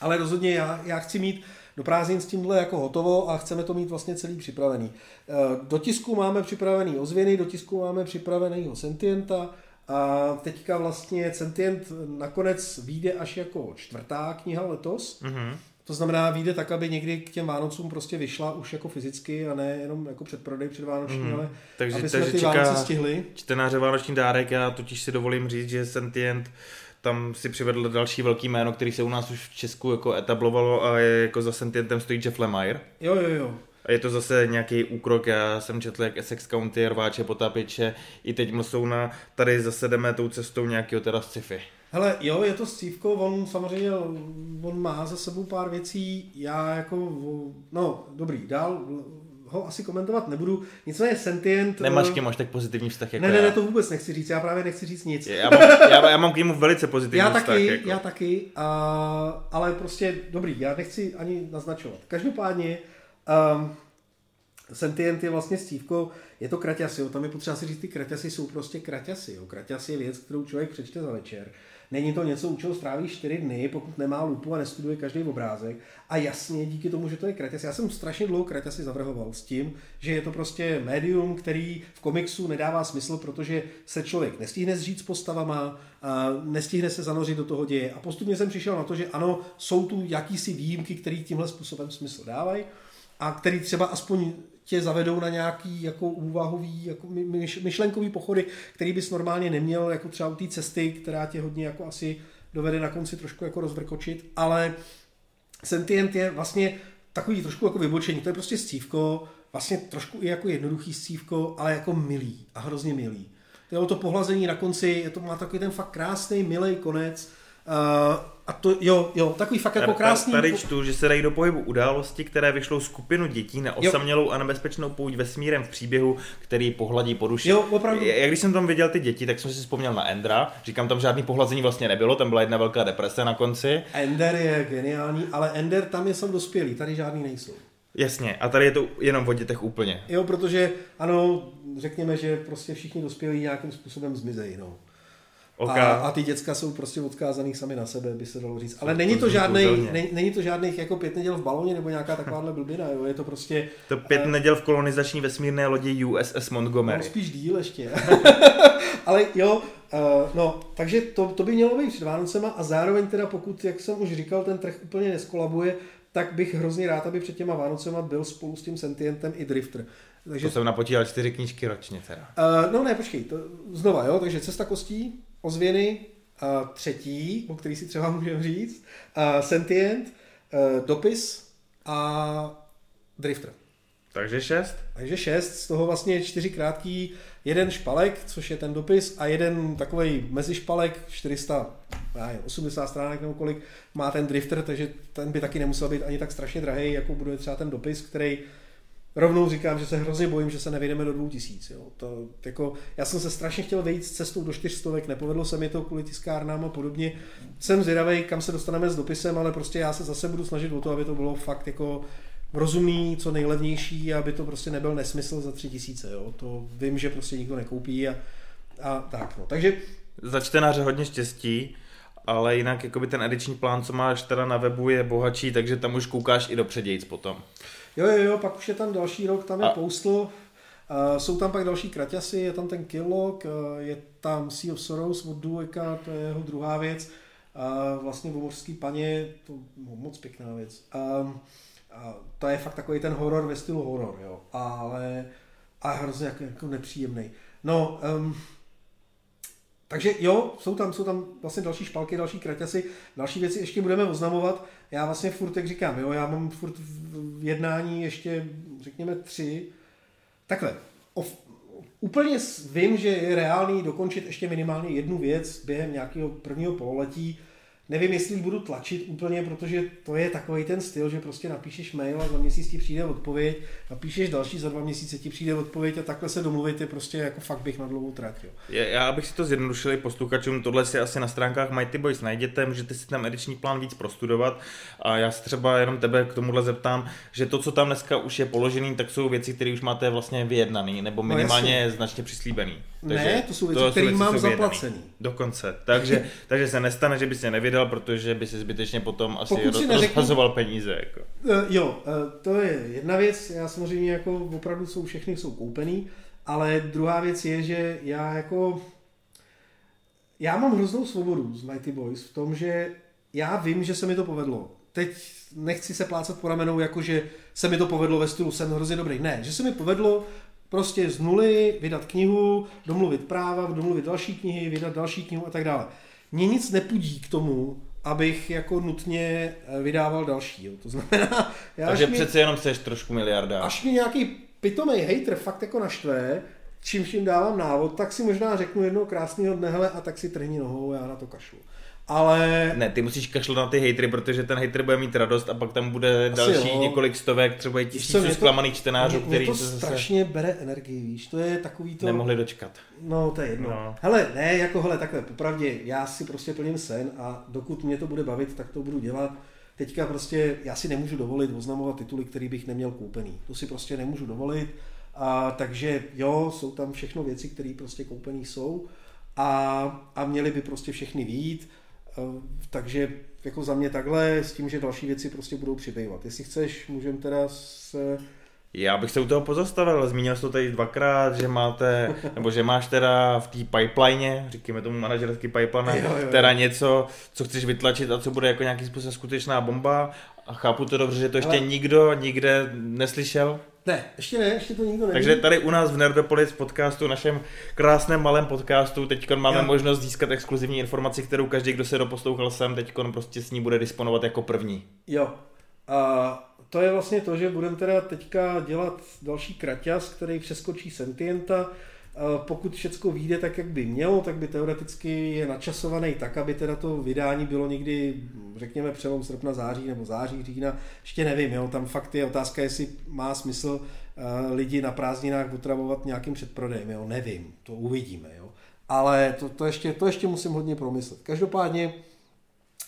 ale rozhodně já, já chci mít do prázdnin s tímhle jako hotovo a chceme to mít vlastně celý připravený. Eh, do tisku máme připravený ozvěny, do tisku máme připraveného Sentienta a teďka vlastně Sentient nakonec vyjde až jako čtvrtá kniha letos. Mm-hmm. To znamená, vyjde tak, aby někdy k těm Vánocům prostě vyšla už jako fyzicky a ne jenom jako předprodej před Vánoční, mm. ale takže, aby jsme ty Vánoce stihli. Čtenáře Vánoční dárek, já totiž si dovolím říct, že Sentient tam si přivedl další velký jméno, který se u nás už v Česku jako etablovalo a je jako za Sentientem stojí Jeff Lemire. Jo, jo, jo. A je to zase nějaký úkrok, já jsem četl jak Essex County, Rváče, Potápěče, i teď na tady zase jdeme tou cestou nějakého teda sci-fi. Hele, jo, je to Steveko, on samozřejmě, on má za sebou pár věcí, já jako, no, dobrý, dál, ho asi komentovat nebudu. Nicméně Sentient... Nemáš k němu až tak pozitivní vztah jako Ne, ne, ne, to vůbec nechci říct, já právě nechci říct nic. Já mám, já, já mám k němu velice pozitivní já vztah. Taky, jako. Já taky, a, ale prostě dobrý, já nechci ani naznačovat. Každopádně um, Sentient je vlastně Stívko, je to kraťasy, jo. tam je potřeba si říct, ty kraťasy jsou prostě kraťasy. Jo. Kraťasy je věc, kterou člověk přečte za večer. Není to něco, u čeho stráví 4 dny, pokud nemá lupu a nestuduje každý obrázek. A jasně, díky tomu, že to je kraťas. Já jsem strašně dlouho kraťasy zavrhoval s tím, že je to prostě médium, který v komiksu nedává smysl, protože se člověk nestihne zžít s postavama, nestihne se zanořit do toho děje. A postupně jsem přišel na to, že ano, jsou tu jakýsi výjimky, které tímhle způsobem smysl dávají a který třeba aspoň tě zavedou na nějaký jako úvahový, jako myšlenkový pochody, který bys normálně neměl, jako třeba u té cesty, která tě hodně jako asi dovede na konci trošku jako rozvrkočit, ale Sentient je vlastně takový trošku jako vybočení, to je prostě scívko, vlastně trošku i jako jednoduchý scívko, ale jako milý a hrozně milý. To je to pohlazení na konci, je to má takový ten fakt krásný, milý konec, a to, jo, jo, takový fakt jako krásný. Tady čtu, že se dají do pohybu události, které vyšlou skupinu dětí na osamělou a nebezpečnou pouť vesmírem v příběhu, který pohladí po duši. Jo, opravdu. Jak když jsem tam viděl ty děti, tak jsem si vzpomněl na Endra. Říkám, tam žádný pohlazení vlastně nebylo, tam byla jedna velká deprese na konci. Ender je geniální, ale Ender tam je sam dospělý, tady žádný nejsou. Jasně, a tady je to jenom o dětech úplně. Jo, protože ano, řekněme, že prostě všichni dospělí nějakým způsobem zmizejí. No. Okay. A, a ty děcka jsou prostě odkázaný sami na sebe, by se dalo říct. Ale není to, žádný, není, není to žádných jako pět neděl v baloně nebo nějaká takováhle blbina, jo? je to prostě... To pět uh, neděl v kolonizační vesmírné lodi USS Montgomery. No, spíš díl ještě. Ale jo, uh, no, takže to, to by mělo být před Vánocema a zároveň teda pokud, jak jsem už říkal, ten trh úplně neskolabuje, tak bych hrozně rád, aby před těma Vánocema byl spolu s tím Sentientem i Drifter. Takže... To jsem napotíral čtyři knížky ročně teda. Uh, no ne, počkej, to znova, jo, takže Cesta kostí, ozvěny, uh, třetí, o který si třeba můžeme říct, uh, Sentient, uh, Dopis a Drifter. Takže šest? Takže šest, z toho vlastně čtyři krátký, jeden špalek, což je ten dopis, a jeden takový mezišpalek, 480 stránek nebo kolik, má ten drifter, takže ten by taky nemusel být ani tak strašně drahý, jako bude třeba ten dopis, který rovnou říkám, že se hrozně bojím, že se nevyjdeme do dvou tisíc. Jo. To, jako, já jsem se strašně chtěl vejít s cestou do čtyřstovek, nepovedlo se mi to kvůli tiskárnám a podobně. Jsem zvědavý, kam se dostaneme s dopisem, ale prostě já se zase budu snažit o to, aby to bylo fakt jako rozumný, co nejlevnější, aby to prostě nebyl nesmysl za tři tisíce. Jo. To vím, že prostě nikdo nekoupí a, a tak. No. Takže za čtenáře hodně štěstí, ale jinak jakoby ten ediční plán, co máš teda na webu, je bohatší, takže tam už koukáš i do předějc potom. Jo, jo, jo, pak už je tam další rok, tam je a... Postal, uh, jsou tam pak další kraťasy, je tam ten Killock, uh, je tam Sea of Sorrows od Dueka, to je jeho druhá věc. Uh, vlastně o mořský paně, to no, moc pěkná věc. Um, a to je fakt takový ten horor ve stylu horor, jo. Ale a hrozně jako, jako nepříjemný. No, um, takže jo, jsou tam, jsou tam vlastně další špalky, další kraťasy, další věci ještě budeme oznamovat. Já vlastně furt, jak říkám, jo, já mám furt v jednání ještě, řekněme, tři. Takhle, of, úplně vím, že je reálný dokončit ještě minimálně jednu věc během nějakého prvního pololetí, nevím, jestli budu tlačit úplně, protože to je takový ten styl, že prostě napíšeš mail a za měsíc ti přijde odpověď, napíšeš další, za dva měsíce ti přijde odpověď a takhle se domluvit je prostě jako fakt bych na dlouhou trať. Jo. Já bych si to zjednodušil posluchačům, tohle si asi na stránkách Mighty Boys najdete, můžete si tam ediční plán víc prostudovat a já se třeba jenom tebe k tomuhle zeptám, že to, co tam dneska už je položený, tak jsou věci, které už máte vlastně vyjednaný nebo no minimálně no značně přislíbený. Takže ne, to jsou věci, které mám zaplacený. Dokonce. Takže, takže se nestane, že bys je nevěděl, protože by si zbytečně potom asi rozhazoval peníze. Jako. Uh, jo, uh, to je jedna věc. Já samozřejmě jako opravdu jsou všechny jsou koupený, ale druhá věc je, že já jako já mám hroznou svobodu z Mighty Boys v tom, že já vím, že se mi to povedlo. Teď nechci se plácat po ramenou, jako že se mi to povedlo ve stylu, jsem hrozně dobrý. Ne, že se mi povedlo Prostě z nuly vydat knihu, domluvit práva, domluvit další knihy, vydat další knihu a tak dále. Mně nic nepudí k tomu, abych jako nutně eh, vydával další. Jo. To znamená... Já Takže mi, přece jenom seš trošku miliarda. Až mi nějaký pitomej hater fakt jako naštve, čímž jim dávám návod, tak si možná řeknu jednoho krásného dne, hele, a tak si trhni nohou, já na to kašlu ale... Ne, ty musíš kašlat na ty hejtry, protože ten hejtr bude mít radost a pak tam bude Asi další jo. několik stovek, třeba tisíců zklamaných čtenářů, který mě to zase... strašně bere energii, víš, to je takový to... Nemohli dočkat. No, to je jedno. No. Hele, ne, jako hele, takhle, popravdě, já si prostě plním sen a dokud mě to bude bavit, tak to budu dělat. Teďka prostě, já si nemůžu dovolit oznamovat tituly, který bych neměl koupený. To si prostě nemůžu dovolit. A, takže jo, jsou tam všechno věci, které prostě koupený jsou a, a měly by prostě všechny výjít Eh, takže jako za mě takhle, s tím, že další věci prostě budou přibývat. Jestli chceš, můžeme teda se já bych se u toho pozastavil, zmínil jsi to tady dvakrát, že máte, nebo že máš teda v té pipeline, říkáme tomu manažerský pipeline, jo, jo. teda něco, co chceš vytlačit a co bude jako nějaký způsob skutečná bomba a chápu to dobře, že to ještě Ale... nikdo nikde neslyšel? Ne, ještě ne, ještě to nikdo neví. Takže tady u nás v Nerdopolis podcastu, našem krásném malém podcastu, teď máme jo. možnost získat exkluzivní informaci, kterou každý, kdo se doposlouchal sem, teď prostě s ní bude disponovat jako první. Jo. A to je vlastně to, že budeme teda teďka dělat další kraťas, který přeskočí Sentienta. Pokud všechno vyjde tak, jak by mělo, tak by teoreticky je načasovaný tak, aby teda to vydání bylo někdy, řekněme, přelom srpna, září nebo září, října, ještě nevím, jo, tam fakt je otázka, jestli má smysl uh, lidi na prázdninách otravovat nějakým předprodejem, jo, nevím, to uvidíme, jo. Ale to, to, ještě, to ještě musím hodně promyslet. Každopádně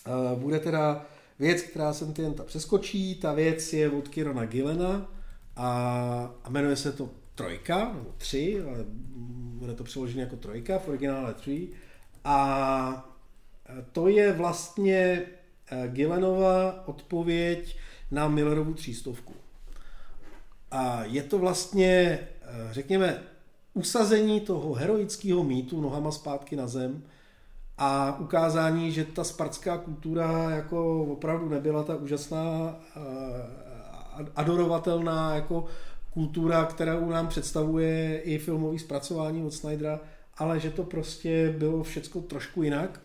uh, bude teda věc, která jsem ta přeskočí, ta věc je od Kirona Gilena a, a jmenuje se to trojka, nebo tři, ale bude to přeložené jako trojka, v originále tři. A to je vlastně eh, Gillenova odpověď na Millerovu třístovku. A je to vlastně, eh, řekněme, usazení toho heroického mýtu nohama zpátky na zem a ukázání, že ta spartská kultura jako opravdu nebyla ta úžasná adorovatelná jako kultura, kterou nám představuje i filmový zpracování od Snydera, ale že to prostě bylo všecko trošku jinak.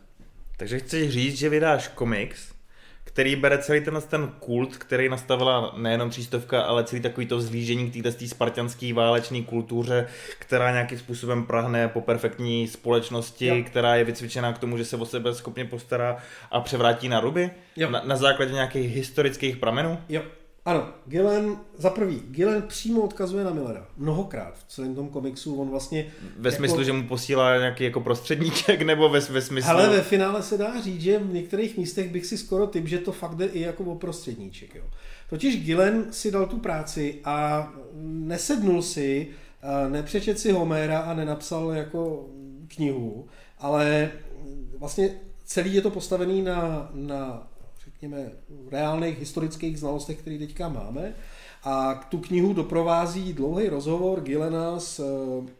Takže chceš říct, že vydáš komiks, který bere celý ten, ten kult, který nastavila nejenom třístovka, ale celý takový to vzlížení k této spartianské válečné kultuře, která nějakým způsobem prahne po perfektní společnosti, jo. která je vycvičená k tomu, že se o sebe schopně postará a převrátí na ruby? Jo. Na, na základě nějakých historických pramenů? Jo, ano, Gillen, za prvý, Gillen přímo odkazuje na Millera. Mnohokrát v celém tom komiksu, on vlastně... Ve jako, smyslu, že mu posílá nějaký jako prostředníček, nebo ve, ve smyslu... Ale ve finále se dá říct, že v některých místech bych si skoro typ, že to fakt jde i jako o prostředníček. Jo. Totiž Gillen si dal tu práci a nesednul si, nepřečet si Homéra a nenapsal jako knihu, ale vlastně celý je to postavený na, na řekněme, reálných historických znalostech, které teďka máme. A tu knihu doprovází dlouhý rozhovor Gilena s eh,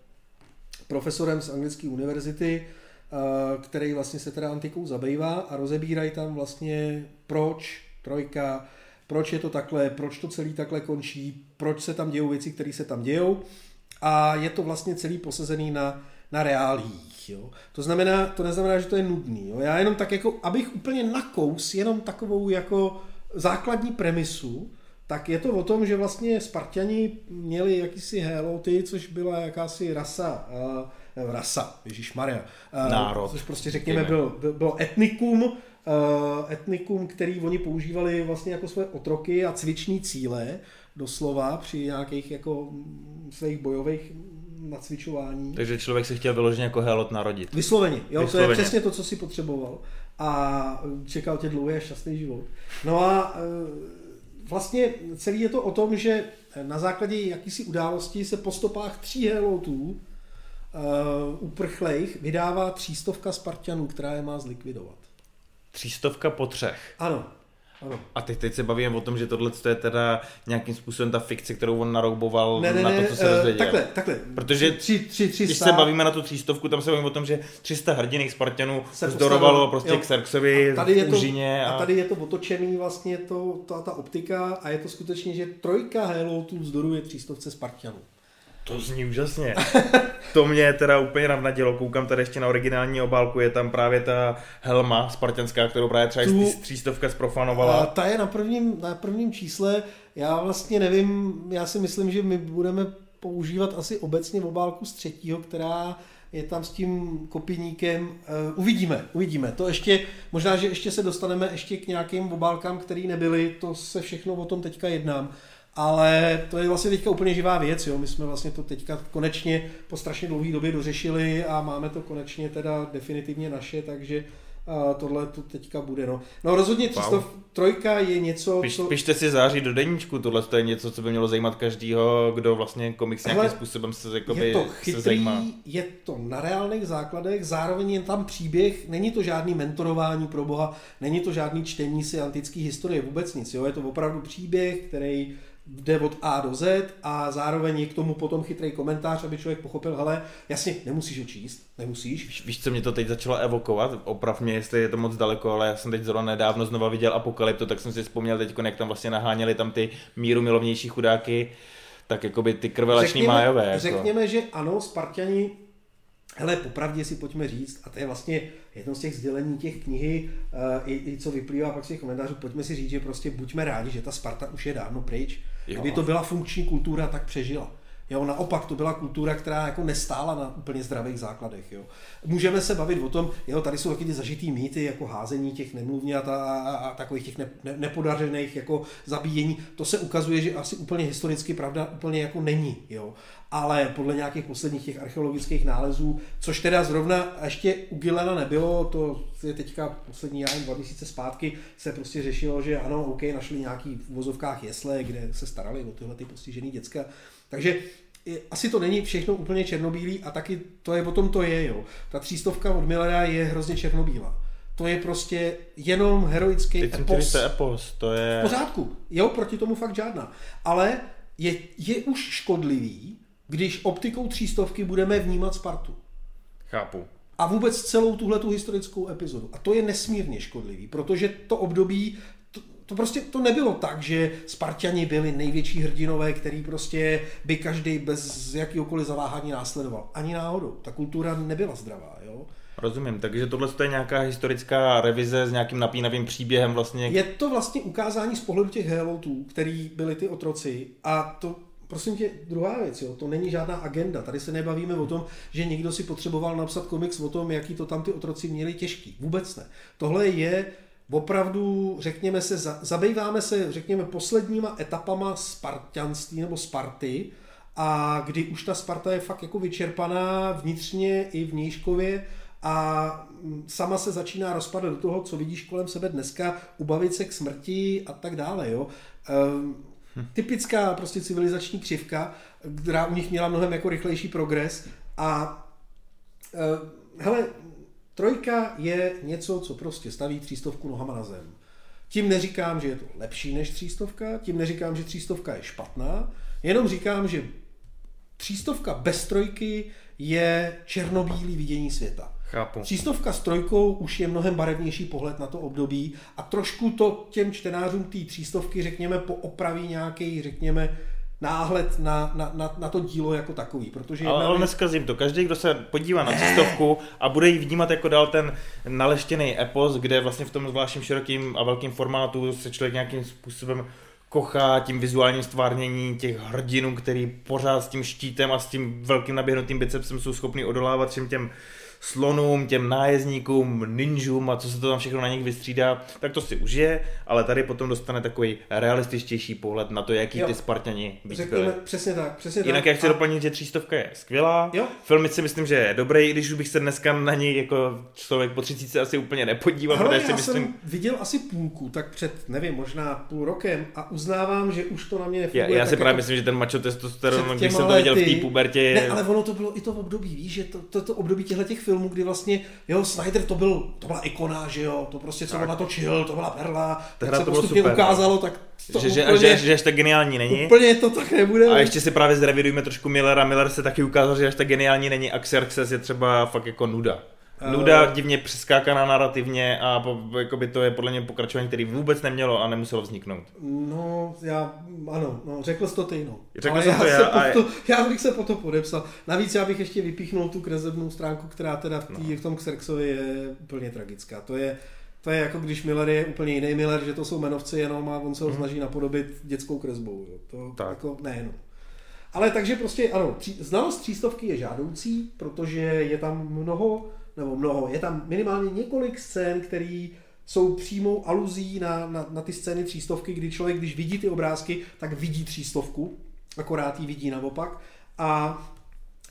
profesorem z anglické univerzity, eh, který vlastně se teda antikou zabývá a rozebírají tam vlastně proč trojka, proč je to takhle, proč to celý takhle končí, proč se tam dějou věci, které se tam dějou. A je to vlastně celý posazený na, na reálích. Jo. To znamená, to neznamená, že to je nudný. Jo. Já jenom tak jako, abych úplně nakous jenom takovou jako základní premisu, tak je to o tom, že vlastně Spartani měli jakýsi heloty, což byla jakási rasa, uh, rasa, Ježíš Maria. Uh, Národ. Což prostě řekněme byl, byl, bylo etnikum, uh, etnikum, který oni používali vlastně jako svoje otroky a cviční cíle, doslova při nějakých jako svých bojových nacvičování. Takže člověk se chtěl vyloženě jako helot narodit. Vysloveně, jo, Vysloveně. to je přesně to, co si potřeboval. A čekal tě dlouhý a šťastný život. No a e, vlastně celý je to o tom, že na základě jakýsi události se po stopách tří helotů uh, uprchlejch vydává třístovka Spartanů, která je má zlikvidovat. Třístovka po třech. Ano. Ano. A teď, teď se bavíme o tom, že tohle je teda nějakým způsobem ta fikce, kterou on narouboval ne, ne, na to, co se uh, dozvěděl. Takhle, takhle. Protože tři, tři, tři, když se bavíme na tu třístovku, tam se bavíme o tom, že 300 hrdiných Spartanů zdorovalo prostě jo. k Xerxovi a tady je to, a... a... tady je to otočený vlastně to, ta, ta optika a je to skutečně, že trojka Helotů vzdoruje třístovce Spartanů. To zní úžasně. to mě teda úplně navnadilo. Koukám tady ještě na originální obálku, je tam právě ta helma spartanská, kterou právě třeba tu, třístovka zprofanovala. Ta je na prvním, na prvním čísle. Já vlastně nevím, já si myslím, že my budeme používat asi obecně obálku z třetího, která je tam s tím kopíníkem. Uh, uvidíme, uvidíme. To ještě, možná, že ještě se dostaneme ještě k nějakým obálkám, které nebyly, to se všechno o tom teďka jednám ale to je vlastně teďka úplně živá věc, jo. My jsme vlastně to teďka konečně po strašně dlouhé době dořešili a máme to konečně teda definitivně naše, takže a tohle to teďka bude. No, no rozhodně 303 wow. je něco, Piš, co... Pište si září do deníčku, tohle to je něco, co by mělo zajímat každýho, kdo vlastně komiks nějakým Hele, způsobem se, jakoby, je to chytrý, se zajímá. Je to na reálných základech, zároveň je tam příběh, není to žádný mentorování pro boha, není to žádný čtení si antické historie, vůbec nic, jo? je to opravdu příběh, který jde od A do Z a zároveň je k tomu potom chytrý komentář, aby člověk pochopil, hele, jasně, nemusíš ho číst, nemusíš. Víš, víš, co mě to teď začalo evokovat? Oprav mě, jestli je to moc daleko, ale já jsem teď zrovna nedávno znova viděl Apokalypto, tak jsem si vzpomněl teď, jak tam vlastně naháněli tam ty míru milovnější chudáky, tak jako by ty krvelační májové. Jako. Řekněme, že ano, Spartani Hele, popravdě si pojďme říct, a to je vlastně jedno z těch sdělení těch knihy, uh, i, i co vyplývá pak z těch komentářů, pojďme si říct, že prostě buďme rádi, že ta Sparta už je dávno pryč. Jo. Kdyby to byla funkční kultura, tak přežila. Jo, naopak to byla kultura, která jako nestála na úplně zdravých základech. Jo. Můžeme se bavit o tom, jo, tady jsou taky ty zažitý mýty, jako házení těch nemluvňat a, a, a takových těch ne, ne, nepodařených jako zabíjení. To se ukazuje, že asi úplně historicky pravda úplně jako není. Jo. Ale podle nějakých posledních těch archeologických nálezů, což teda zrovna ještě u Gilena nebylo, to je teďka poslední, já dva měsíce zpátky, se prostě řešilo, že ano, OK, našli nějaký v vozovkách jesle, kde se starali o tyhle ty postižený děcka, takže asi to není všechno úplně černobílý a taky to je o tom to je, jo. Ta třístovka od Millera je hrozně černobílá. To je prostě jenom heroický Teď epos. Teď epos, to je... V pořádku, jo, proti tomu fakt žádná. Ale je, je už škodlivý, když optikou třístovky budeme vnímat Spartu. Chápu. A vůbec celou tuhle tu historickou epizodu. A to je nesmírně škodlivý, protože to období to prostě to nebylo tak, že Spartani byli největší hrdinové, který prostě by každý bez jakýkoliv zaváhání následoval. Ani náhodou. Ta kultura nebyla zdravá. Jo? Rozumím, takže tohle je nějaká historická revize s nějakým napínavým příběhem vlastně. Je to vlastně ukázání z pohledu těch helotů, který byli ty otroci a to Prosím tě, druhá věc, jo, to není žádná agenda. Tady se nebavíme o tom, že někdo si potřeboval napsat komiks o tom, jaký to tam ty otroci měli těžký. Vůbec ne. Tohle je opravdu, řekněme se, zabýváme se, řekněme, posledníma etapama spartianství nebo Sparty, a kdy už ta Sparta je fakt jako vyčerpaná vnitřně i vnějškově a sama se začíná rozpadat do toho, co vidíš kolem sebe dneska, ubavit se k smrti a tak dále. Jo. Ehm, typická prostě civilizační křivka, která u nich měla mnohem jako rychlejší progres a ehm, hele, Trojka je něco, co prostě staví třístovku nohama na zem. Tím neříkám, že je to lepší než třístovka, tím neříkám, že třístovka je špatná, jenom říkám, že třístovka bez trojky je černobílý vidění světa. Chápu. Třístovka s trojkou už je mnohem barevnější pohled na to období a trošku to těm čtenářům té třístovky, řekněme, poopraví nějaký, řekněme, náhled na, na, na, na to dílo jako takový. Protože ale, ale neskazím to. Každý, kdo se podívá na cestovku a bude ji vnímat jako dal ten naleštěný epos, kde vlastně v tom zvláštním širokým a velkým formátu se člověk nějakým způsobem kochá tím vizuálním stvárnění těch hrdinů, který pořád s tím štítem a s tím velkým naběhnutým bicepsem jsou schopni odolávat všem těm slonům, těm nájezdníkům, ninjům a co se to tam všechno na nich vystřídá, tak to si užije, ale tady potom dostane takový realističtější pohled na to, jaký jo. ty Spartani být byli. Přesně tak, přesně Jinak tak. já chci a... doplnit, že třístovka je skvělá. Jo. Film si myslím, že je dobrý, když už bych se dneska na něj jako člověk po 30 asi úplně nepodíval. Hele, já si myslím... jsem viděl asi půlku, tak před, nevím, možná půl rokem a uznávám, že už to na mě nefunguje. Já, já si právě jako myslím, že ten macho testosteron, když jsem to viděl v té pubertě. Je... Ne, ale ono to bylo i to období, víš, že to, to, to období těchto těch filmů, kdy vlastně jo, Snyder to byl, to byla ikona, že jo, to prostě, co on natočil, to byla perla, tak se to postupně super. ukázalo, tak to že, úplně, že, že, že až tak geniální není. Úplně to tak nebude. A ještě si právě zrevidujeme trošku Millera. Miller se taky ukázal, že až tak geniální není. A Xerxes je třeba fakt jako nuda. Nuda, uh, divně přeskákaná narrativně a po, by to je podle mě pokračování, který vůbec nemělo a nemuselo vzniknout. No, já, ano, no, řekl jsi to ty, no. Řekl jsem já, to já, a... to, já bych se po to podepsal. Navíc já bych ještě vypíchnul tu kresebnou stránku, která teda v, tý, no. v tom Xerxovi je úplně tragická. To je, to je jako když Miller je úplně jiný Miller, že to jsou jmenovci jenom a on se ho hmm. snaží napodobit dětskou kresbou. Jo. To tak. jako, ne, no. Ale takže prostě ano, tří, znalost třístovky je žádoucí, protože je tam mnoho nebo mnoho, je tam minimálně několik scén, které jsou přímou aluzí na, na, na ty scény třístovky, kdy člověk, když vidí ty obrázky, tak vidí třístovku, akorát ji vidí naopak. A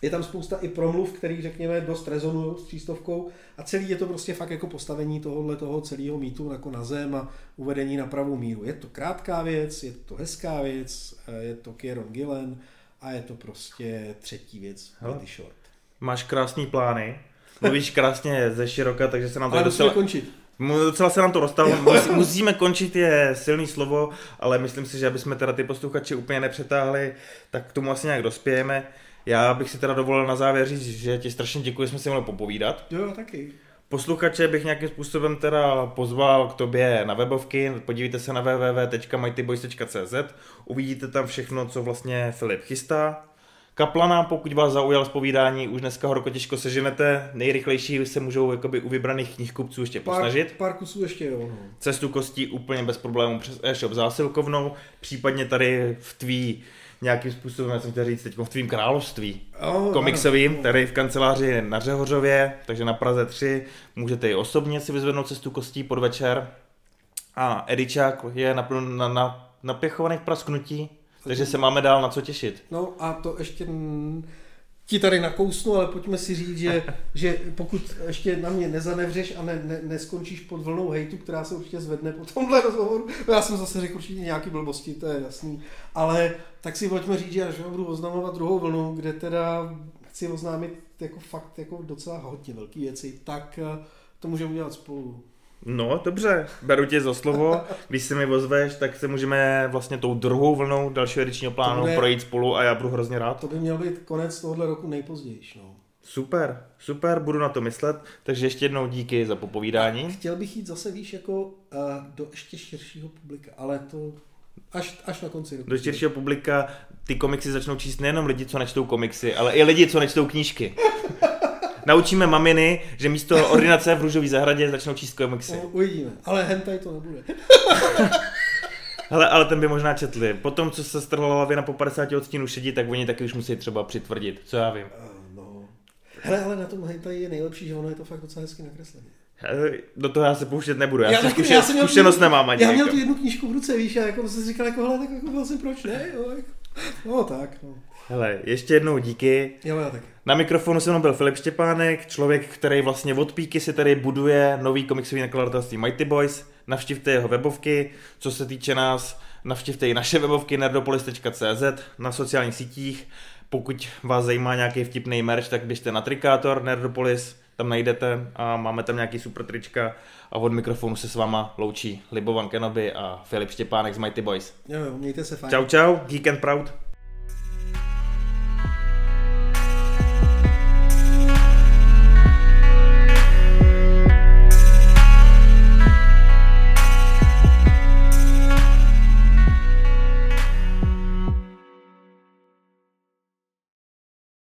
je tam spousta i promluv, který řekněme dost rezonují s třístovkou a celý je to prostě fakt jako postavení tohohle toho celého mýtu jako na zem a uvedení na pravou míru. Je to krátká věc, je to hezká věc, je to Kieron Gillen a je to prostě třetí věc, Hele, Short. Máš krásný plány, Mluvíš krásně ze široka, takže se nám to ale docela... končit. Docela se nám to rozstalo, musíme končit je silný slovo, ale myslím si, že aby jsme teda ty posluchači úplně nepřetáhli, tak k tomu asi nějak dospějeme. Já bych si teda dovolil na závěr říct, že ti strašně děkuji, že jsme si mohli popovídat. Jo, taky. Posluchače bych nějakým způsobem teda pozval k tobě na webovky, podívejte se na www.mightyboys.cz, uvidíte tam všechno, co vlastně Filip chystá, Kaplana, pokud vás zaujal zpovídání, už dneska horko těžko seženete. Nejrychlejší se můžou jakoby u vybraných knihkupců ještě posnažit. Pár, pár kusů ještě jo. No. Cestu kostí úplně bez problémů přes e-shop zásilkovnou, případně tady v tvý nějakým způsobem, já jsem chtěl říct, teď v tvým království Oh, komiksovým, ano. tady v kanceláři na Řehořově, takže na Praze 3, můžete i osobně si vyzvednout cestu kostí podvečer. A Edičák je na, na, napěchovaný v prasknutí, takže se máme dál na co těšit. No a to ještě ti tady nakousnu, ale pojďme si říct, že, že pokud ještě na mě nezanevřeš a ne, ne, neskončíš pod vlnou hejtu, která se určitě zvedne po tomhle rozhovoru, no já jsem zase řekl určitě nějaký blbosti, to je jasný, ale tak si pojďme říct, že až budu oznamovat druhou vlnu, kde teda chci oznámit jako fakt jako docela hodně velký věci, tak eh, to můžeme udělat spolu. No, dobře, beru tě za slovo. Když se mi ozveš, tak se můžeme vlastně tou druhou vlnou dalšího edičního plánu bude- projít spolu a já budu hrozně rád. To by měl být konec tohohle roku nejpozději. No. Super, super, budu na to myslet. Takže ještě jednou díky za popovídání. Chtěl bych jít zase, víš, jako uh, do ještě širšího publika, ale to až, až na konci roku. Do širšího publika ty komiksy začnou číst nejenom lidi, co nečtou komiksy, ale i lidi, co nečtou knížky. Naučíme maminy, že místo ordinace v růžové zahradě začnou číst komiksy. No, uvidíme, ale hentai to nebude. Hele, ale ten by možná četli. Potom, co se strhla hlavě na po 50 odstínů šedí, tak oni taky už musí třeba přitvrdit. Co já vím. Uh, no. Hele, ale na tom hentai je nejlepší, že ono je to fakt docela hezky nakreslené. Do toho já se pouštět nebudu. Já, já taky- zkušen, jsem měl tu- zkušenost nemám ani. Já měl jako. tu jednu knížku v ruce, víš, a jako jsem si říkal, jako, hele, tak jako vlastně proč ne, jo, jako. No tak, no. Hele, ještě jednou díky. Jo, já taky. Na mikrofonu se mnou byl Filip Štěpánek, člověk, který vlastně od píky si tady buduje nový komiksový nakladatelství Mighty Boys. Navštivte jeho webovky. Co se týče nás, navštivte i naše webovky nerdopolis.cz na sociálních sítích. Pokud vás zajímá nějaký vtipný merch, tak běžte na Trikátor Nerdopolis, tam najdete a máme tam nějaký super trička a od mikrofonu se s váma loučí Libovan Kenobi a Filip Štěpánek z Mighty Boys. Jo, jo, mějte se fajn. Čau čau, geek and proud.